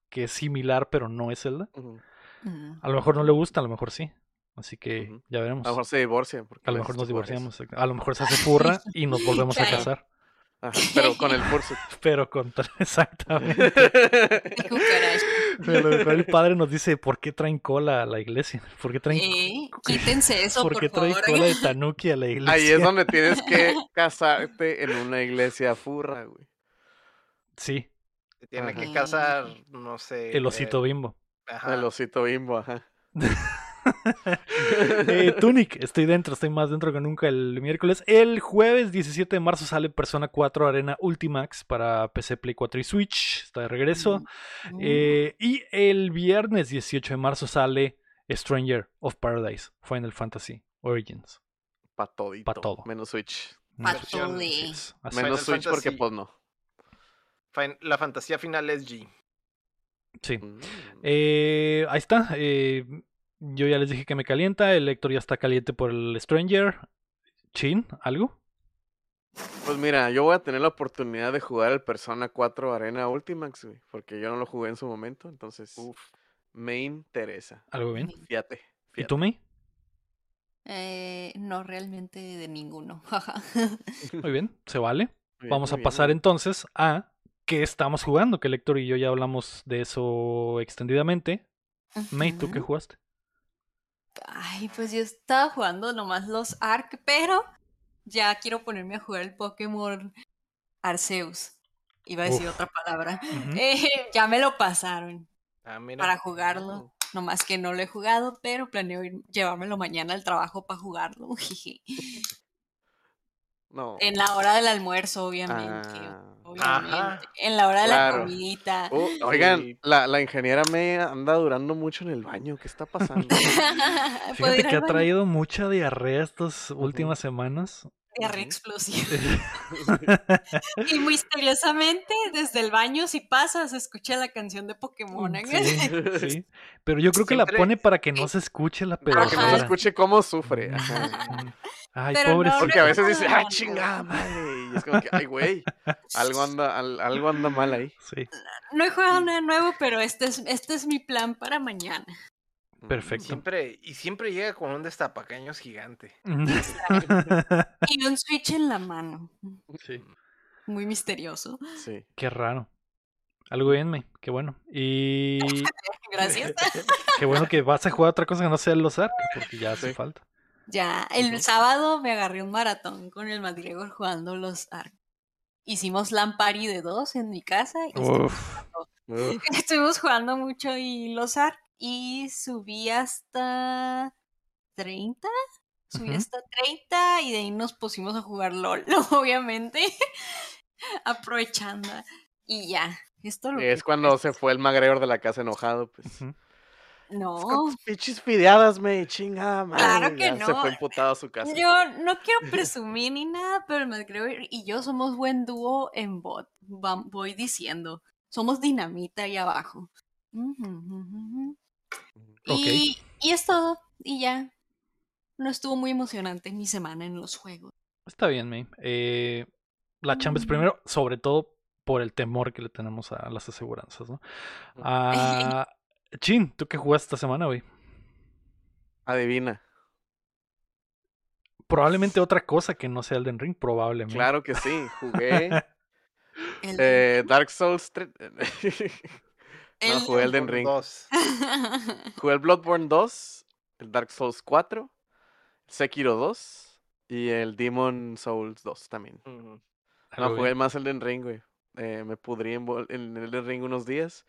que es similar, pero no es Zelda. A lo mejor no le gusta, a lo mejor sí. Así que ya veremos. A lo mejor se divorcian. A lo mejor nos divorciamos. A lo mejor se hace furra y nos volvemos a casar. Ajá, pero con el Fursuit. Pero con exactamente. Mejor el padre nos dice, ¿por qué traen cola a la iglesia? ¿Por qué traen, Eh, quítense eso, ¿por por, qué traen favor. cola de tanuki a la iglesia? Ahí es donde tienes que casarte en una iglesia furra, güey. Sí, Se tiene Ajá. que casar, no sé. el osito eh, bimbo. ajá. El osito bimbo, ajá. Eh, Tunic, estoy dentro, estoy más dentro que nunca el miércoles. El jueves 17 de marzo sale Persona 4 Arena Ultimax para PC, Play 4 y Switch. Está de regreso. Mm. Eh, y el viernes 18 de marzo sale Stranger of Paradise Final Fantasy Origins. Pa' todito. Pa' todo. Menos Switch. Pa' Menos Final Switch porque pues no. Fin- La fantasía final es G. Sí. Mm. Eh, ahí está. eh, yo ya les dije que me calienta. El Héctor ya está caliente por el Stranger. Chin, ¿algo? Pues mira, yo voy a tener la oportunidad de jugar el Persona 4 Arena Ultimax, güey, porque yo no lo jugué en su momento, entonces me interesa. ¿Algo bien? Fíjate. ¿Y tú, May? Eh, no, realmente de ninguno. Muy bien, se vale. Bien, Vamos a bien, pasar bien. entonces a qué estamos jugando, que el Héctor y yo ya hablamos de eso extendidamente. May, ¿tú qué jugaste? Ay, pues yo estaba jugando nomás los Ark, pero ya quiero ponerme a jugar el Pokémon Arceus. Iba a decir Uf. otra palabra. Eh, ya me lo pasaron Ah, para jugarlo. Nomás que no lo he jugado, pero planeo ir- llevármelo mañana al trabajo para jugarlo. No. en la hora del almuerzo, obviamente. Ah. Obviamente. Ajá. En la hora de Claro. la comidita. Oh, oigan, Sí. la, la ingeniera me anda durando mucho en el baño. ¿Qué está pasando? ¿Puedo Fíjate que ha traído mucha diarrea estas últimas semanas. Diarrea explosiva. Y misteriosamente, desde el baño, si pasas, escucha la canción de Pokémon. ¿eh? Sí, sí. Pero yo creo que la pone para que no se escuche la Para que no se Ajá. escuche cómo sufre. ajá. Mm. Ay, Pero no, pobrecito. Porque a veces dice, no, ¡ay, no. chingada madre! Y es como que, ¡ay, güey! Algo anda, al- algo anda mal ahí. Sí, No he jugado nada nuevo, pero este es, este es mi plan para mañana. perfecto. Siempre, y siempre llega con un destapacaños gigante. Y un Switch en la mano. sí. Muy misterioso. Sí. Qué raro. Algo bien, May. Qué bueno. Y Gracias. qué bueno que vas a jugar otra cosa que no sea los Ark, porque ya hace Sí. falta. Ya, el sábado me agarré un maratón con el McGregor jugando los Ark. Hicimos LAN party de dos en mi casa y estuvimos Uf. Ugh. Estuvimos jugando mucho y los ARC y subí hasta 30. Subí hasta 30 y de ahí nos pusimos a jugar LOL, obviamente. Aprovechando. Y ya. Esto lo Es que- cuando se fue el magreor de la casa enojado, pues. No. Con pinches fideadas, me chingada madre. Claro que ya Se no. fue emputado a su casa. Yo no quiero presumir ni nada, pero el McGregor y yo somos buen dúo en bot. Voy diciendo. Somos dinamita ahí abajo. Y, y es todo. Y ya. No estuvo muy emocionante mi semana en los juegos. Está bien, May. Eh, la chamba es primero, sobre todo por el temor que le tenemos a las aseguranzas, ¿no? Ah, Chin, ¿tú qué jugaste esta semana, güey? Adivina. Probablemente otra cosa que no sea Elden Ring, probablemente. Claro que sí. Jugué eh, Dark Souls 3. no, el- jugué Elden Ring. Jugué el Bloodborne 2, el Dark Souls 4, Sekiro 2 y el Demon Souls 2 también. Ujú. No, jugué más Elden Ring, güey. Eh, me pudrí en, en Elden Ring unos días.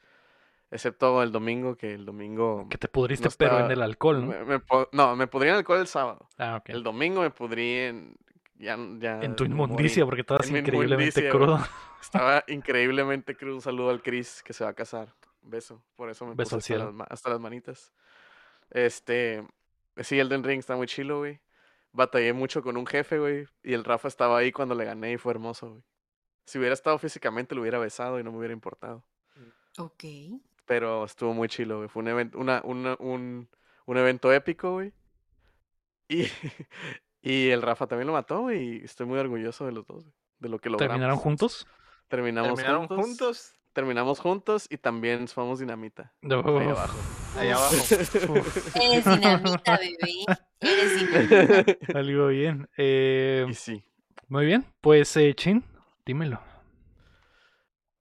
Excepto el domingo, que el domingo... Que te pudriste, no pero en el alcohol, ¿no? Me, me no, me pudrí en alcohol el sábado. Ah, ok. El domingo me pudrí en... Ya, ya En tu morí. inmundicia, porque estabas En increíblemente crudo. Estaba increíblemente crudo. Un saludo al Chris que se va a casar. Beso. Por eso me Beso puse al hasta cielo. las, hasta las manitas. Este. Sí, Elden Ring está muy chilo, güey. Batallé mucho con un jefe, güey. Y el Rafa estaba ahí cuando le gané y fue hermoso, güey. Si hubiera estado físicamente, lo hubiera besado y no me hubiera importado. ok. Pero estuvo muy chilo, güey. Fue un, evento una, una- un, un evento épico, güey. Y, y el Rafa también lo mató, güey. Y estoy muy orgulloso de los dos, güey. De lo que logramos. ¿Terminaron juntos? Terminamos ¿Terminaron juntos. juntos? Terminamos juntos y también somos dinamita. No. Ahí abajo. Ahí abajo. Eres dinamita, bebé. Eres dinamita. Algo bien. Eh, y sí, muy bien. Pues, eh, Chin, dímelo.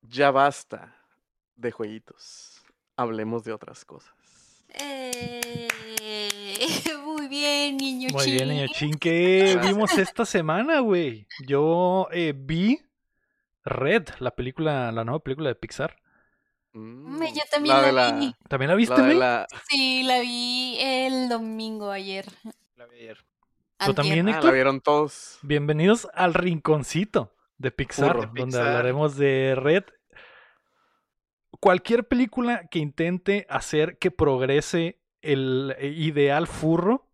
ya basta de jueguitos. Hablemos de otras cosas. Eh, muy bien, niño Muy bien, niño chin. chin. ¿Qué vimos esta semana, güey? Yo eh, vi Red, la película, la nueva película de Pixar. Mm, Me- yo también la la de la, vi. ¿También la viste, la- Sí, la vi el domingo ayer. La vi ayer. ¿Tú también, Ah, la vieron todos. Bienvenidos al rinconcito de Pixar, donde Pixar. hablaremos de Red. Cualquier película que intente hacer que progrese el eh, ideal furro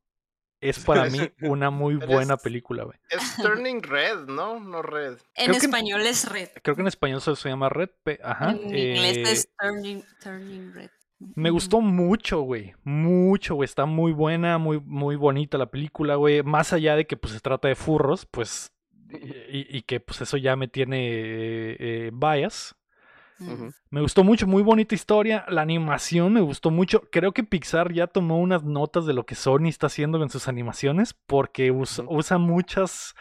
es para mí una muy buena es- película, güey. Es Turning Red, ¿no? No Red. En creo que- español es red. Creo que en español solo se llama Red. pe- Ajá. En inglés eh, es turning, turning red. Me gustó mucho, güey. Mucho, güey. Está muy buena, muy, muy bonita la película, güey. Más allá de que pues se trata de furros, pues. Y, y que pues eso ya me tiene eh, eh, bias. Me gustó mucho, muy bonita historia. La animación me gustó mucho. Creo que Pixar ya tomó unas notas de lo que Sony está haciendo en sus animaciones. Porque usa, muchas.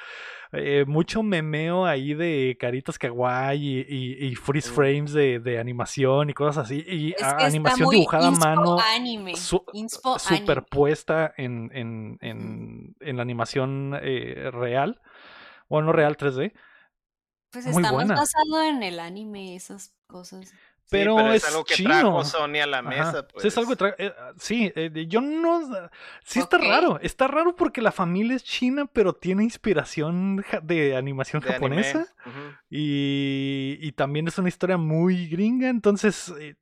eh, mucho memeo ahí de caritas kawaii y, y, y freeze frames de, de animación y cosas así. Y Es que animación dibujada a mano Anime. su- inspo anime. superpuesta en, en, en, en la animación eh, real. O no real 3D. Pues muy está buena. más basado en el anime, esas cosas. Sí, Pero es, es algo que chino. trajo Sony a la Ajá. mesa. Pues. Sí, es algo que tra- eh, sí, eh, yo no. Sí, está raro. Está raro porque la familia es china, pero tiene inspiración de animación de japonesa. Y, y también es una historia muy gringa. Entonces, eh,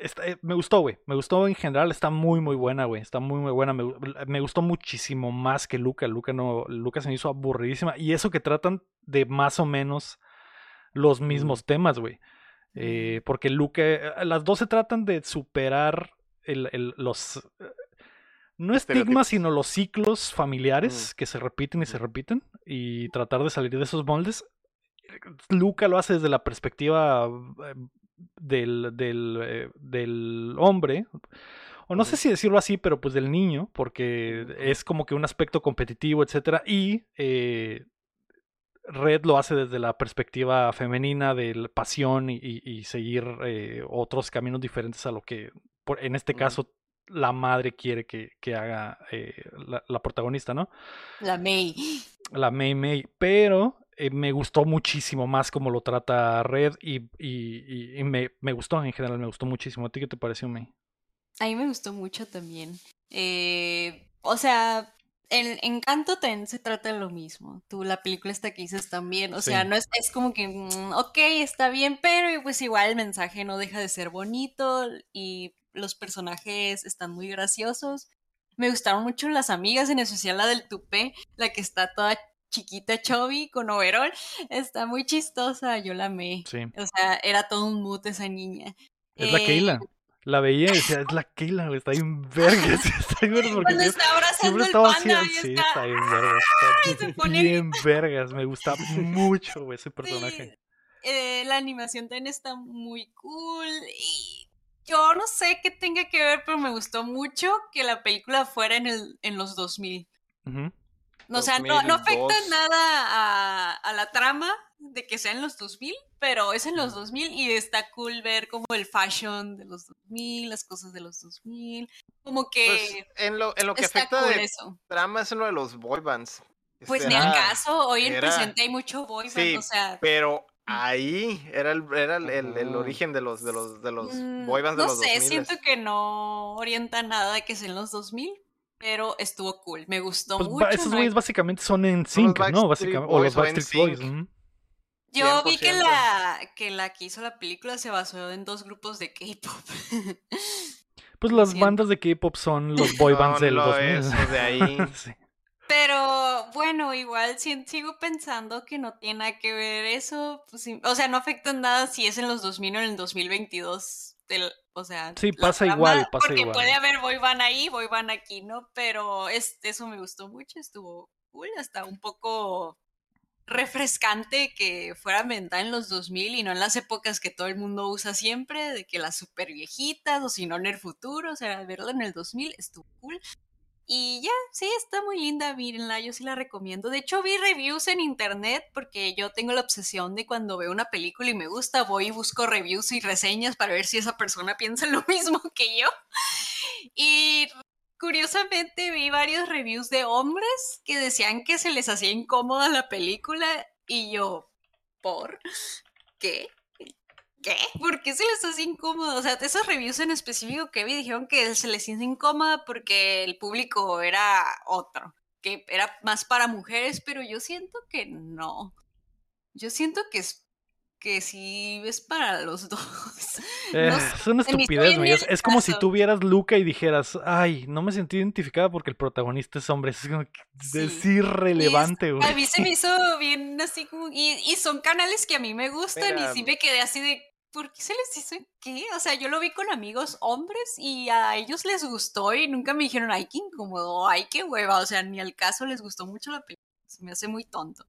está- eh, me gustó, güey. Me gustó en general. Está muy, muy buena, güey. Está muy, muy buena. Me, me gustó muchísimo más que Luca. Luca no. Luca se me hizo aburridísima. Y eso que tratan de más o menos los mismos temas, güey. Eh, porque Luca. eh, Las dos se tratan de superar el, el- los. eh, No estigmas, sino los ciclos familiares Ujú. que se repiten y se repiten. Y tratar de salir de esos moldes. Luca lo hace desde la perspectiva eh, del, del, eh, del hombre, o no sé si decirlo así, pero pues del niño, porque es como que un aspecto competitivo, etcétera, y eh, Red lo hace desde la perspectiva femenina de la pasión y, seguir eh, otros caminos diferentes a lo que, por- en este caso, la madre quiere que, que haga eh, la, la protagonista, ¿no? La May. la Mei Mei, pero eh, me gustó muchísimo más como lo trata Red y, y- y- y me, me gustó en general, me gustó muchísimo. ¿A ti qué te pareció, Mei? A mí me gustó mucho también. Eh, o sea, el encanto también se trata de lo mismo. Tú, la película esta que dices también. O Sí. sea, no es, es como que, mm, ok, está bien, pero pues igual el mensaje no deja de ser bonito y los personajes están muy graciosos. Me gustaron mucho las amigas, en especial la del tupé, la que está toda chiquita, chubby, con overol. Está muy chistosa, yo la amé. Sí. O sea, era todo un mood esa niña. Es la Eh, Keila. La veía y decía, es la Keila, güey, está bien verga. está bien verga porque está siempre estaba así. ah, Sí, está- está bien vergas. se Está pone bien vergas. Me gusta mucho güey, ese personaje. Sí, eh, la animación también está muy cool y yo no sé qué tenga que ver, pero me gustó mucho que la película fuera en, el, en los 2000. Ujú. No, o sea, no, no afecta 2002. nada a, a la trama de que sea en los 2000, pero es en los 2000 y está cool ver como el fashion de los 2000, las cosas de los 2000, como que Pues, en lo, en lo que afecta cool de eso. trama es en lo de los boy bands. Pues Este, ni al caso, hoy en era- presente hay mucho boy band, Sí, o sea, Pero ahí era el, era el, el- origen de los, de los, de los Mm, boy bands de no los sé, 2000. siento que no orienta nada de que sea en los 2000, pero estuvo cool, me gustó Pues mucho. esos no güeyes básicamente son en los sync, ¿no? Básicamente. O los Backstreet Boys. Yo vi que 100%. la, que la que hizo la película se basó en dos grupos de K-pop. Pues las bandas de K-pop son los boy bands Son del lo 2000. esos de ahí. Sí. Pero bueno, igual si- sigo pensando que no tiene nada que ver eso. pues, o sea, no afecta en nada si es en los 2000 o en el 2022. O sea, Sí, pasa trama, igual, pasa porque igual. puede haber boy band ahí, boy band aquí, ¿no? Pero es, eso me gustó mucho, estuvo cool, hasta un poco refrescante que fuera ambientada en los 2000 y no en las épocas que todo el mundo usa siempre, de que las super viejitas o si no en el futuro, o sea, verlo en el 2000 estuvo cool. Y ya, sí, está muy linda, mírenla, yo sí la recomiendo. De hecho, vi reviews en internet porque yo tengo la obsesión de cuando veo una película y me gusta, voy y busco reviews y reseñas para ver si esa persona piensa lo mismo que yo. Y curiosamente vi varios reviews de hombres que decían que se les hacía incómoda la película y yo, ¿por qué? ¿Qué? ¿Por qué se les hace incómodo? O sea, esos reviews en específico que vi dijeron que se les hizo incómoda porque el público era otro, que era más para mujeres, pero yo siento que no. Yo siento que es que sí es para los dos. Eh, No sé, es una mi- estupidez, güey. Es, como si tú vieras Luca y dijeras, ay, no me sentí identificada porque el protagonista es hombre. Es, como que- Sí. es irrelevante, güey. A mí se me hizo bien así como... Y, y son canales que a mí me gustan Mira, y sí me quedé así de... ¿Por qué se les hizo qué? O sea, yo lo vi con amigos hombres y a ellos les gustó y nunca me dijeron, ay, qué incómodo, ay, qué hueva. O sea, ni al caso les gustó mucho la película. Se me hace muy tonto.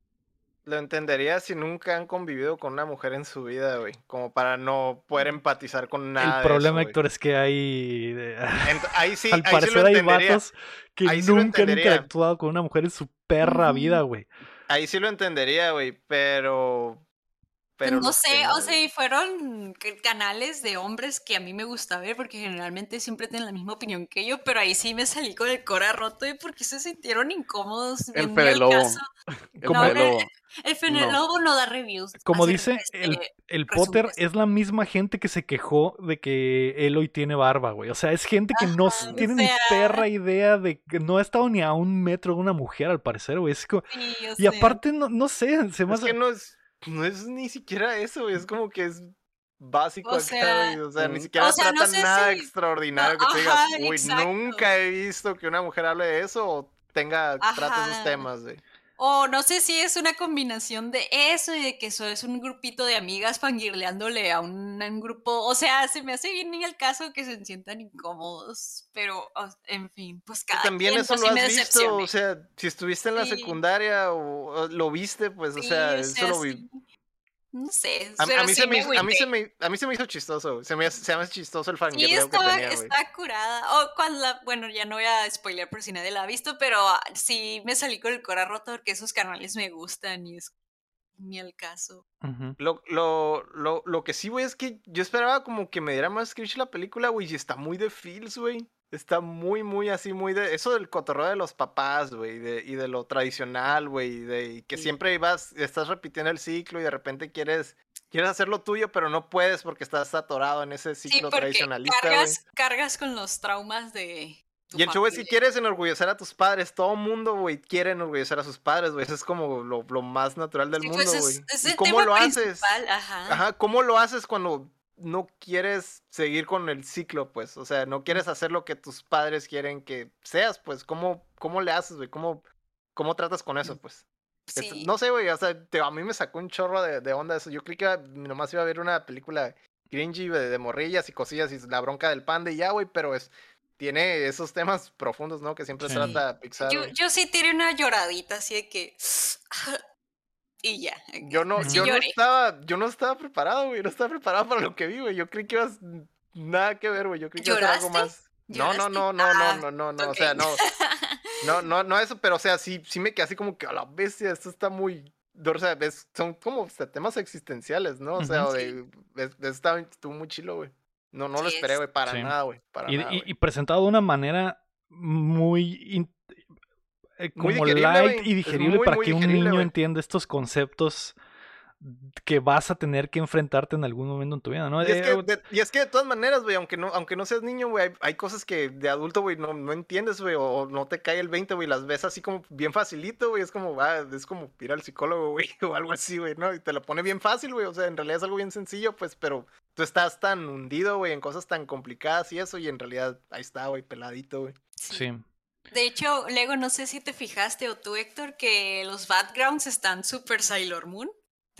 Lo entendería si nunca han convivido con una mujer en su vida, güey. Como para no poder empatizar con nada. el de problema. Héctor, es que hay. Ent- ahí sí, al ahí sí parecer lo hay vatos que Ahí sí nunca han interactuado con una mujer en su perra vida, güey. Ahí sí lo entendería, güey. Pero. Pero no sé, o sea, y fueron canales de hombres que a mí me gusta ver porque generalmente siempre tienen la misma opinión que yo, pero ahí sí me salí con el cora roto y porque se sintieron incómodos. El viendo Fede Lobo. caso. El No. El Fede No. Da reviews. Como dice, el, este, el Potter resúmenes. es la misma gente que se quejó de que Eloy tiene barba, güey. O sea, es gente que no Ajá, tiene ni perra idea de que no ha estado ni a un metro de una mujer, al parecer, güey. Es como- Sí, o Y aparte, no, no sé, se me Es hace- que no es, no es ni siquiera eso. Es como que es básico O sea. O sea, ni siquiera o sea, no tratan sé nada si- extraordinario que tú digas, uy, exacto. nunca he visto que una mujer hable de eso o tenga, trate esos temas, güey. O no sé si es una combinación de eso y de que eso es un grupito de amigas fangirleándole a un, a un grupo. O sea, se me hace bien en el caso que se sientan incómodos. Pero, en fin, pues cada también quien, eso pues, lo sí has visto, o sea, si estuviste en la Sí. secundaria o, o lo viste, pues, o Sí, sea, o eso lo vi. No sé, A, a pero mí sí se me, me hizo- a, mí se me, a mí se me hizo chistoso, se me, hace- se me hace chistoso el Sí, fangirleo que está, tenía, está curada. O cuando la, bueno, ya no voy a spoiler por si nadie la ha visto, pero ah, sí me salí con el cora roto porque esos canales me gustan y es ni el caso. Ujú. Lo, lo, lo, lo que sí, güey, es que yo esperaba como que me diera más cringe la película, güey, y está muy de feels, güey. Está muy, muy así, muy de... Eso del cotorreo de los papás, güey, de- y de lo tradicional, güey, y de y que Sí. siempre ibas, estás repitiendo el ciclo y de repente quieres, quieres hacer lo tuyo, pero no puedes porque estás atorado en ese Sí, ciclo porque tradicionalista, cargas, cargas con los traumas de tu Y el show es familia. quieres enorgullecer a tus padres. Todo mundo, güey, quiere enorgullecer a sus padres, güey. Eso es como lo, lo más natural del Sí, mundo, pues güey. es, es ¿Y el cómo lo haces? Ajá, ¿cómo lo haces cuando no quieres seguir con el ciclo, pues? O sea, no quieres hacer lo que tus padres quieren que seas, pues. ¿Cómo, cómo le haces, güey? ¿Cómo, ¿Cómo tratas con eso, pues? Es- Sí. No sé, güey, o sea, te- a mí me sacó un chorro de, de onda eso. Yo creí que iba- nomás iba a ver una película cringy de, de morrillas y cosillas y la bronca del pan de ya, güey, pero es... Tiene esos temas profundos, ¿no? Que siempre Sí. trata Pixar. yo, yo sí tiré una lloradita así de que. Y ya. Yo no, sí yo no estaba, yo no estaba preparado, güey. No estaba preparado para lo que vi, güey. Yo creí que ibas nada que ver, güey. Yo creí que iba a ser algo más. No, no, ¿Lloraste? no, no, Ah, no, no, no, no. O sea, no. No, no, no eso, pero o sea, sí, sí me quedé así como que a la bestia, esto está muy. O sea, es- son como temas existenciales, ¿no? O sea, o de, es- está, estuvo muy chilo, güey. No, no lo esperé, es- güey, para Sí. nada, güey. Para Y, nada, y- presentado de una manera muy, in- Muy como digerible, light y digerible muy, para muy que un niño entienda estos conceptos que vas a tener que enfrentarte en algún momento en tu vida, ¿no? Y es, Eh, que, de, y es que de todas maneras, güey, aunque no, aunque no seas niño, güey, hay, hay cosas que de adulto, güey, no, no entiendes, güey, o no te cae el 20, güey, las ves así como bien facilito, güey, es como, ah, es como ir al psicólogo, güey, o algo así, güey, ¿no? Y te lo pone bien fácil, güey, o sea, en realidad es algo bien sencillo, pues, pero tú estás tan hundido, güey, en cosas tan complicadas y eso, y en realidad ahí está, güey, peladito, güey. Sí. sí. De hecho, Lego, no sé si te fijaste o tú, Héctor, que los backgrounds están súper Sailor Moon.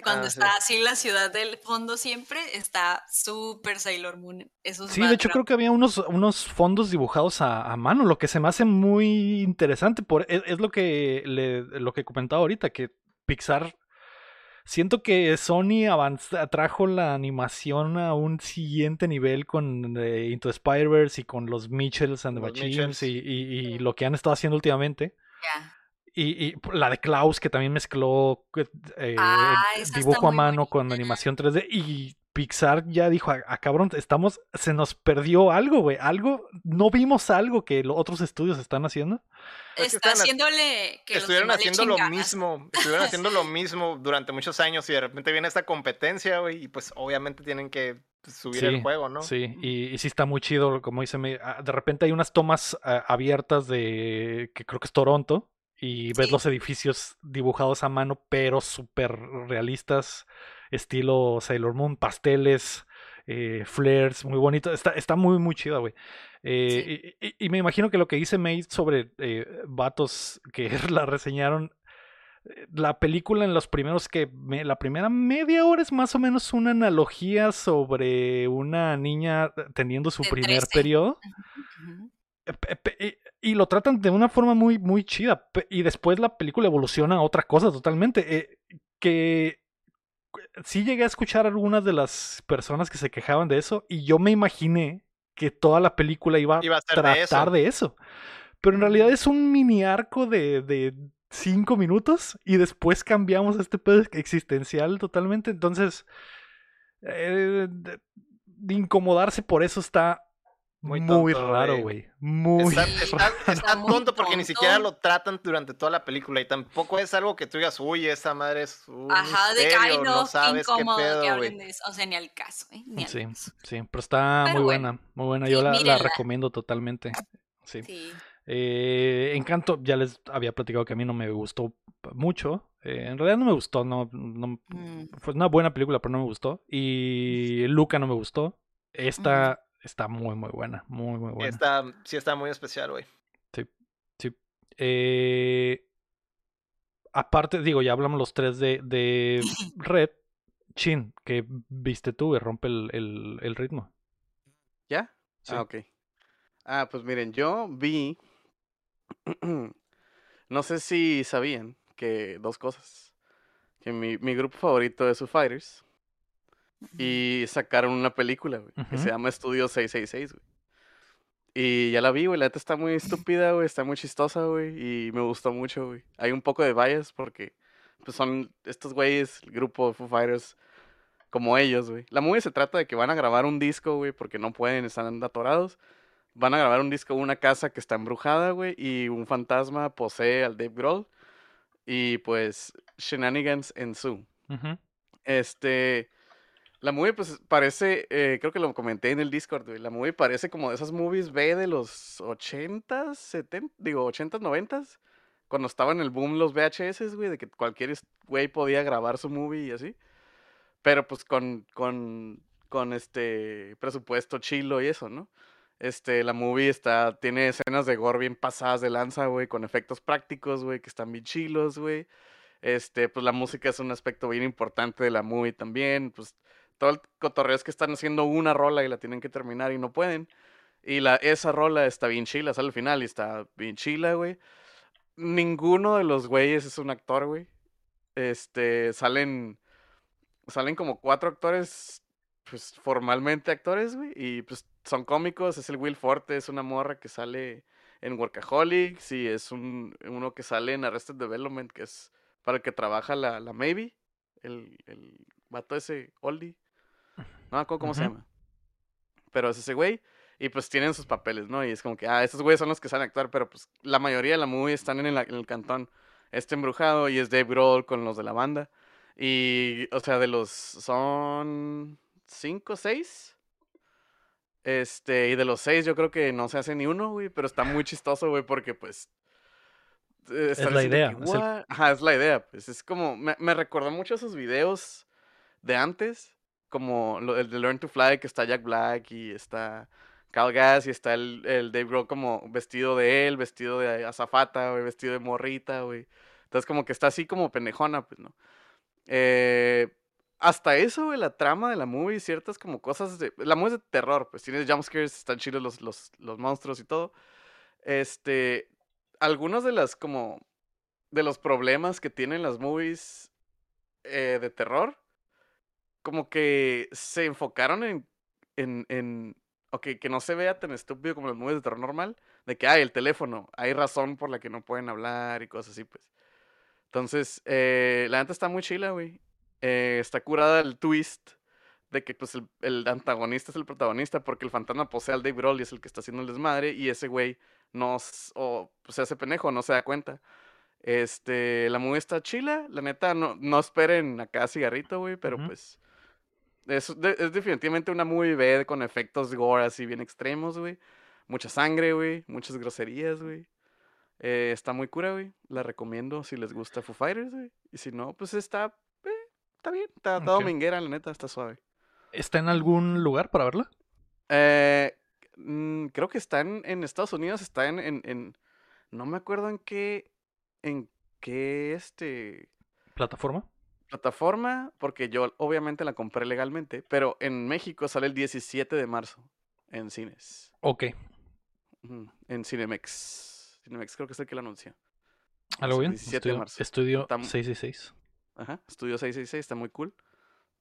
Cuando Ah, sí. está así la ciudad del fondo siempre, está súper Sailor Moon. Esos Sí, de hecho creo que había unos, unos fondos dibujados a, a mano, lo que se me hace muy interesante. Por, es, es lo que le, lo que comentaba ahorita, que Pixar Siento que Sony avanza, trajo la animación a un siguiente nivel con eh, Into the Spider-Verse y con los Mitchells and the Los Machines y, y- y lo que han estado haciendo últimamente. Ya. Y, y la de Klaus, que también mezcló eh, Ah, dibujo a mano con animación 3D. Y Pixar ya dijo, a, cabrón, estamos, se nos perdió algo, güey. Algo, no vimos algo que los otros estudios están haciendo. Es que Está haciéndole que Estuvieron haciendo lo mismo, estuvieron haciendo lo mismo durante muchos años y de repente viene esta competencia, güey, y pues obviamente tienen que pues, subir el juego, ¿no? Sí, y, y sí está muy chido, como dice, me- ah, de repente hay unas tomas ah, abiertas de, que creo que es Toronto, y ves Sí. los edificios dibujados a mano, pero súper realistas, estilo Sailor Moon, pasteles, eh, flares, muy bonito, está, está muy, muy chido, güey. Eh, y, y- y me imagino que lo que dice May sobre eh, vatos que la reseñaron, la película en los primeros que me- la primera media hora es más o menos una analogía sobre una niña teniendo su primer 13. periodo y, y lo tratan de una forma muy muy chida y después la película evoluciona a otra cosa totalmente eh, que sí llegué a escuchar a algunas de las personas que se quejaban de eso y yo me imaginé que toda la película iba a Iba a ser de tratar eso. de eso. Pero en realidad es un mini arco de, de cinco minutos y después cambiamos a este pedo existencial totalmente. Entonces, eh, de, de incomodarse por eso está muy, Muy tonto, raro, güey. Muy Está, está- raro. está muy tonto porque ni siquiera lo tratan durante toda la película y tampoco es algo que tú digas, uy, esa madre es un Ajá, de que no, no qué sabes qué incómodo que hablen güey. de eso. O sea, ni al caso, ¿eh? Ni al Sí, caso. sí, pero está Pero muy bueno. buena, muy buena. Sí, Yo la, recomiendo totalmente. Sí. Sí. Eh, Encanto, ya les había platicado que a mí no me gustó mucho. Eh, en realidad no me gustó, no, no- Mm. fue una buena película, pero no me gustó. Y Luca no me gustó. Esta está muy, muy buena, muy, muy buena. Está, sí está muy especial, güey. Sí. Eh, aparte, digo, ya hablamos los tres de, de Red. Chin, que viste tú, que rompe el, el- el ritmo. ¿Ya? Sí. Ah, ok. Ah, pues miren, yo vi. no sé si sabían que dos cosas. Que mi, mi grupo favorito es Foo Fighters. Y sacaron una película, güey, que se llama Estudio 666, güey. Y ya la vi, güey, la neta está muy estúpida, güey, está muy chistosa, güey, y me gustó mucho, güey. Hay un poco de bias porque, pues, son estos güeyes, el grupo de Foo Fighters, como ellos, güey. La movie se trata de que van a grabar un disco, güey, porque no pueden, están atorados. Van a grabar un disco en una casa que está embrujada, güey, y un fantasma posee al Dave Grohl. Y, pues, shenanigans ensue. Ujú. Este. La movie, pues, parece. eh, creo que lo comenté en el Discord, güey. La movie parece como de esas movies B de los 80s, 70, digo, 80s, 90s. Cuando estaba en el boom los VHS, güey, de que cualquier güey podía grabar su movie y así. Pero, pues, con, con, con este presupuesto chilo y eso, ¿no? Este, la movie está, tiene escenas de gore bien pasadas de lanza, güey, con efectos prácticos, güey, que están bien chilos, güey. Este, pues la música es un aspecto bien importante de la movie también. Pues todo el cotorreo es que están haciendo una rola y la tienen que terminar y no pueden. Y la, esa rola está bien chila, sale al final y está bien chila, güey. Ninguno de los güeyes es un actor, güey. Este, salen, salen como cuatro actores, pues formalmente actores, güey. Y pues son cómicos, es el Will Forte, es una morra que sale en Workaholics y es un, uno que sale en Arrested Development, que es para el que trabaja la, la Maybe, el, el vato ese oldie. No me acuerdo cómo se llama. Pero es ese güey. Y pues tienen sus papeles, ¿no? Y es como que, ah, estos güeyes son los que saben actuar, pero pues la mayoría de la movie están en el, en el cantón. Este embrujado y es Dave Grohl con los de la banda. Y, o sea, de los. Son. ¿Cinco, seis? Este, y de los seis yo creo que no se hace ni uno, güey, pero está muy chistoso, güey, porque pues... eh, están la idea, que, es. Ajá, es la idea, pues es como, me, me recordó mucho esos videos de antes, como el de Learn to Fly, que está Jack Black y está Cal Gas y está el, el Dave Grohl como vestido de él, vestido de azafata, güey, vestido de morrita, güey. Entonces como que está así como pendejona, pues, ¿no? Eh, hasta eso, güey, la trama de la movie, ciertas como cosas de... La movie es de terror, pues tienes jumpscares, están chidos los, los, los monstruos y todo. Este, algunos de las como... De los problemas que tienen las movies eh, de terror, como que se enfocaron en, en, en, ok, que no se vea tan estúpido como los movies de terror normal, de que hay el teléfono, hay razón por la que no pueden hablar y cosas así, pues. Entonces, eh, la neta está muy chila, güey. Eh, está curada el twist de que pues el, el antagonista es el protagonista porque el fantasma posee al Dave Grohl y es el que está haciendo el desmadre y ese güey no o pues, se hace penejo, no se da cuenta. Este, la movie está chila, la neta no, no esperen acá cigarrito, güey, pero pues es, de- es definitivamente una movie B con efectos gore así bien extremos, güey. Mucha sangre, güey, muchas groserías, güey. Eh, está muy cura, güey. La recomiendo si les gusta Foo Fighters, güey. Y si no, pues está, eh, está bien, está, está Ok. dominguera, la neta, está suave. ¿Está en algún lugar para verla? Eh, mm, creo que está en, en Estados Unidos, está en, en, en- no me acuerdo en qué, en qué, este, ¿Plataforma? Plataforma, porque yo obviamente la compré legalmente, pero en México sale el 17 de marzo en cines, Ok. En Cinemex. Cinemex creo que es el que la anuncia. ¿Algo bien? 17 de Estudio, marzo. estudio Tam- 666. Ajá, Estudio 666, está muy cool.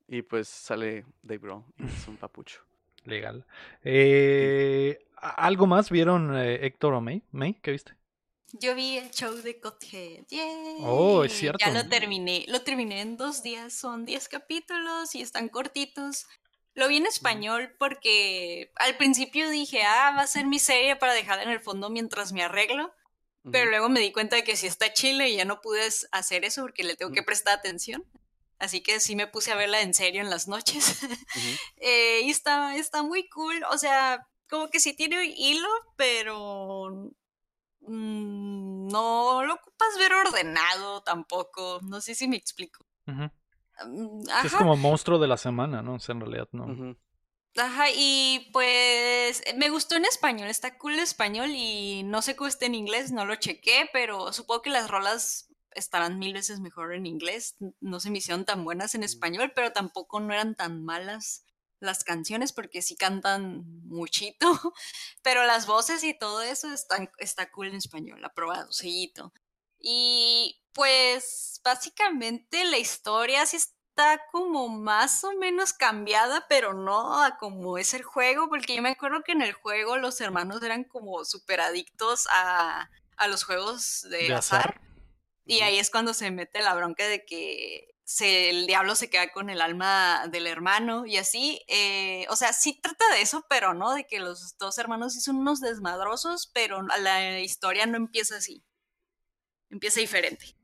Y pues sale Dave Grohl y es un papucho. Legal. Eh, ¿a- ¿Algo más vieron eh, Héctor o May? ¿May? ¿Qué viste? Yo vi el show de Cothead. ¡Yay! Oh, es cierto. Ya lo terminé. Lo terminé en dos días. Son 10 capítulos y están cortitos. Lo vi en español porque al principio dije, ah, va a ser mi serie para dejarla en el fondo mientras me arreglo. Pero Ujú, luego me di cuenta de que si está chile y ya no pude hacer eso porque le tengo que prestar atención. Así que sí me puse a verla en serio en las noches. ujú. Eh, y está, está muy cool. O sea, como que sí tiene hilo, pero no lo ocupas ver ordenado tampoco. No sé si me explico. Mm, es como monstruo de la semana, ¿no? O sea, en realidad no. Ajá, y pues me gustó en español, está cool en español y no sé cómo está en inglés, no lo chequé, pero supongo que las rolas estarán mil veces mejor en inglés. No se me hicieron tan buenas en español, pero tampoco no eran tan malas las canciones porque sí cantan muchito, pero las voces y todo eso están, está cool en español, aprobado, sellito. Y pues básicamente la historia sí está como más o menos cambiada, pero no a como es el juego, porque yo me acuerdo que en el juego los hermanos eran como súper adictos a, a los juegos de, De azar. azar. Y ahí es cuando se mete la bronca de que se, el diablo se queda con el alma del hermano y así. eh, o sea, sí trata de eso, pero no, de que los dos hermanos sí son unos desmadrosos, pero la historia no empieza así. Empieza diferente.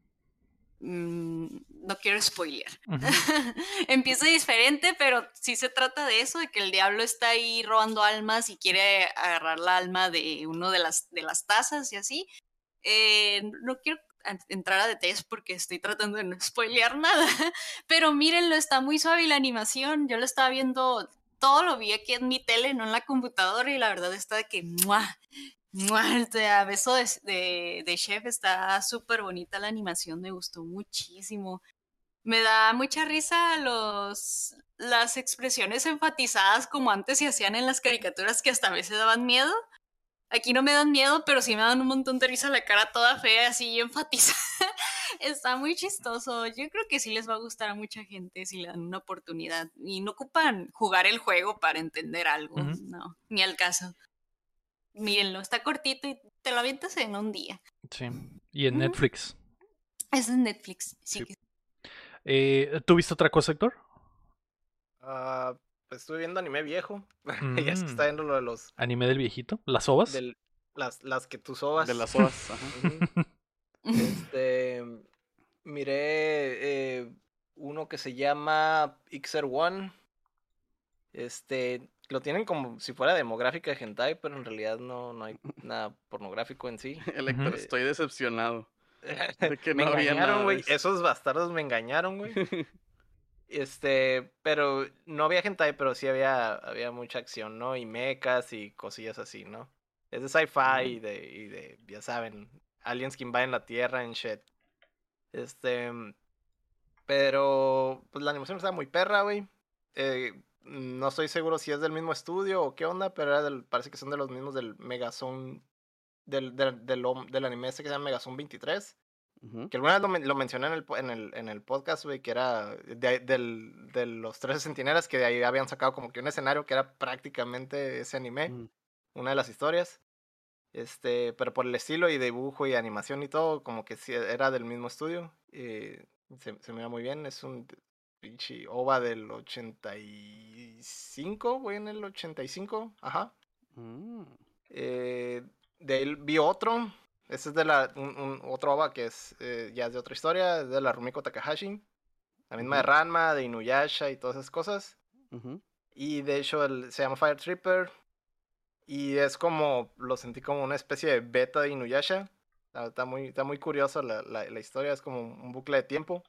Mm, no quiero spoilear. Ujú. Empieza diferente, pero sí se trata de eso, de que el diablo está ahí robando almas y quiere agarrar la alma de uno de las, de las tazas y así. Eh, no quiero entrar a detalles porque estoy tratando de no spoilear nada, pero mírenlo, está muy suave la animación. Yo lo estaba viendo, todo lo vi aquí en mi tele, no en la computadora, y la verdad está que. ¡mua! O sea, beso de, de, de chef, está súper bonita la animación, me gustó muchísimo. Me da mucha risa los las expresiones enfatizadas como antes se hacían en las caricaturas que hasta a veces daban miedo. Aquí no me dan miedo, pero sí me dan un montón de risa la cara toda fea, así enfatizada. Está muy chistoso. Yo creo que sí les va a gustar a mucha gente si le dan una oportunidad. Y no ocupan jugar el juego para entender algo. No, ni al caso. Mírenlo, está cortito y te lo avientas en un día. Sí. Y en. Netflix. Es de Netflix. Sí, Sí. que- Eh, ¿Tú viste otra cosa, Héctor? Ah, pues estuve viendo anime viejo. ya es que Mm. está viendo lo de los. Anime del viejito. ¿Las ovas? del- las, las que tú sobas. De las ajá. Ujú. Este. Miré eh, uno que se llama Xer One. Este. Lo tienen como si fuera demográfica de hentai, pero en realidad no, no hay nada pornográfico en sí. El Héctor, Ujú. estoy decepcionado. De que me no había engañaron, güey. eso. Esos bastardos me engañaron, güey. Este, pero no había hentai, pero sí había, había mucha acción, ¿no? Y mechas y cosillas así, ¿no? Es de sci-fi y de, y de, ya saben, aliens que invaden la Tierra en shit. Este, pero, pues la animación está muy perra, güey. Eh, no estoy seguro si es del mismo estudio o qué onda, pero era del, parece que son de los mismos del Megazone, del, del, del, del anime este que se llama Megazone 23. Ujú. Que alguna vez lo, lo mencioné en el, en el, en el podcast, güey, que era de, del- de los 13 centinelas, que de ahí habían sacado como que un escenario que era prácticamente ese anime, Mm. una de las historias. Este, pero por el estilo y dibujo y animación y todo, como que sí era del mismo estudio. y se, se mira muy bien. Es un pinche OVA del 85, güey, en el 85, ajá. Mm. Eh, de ahí vi otro. Ese es de la. Un, un- otro OVA que es eh, ya es de otra historia. Es de la Rumiko Takahashi. La misma de. Ranma, de Inuyasha y todas esas cosas. Y de hecho el- se llama Fire Tripper. Y es como. Lo sentí como una especie de beta de Inuyasha. Está, muy, está muy curioso la, la- la historia. Es como un bucle de tiempo.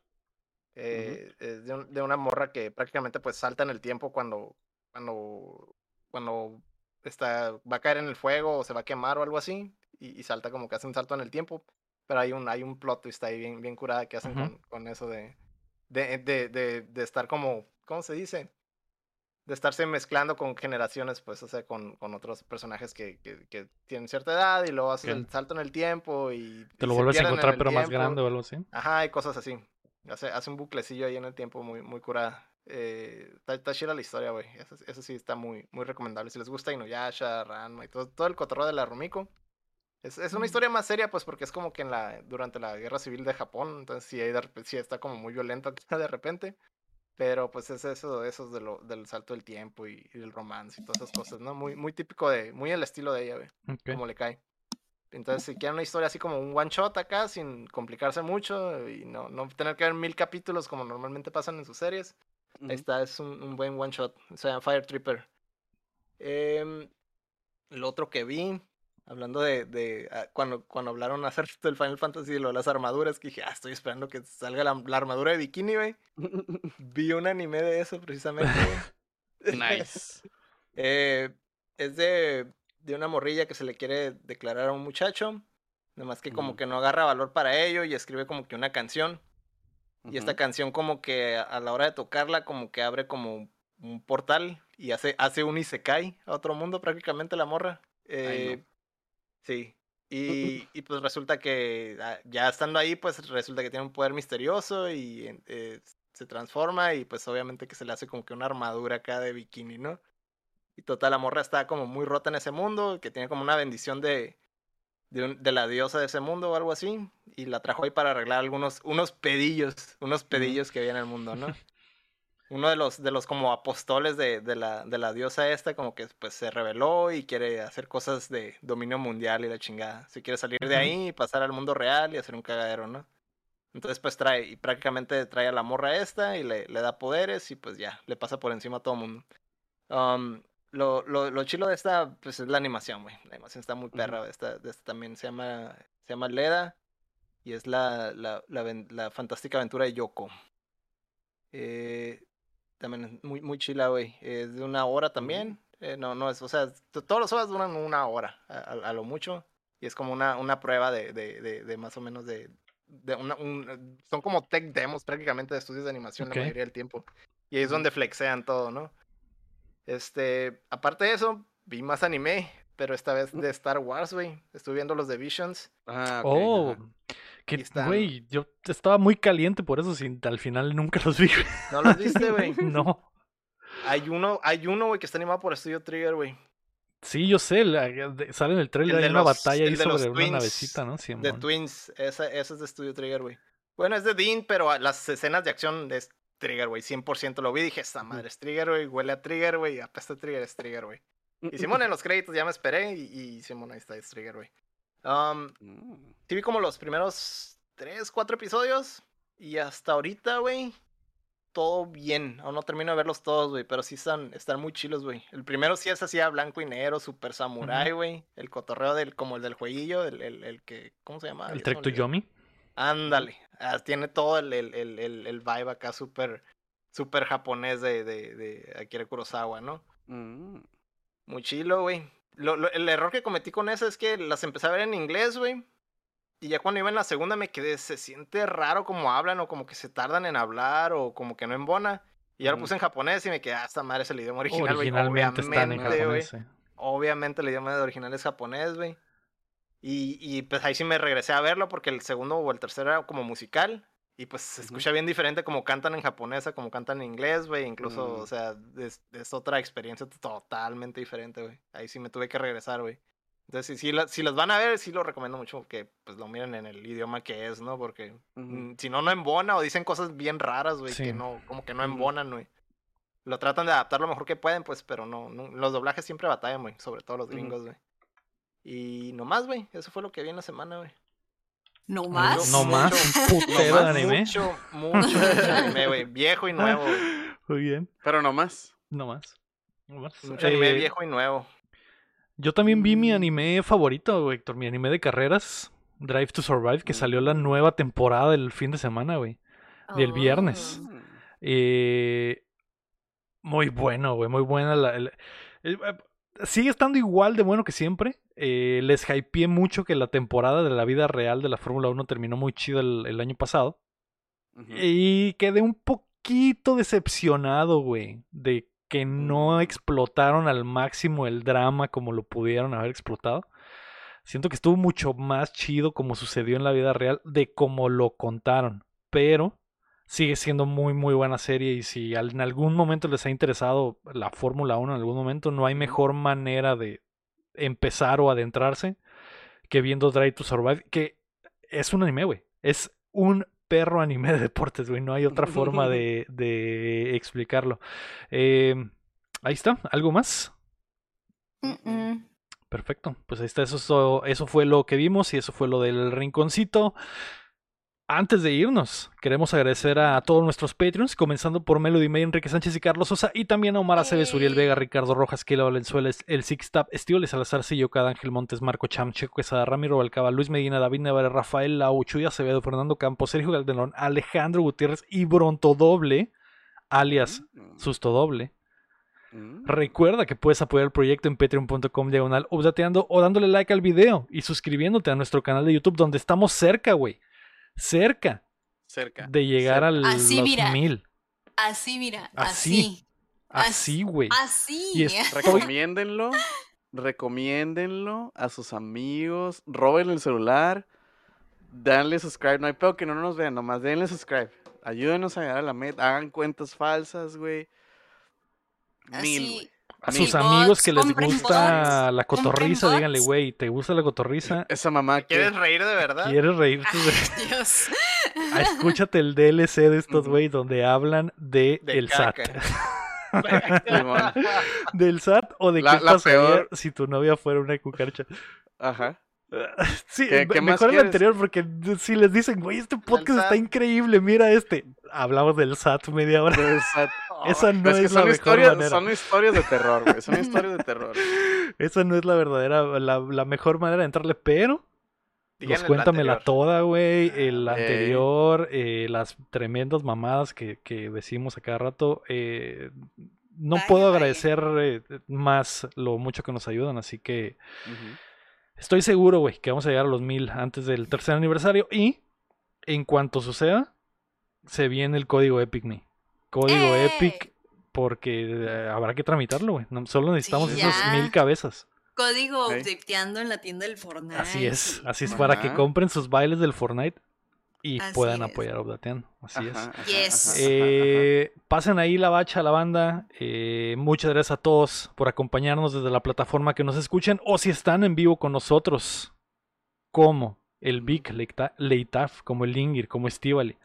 Eh, es de, un- de una morra que prácticamente pues salta en el tiempo cuando. Cuando. Cuando está, va a caer en el fuego o se va a quemar o algo así. Y, y salta como que hace un salto en el tiempo. Pero hay un, hay un plot twist ahí bien, bien curada que hacen Ujú. con, con eso de, de, de, de, de estar como, ¿cómo se dice? De estarse mezclando con generaciones, pues, o sea, con, con otros personajes que, que, que tienen cierta edad y luego haces el salto en el tiempo y... Te y lo se vuelves a en encontrar, el pero más tiempo. grande o algo así. Ajá, y cosas así. Hace, hace un buclecillo ahí en el tiempo muy, muy curada. Eh, está, está chida la historia, güey. Eso, eso sí está muy, muy recomendable. Si les gusta Inuyasha, Ranma y todo, todo el cotorreo de la Rumiko. Es, es una historia más seria, pues, porque es como que en la, durante la guerra civil de Japón. Entonces sí, hay sí está como muy violento de repente. Pero pues es eso, eso de lo, del salto del tiempo y, y del romance y todas esas cosas, ¿no? Muy, muy típico de, muy el estilo de ella, güey Ok. como le cae. Entonces, si quieren una historia así como un one shot acá, sin complicarse mucho y no, no tener que ver mil capítulos como normalmente pasan en sus series, Ujú. ahí está, es un, un buen one shot. Se llama Fire Tripper. Em, lo otro que vi, hablando de, de ah, cuando, cuando hablaron hacer del Final Fantasy y lo de las armaduras, que dije, ah, estoy esperando que salga la, la armadura de bikini, güey. Vi un anime de eso precisamente, nice. Eh, es de, de una morrilla que se le quiere declarar a un muchacho. Nomás que como que no agarra valor para ello y escribe como que una canción. Y esta canción como que a- la hora de tocarla como que abre como un portal y hace, hace un isekai a otro mundo prácticamente la morra. Ay, no. Sí. Y, y pues resulta que ah, ya estando ahí, pues resulta que tiene un poder misterioso y eh, se transforma y pues obviamente que se le hace como que una armadura acá de bikini, ¿no? Y total, la morra está como muy rota en ese mundo, que tiene como una bendición de, de, un- de la diosa de ese mundo o algo así, y la trajo ahí para arreglar algunos, unos pedillos, unos pedillos que había en el mundo, ¿no? Uno de los, de los como apostoles de, de la, de la diosa esta, como que pues se rebeló y quiere hacer cosas de dominio mundial y la chingada. Se quiere salir de ahí y pasar al mundo real y hacer un cagadero, ¿no? Entonces pues trae, y prácticamente trae a la morra esta y le, le da poderes y pues ya, le pasa por encima a todo mundo. Um, lo, lo, lo chilo de esta, pues es la animación, güey. La animación está muy perra. de Esta, esta también se llama, se llama Leda y es la, la, la, la fantástica aventura de Yoko. Eh, también es muy, muy chila, güey. Es de una hora también. Eh, no, no es, o sea, todos los horas duran una hora, a, a- a lo mucho. Y es como una, una prueba de, de, de, de más o menos de. de una, un- son como tech demos prácticamente de estudios de animación la mayoría del tiempo. Y ahí es donde flexean todo, ¿no? Este, aparte de eso, vi más anime, pero esta vez de Star Wars, güey. Estuve viendo los de Visions. Ah, ok, Oh, ajá. que, güey, yo estaba muy caliente por eso, sin, al final nunca los vi. ¿No los viste, güey? no. Hay uno, hay uno, güey, que está animado por Studio Trigger, güey. Sí, yo sé, la- de- sale en el trailer, El de hay una los- batalla ahí de sobre una twins, navecita, ¿no? De Simón. Twins, esa, esa es de Studio Trigger, güey. Bueno, es de Dean, pero las escenas de acción es Trigger, güey. 100% lo vi y dije, esta madre es Trigger, güey. Huele a Trigger, güey. Apesta a Trigger, es Trigger, güey. Y Simón en los créditos ya me esperé y, y Simón ahí está, es Trigger, güey. Um, Mm. sí vi como los primeros 3, 4 episodios y hasta ahorita, güey, todo bien. Aún no termino de verlos todos, güey, pero sí están, están muy chilos, güey. El primero sí es así a blanco y negro, super samurai, güey. El cotorreo del, como el del jueguillo, el, el, el que, ¿cómo se llama? El Trek to. Yomi. Ándale. ah, tiene todo el, el, el, el, vibe acá súper, súper japonés de, de, de Akira Kurosawa, ¿no? Mm. Muy chilo, güey. El error que cometí con eso es que las empecé a ver en inglés, güey. Y ya cuando iba en la segunda me quedé, se siente raro como hablan o como que se tardan en hablar o como que no embona. Y ya lo puse en japonés y me quedé, ah, esta madre es el idioma original, güey. Originalmente están en Obviamente, japonés. Obviamente el idioma original es japonés, güey. Y, y, pues ahí sí me regresé a verlo porque el segundo o el tercero era como musical. Y pues se escucha bien diferente como cantan en japonesa, como cantan en inglés, güey. Incluso, Mm. o sea, es, es otra experiencia totalmente diferente, güey. Ahí sí me tuve que regresar, güey. Entonces, si, si, la- si los van a ver, sí lo recomiendo mucho que pues lo miren en el idioma que es, ¿no? Porque mm, si no, no embona o dicen cosas bien raras, güey, Sí. que no, como que no embonan, güey. Lo tratan de adaptar lo mejor que pueden, pues, pero no, no los doblajes siempre batallan, güey, sobre todo los gringos, güey. Y nomás, güey, eso fue lo que vi en la semana, güey. ¿No más? No más, un putero de Nomás anime. Mucho, mucho, mucho anime, güey. Viejo y nuevo, güey. Muy bien, Pero no más. no más. No más. Mucho anime Eh, viejo y nuevo. Yo también vi mi Mm. anime favorito, güey, Héctor, mi anime de carreras, Drive to Survive, que salió la Mm. nueva temporada del fin de semana, güey. del viernes. Oh. Eh, muy bueno, güey, muy buena. La, sigue estando igual de bueno que siempre. Eh, les hypeé mucho que la temporada de la vida real de la Fórmula 1 terminó muy chido el, el año pasado. Y quedé un poquito decepcionado, güey, de que no Mm. explotaron al máximo el drama como lo pudieron haber explotado. Siento que estuvo mucho más chido como sucedió en la vida real de como lo contaron. Pero sigue siendo muy, muy buena serie. Y si en algún momento les ha interesado la Fórmula 1, en algún momento, no hay mejor manera de empezar o adentrarse que viendo Drive to Survive, que es un anime, güey. Es un perro anime de deportes, güey. No hay otra forma de, de explicarlo. Eh, ahí está. ¿Algo más? Perfecto. Pues ahí está. Eso, so- eso fue lo que vimos y eso fue lo del rinconcito. Antes de irnos, queremos agradecer a todos nuestros Patreons, comenzando por Melody May, Enrique Sánchez y Carlos Sosa, y también a Omar Aceves, Uriel. Vega, Ricardo Rojas, Kela Valenzuela, El Six Tap, Estíbal Salazar, Sillo Cada, Ángel Montes, Marco Cham, Checo Quesada, Ramiro Balcaba, Luis Medina, David Navarre, Rafael Lau, Chuy Acevedo, Fernando Campos, Sergio Galdelón, Alejandro Gutiérrez y Bronto Doble, alias Mm. Susto Doble. Mm. Recuerda que puedes apoyar el proyecto en patreon.com diagonal o dándole like al video y suscribiéndote a nuestro canal de YouTube donde estamos cerca, güey. Cerca Cerca. de llegar cerca. al Así, los mira. mil. Así, mira. Así. Así. Así, güey. Así. Y es- Recomiéndenlo. Recomiéndenlo a sus amigos. Roben el celular. Danle subscribe. No hay peor que no nos vean. Nomás denle subscribe. Ayúdenos a llegar a la meta. Hagan cuentas falsas, güey. Mil, Así. güey. A sus amigos que les gusta bots, la cotorriza, díganle, güey, ¿te gusta la cotorriza? Esa mamá que. ¿Quieres reír de verdad? ¿Quieres reírte? de- Ay, Dios. Ah, Escúchate el DLC de estos, Ujú. güey, donde hablan de, De el SAT. caca. Del SAT o de La- qué la pasaría peor- si tu novia fuera una cucaracha. Ajá. Sí, ¿Qué- me- qué más mejor el anterior porque si les dicen, güey, este podcast está increíble, mira este. Hablamos del SAT media hora. Del SAT. Esa no Es que la son mejor historias, manera. son historias de terror, güey. Son historias de terror. Esa no es la verdadera, la, la mejor manera de entrarle, pero Díganle el cuéntamela anterior. toda, güey. El Ey. anterior, eh, las tremendas mamadas que, que decimos a cada rato. eh, no puedo agradecer eh, más lo mucho que nos ayudan, así que. Estoy seguro, güey, que vamos a llegar a los mil antes del tercer aniversario. Y en cuanto suceda, se viene el código Epic Me. Código ¡Eh! Epic, porque eh, habrá que tramitarlo, güey. No- solo necesitamos Sí, esos ya. mil cabezas. Código updateando en la tienda del Fortnite. Así es. Así es para que compren sus bailes del Fortnite y Así puedan es. apoyar a Updateando. Así es. Ajá, ajá, Yes. ajá, ajá, Eh, pasen ahí la bacha a la banda. Eh, muchas gracias a todos por acompañarnos desde la plataforma que nos escuchen o si están en vivo con nosotros, como el Vic Leita- Leitaf, como el Lingir, como Estivali,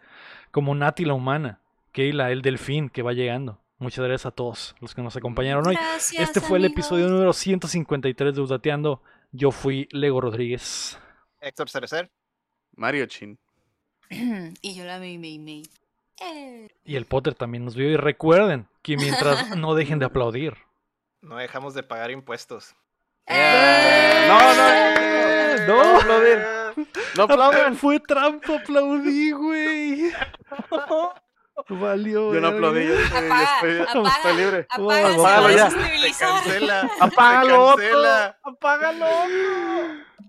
como Nati la Humana, Keila, el Delfín que va llegando. Muchas gracias a todos los que nos acompañaron hoy. Gracias, Este fue el episodio número 153 de Udateando. Yo fui Lego Rodríguez. Héctor Cerecer. Mario Chin. y yo la me, me, me. Eh. Y el Potter también nos vio. Y recuerden que mientras no dejen de aplaudir. No dejamos de pagar impuestos. Eh, No, no, no, no aplaudir. No aplaudan. Fue trampa, aplaudí, güey. Valió. Yo no aplaudí, yo estoy, yo Apaga, estoy, apaga. estoy libre. Apaga, Apágalo ya. cancela. Apágalo, Se cancela. Otto. Apágalo, Otto.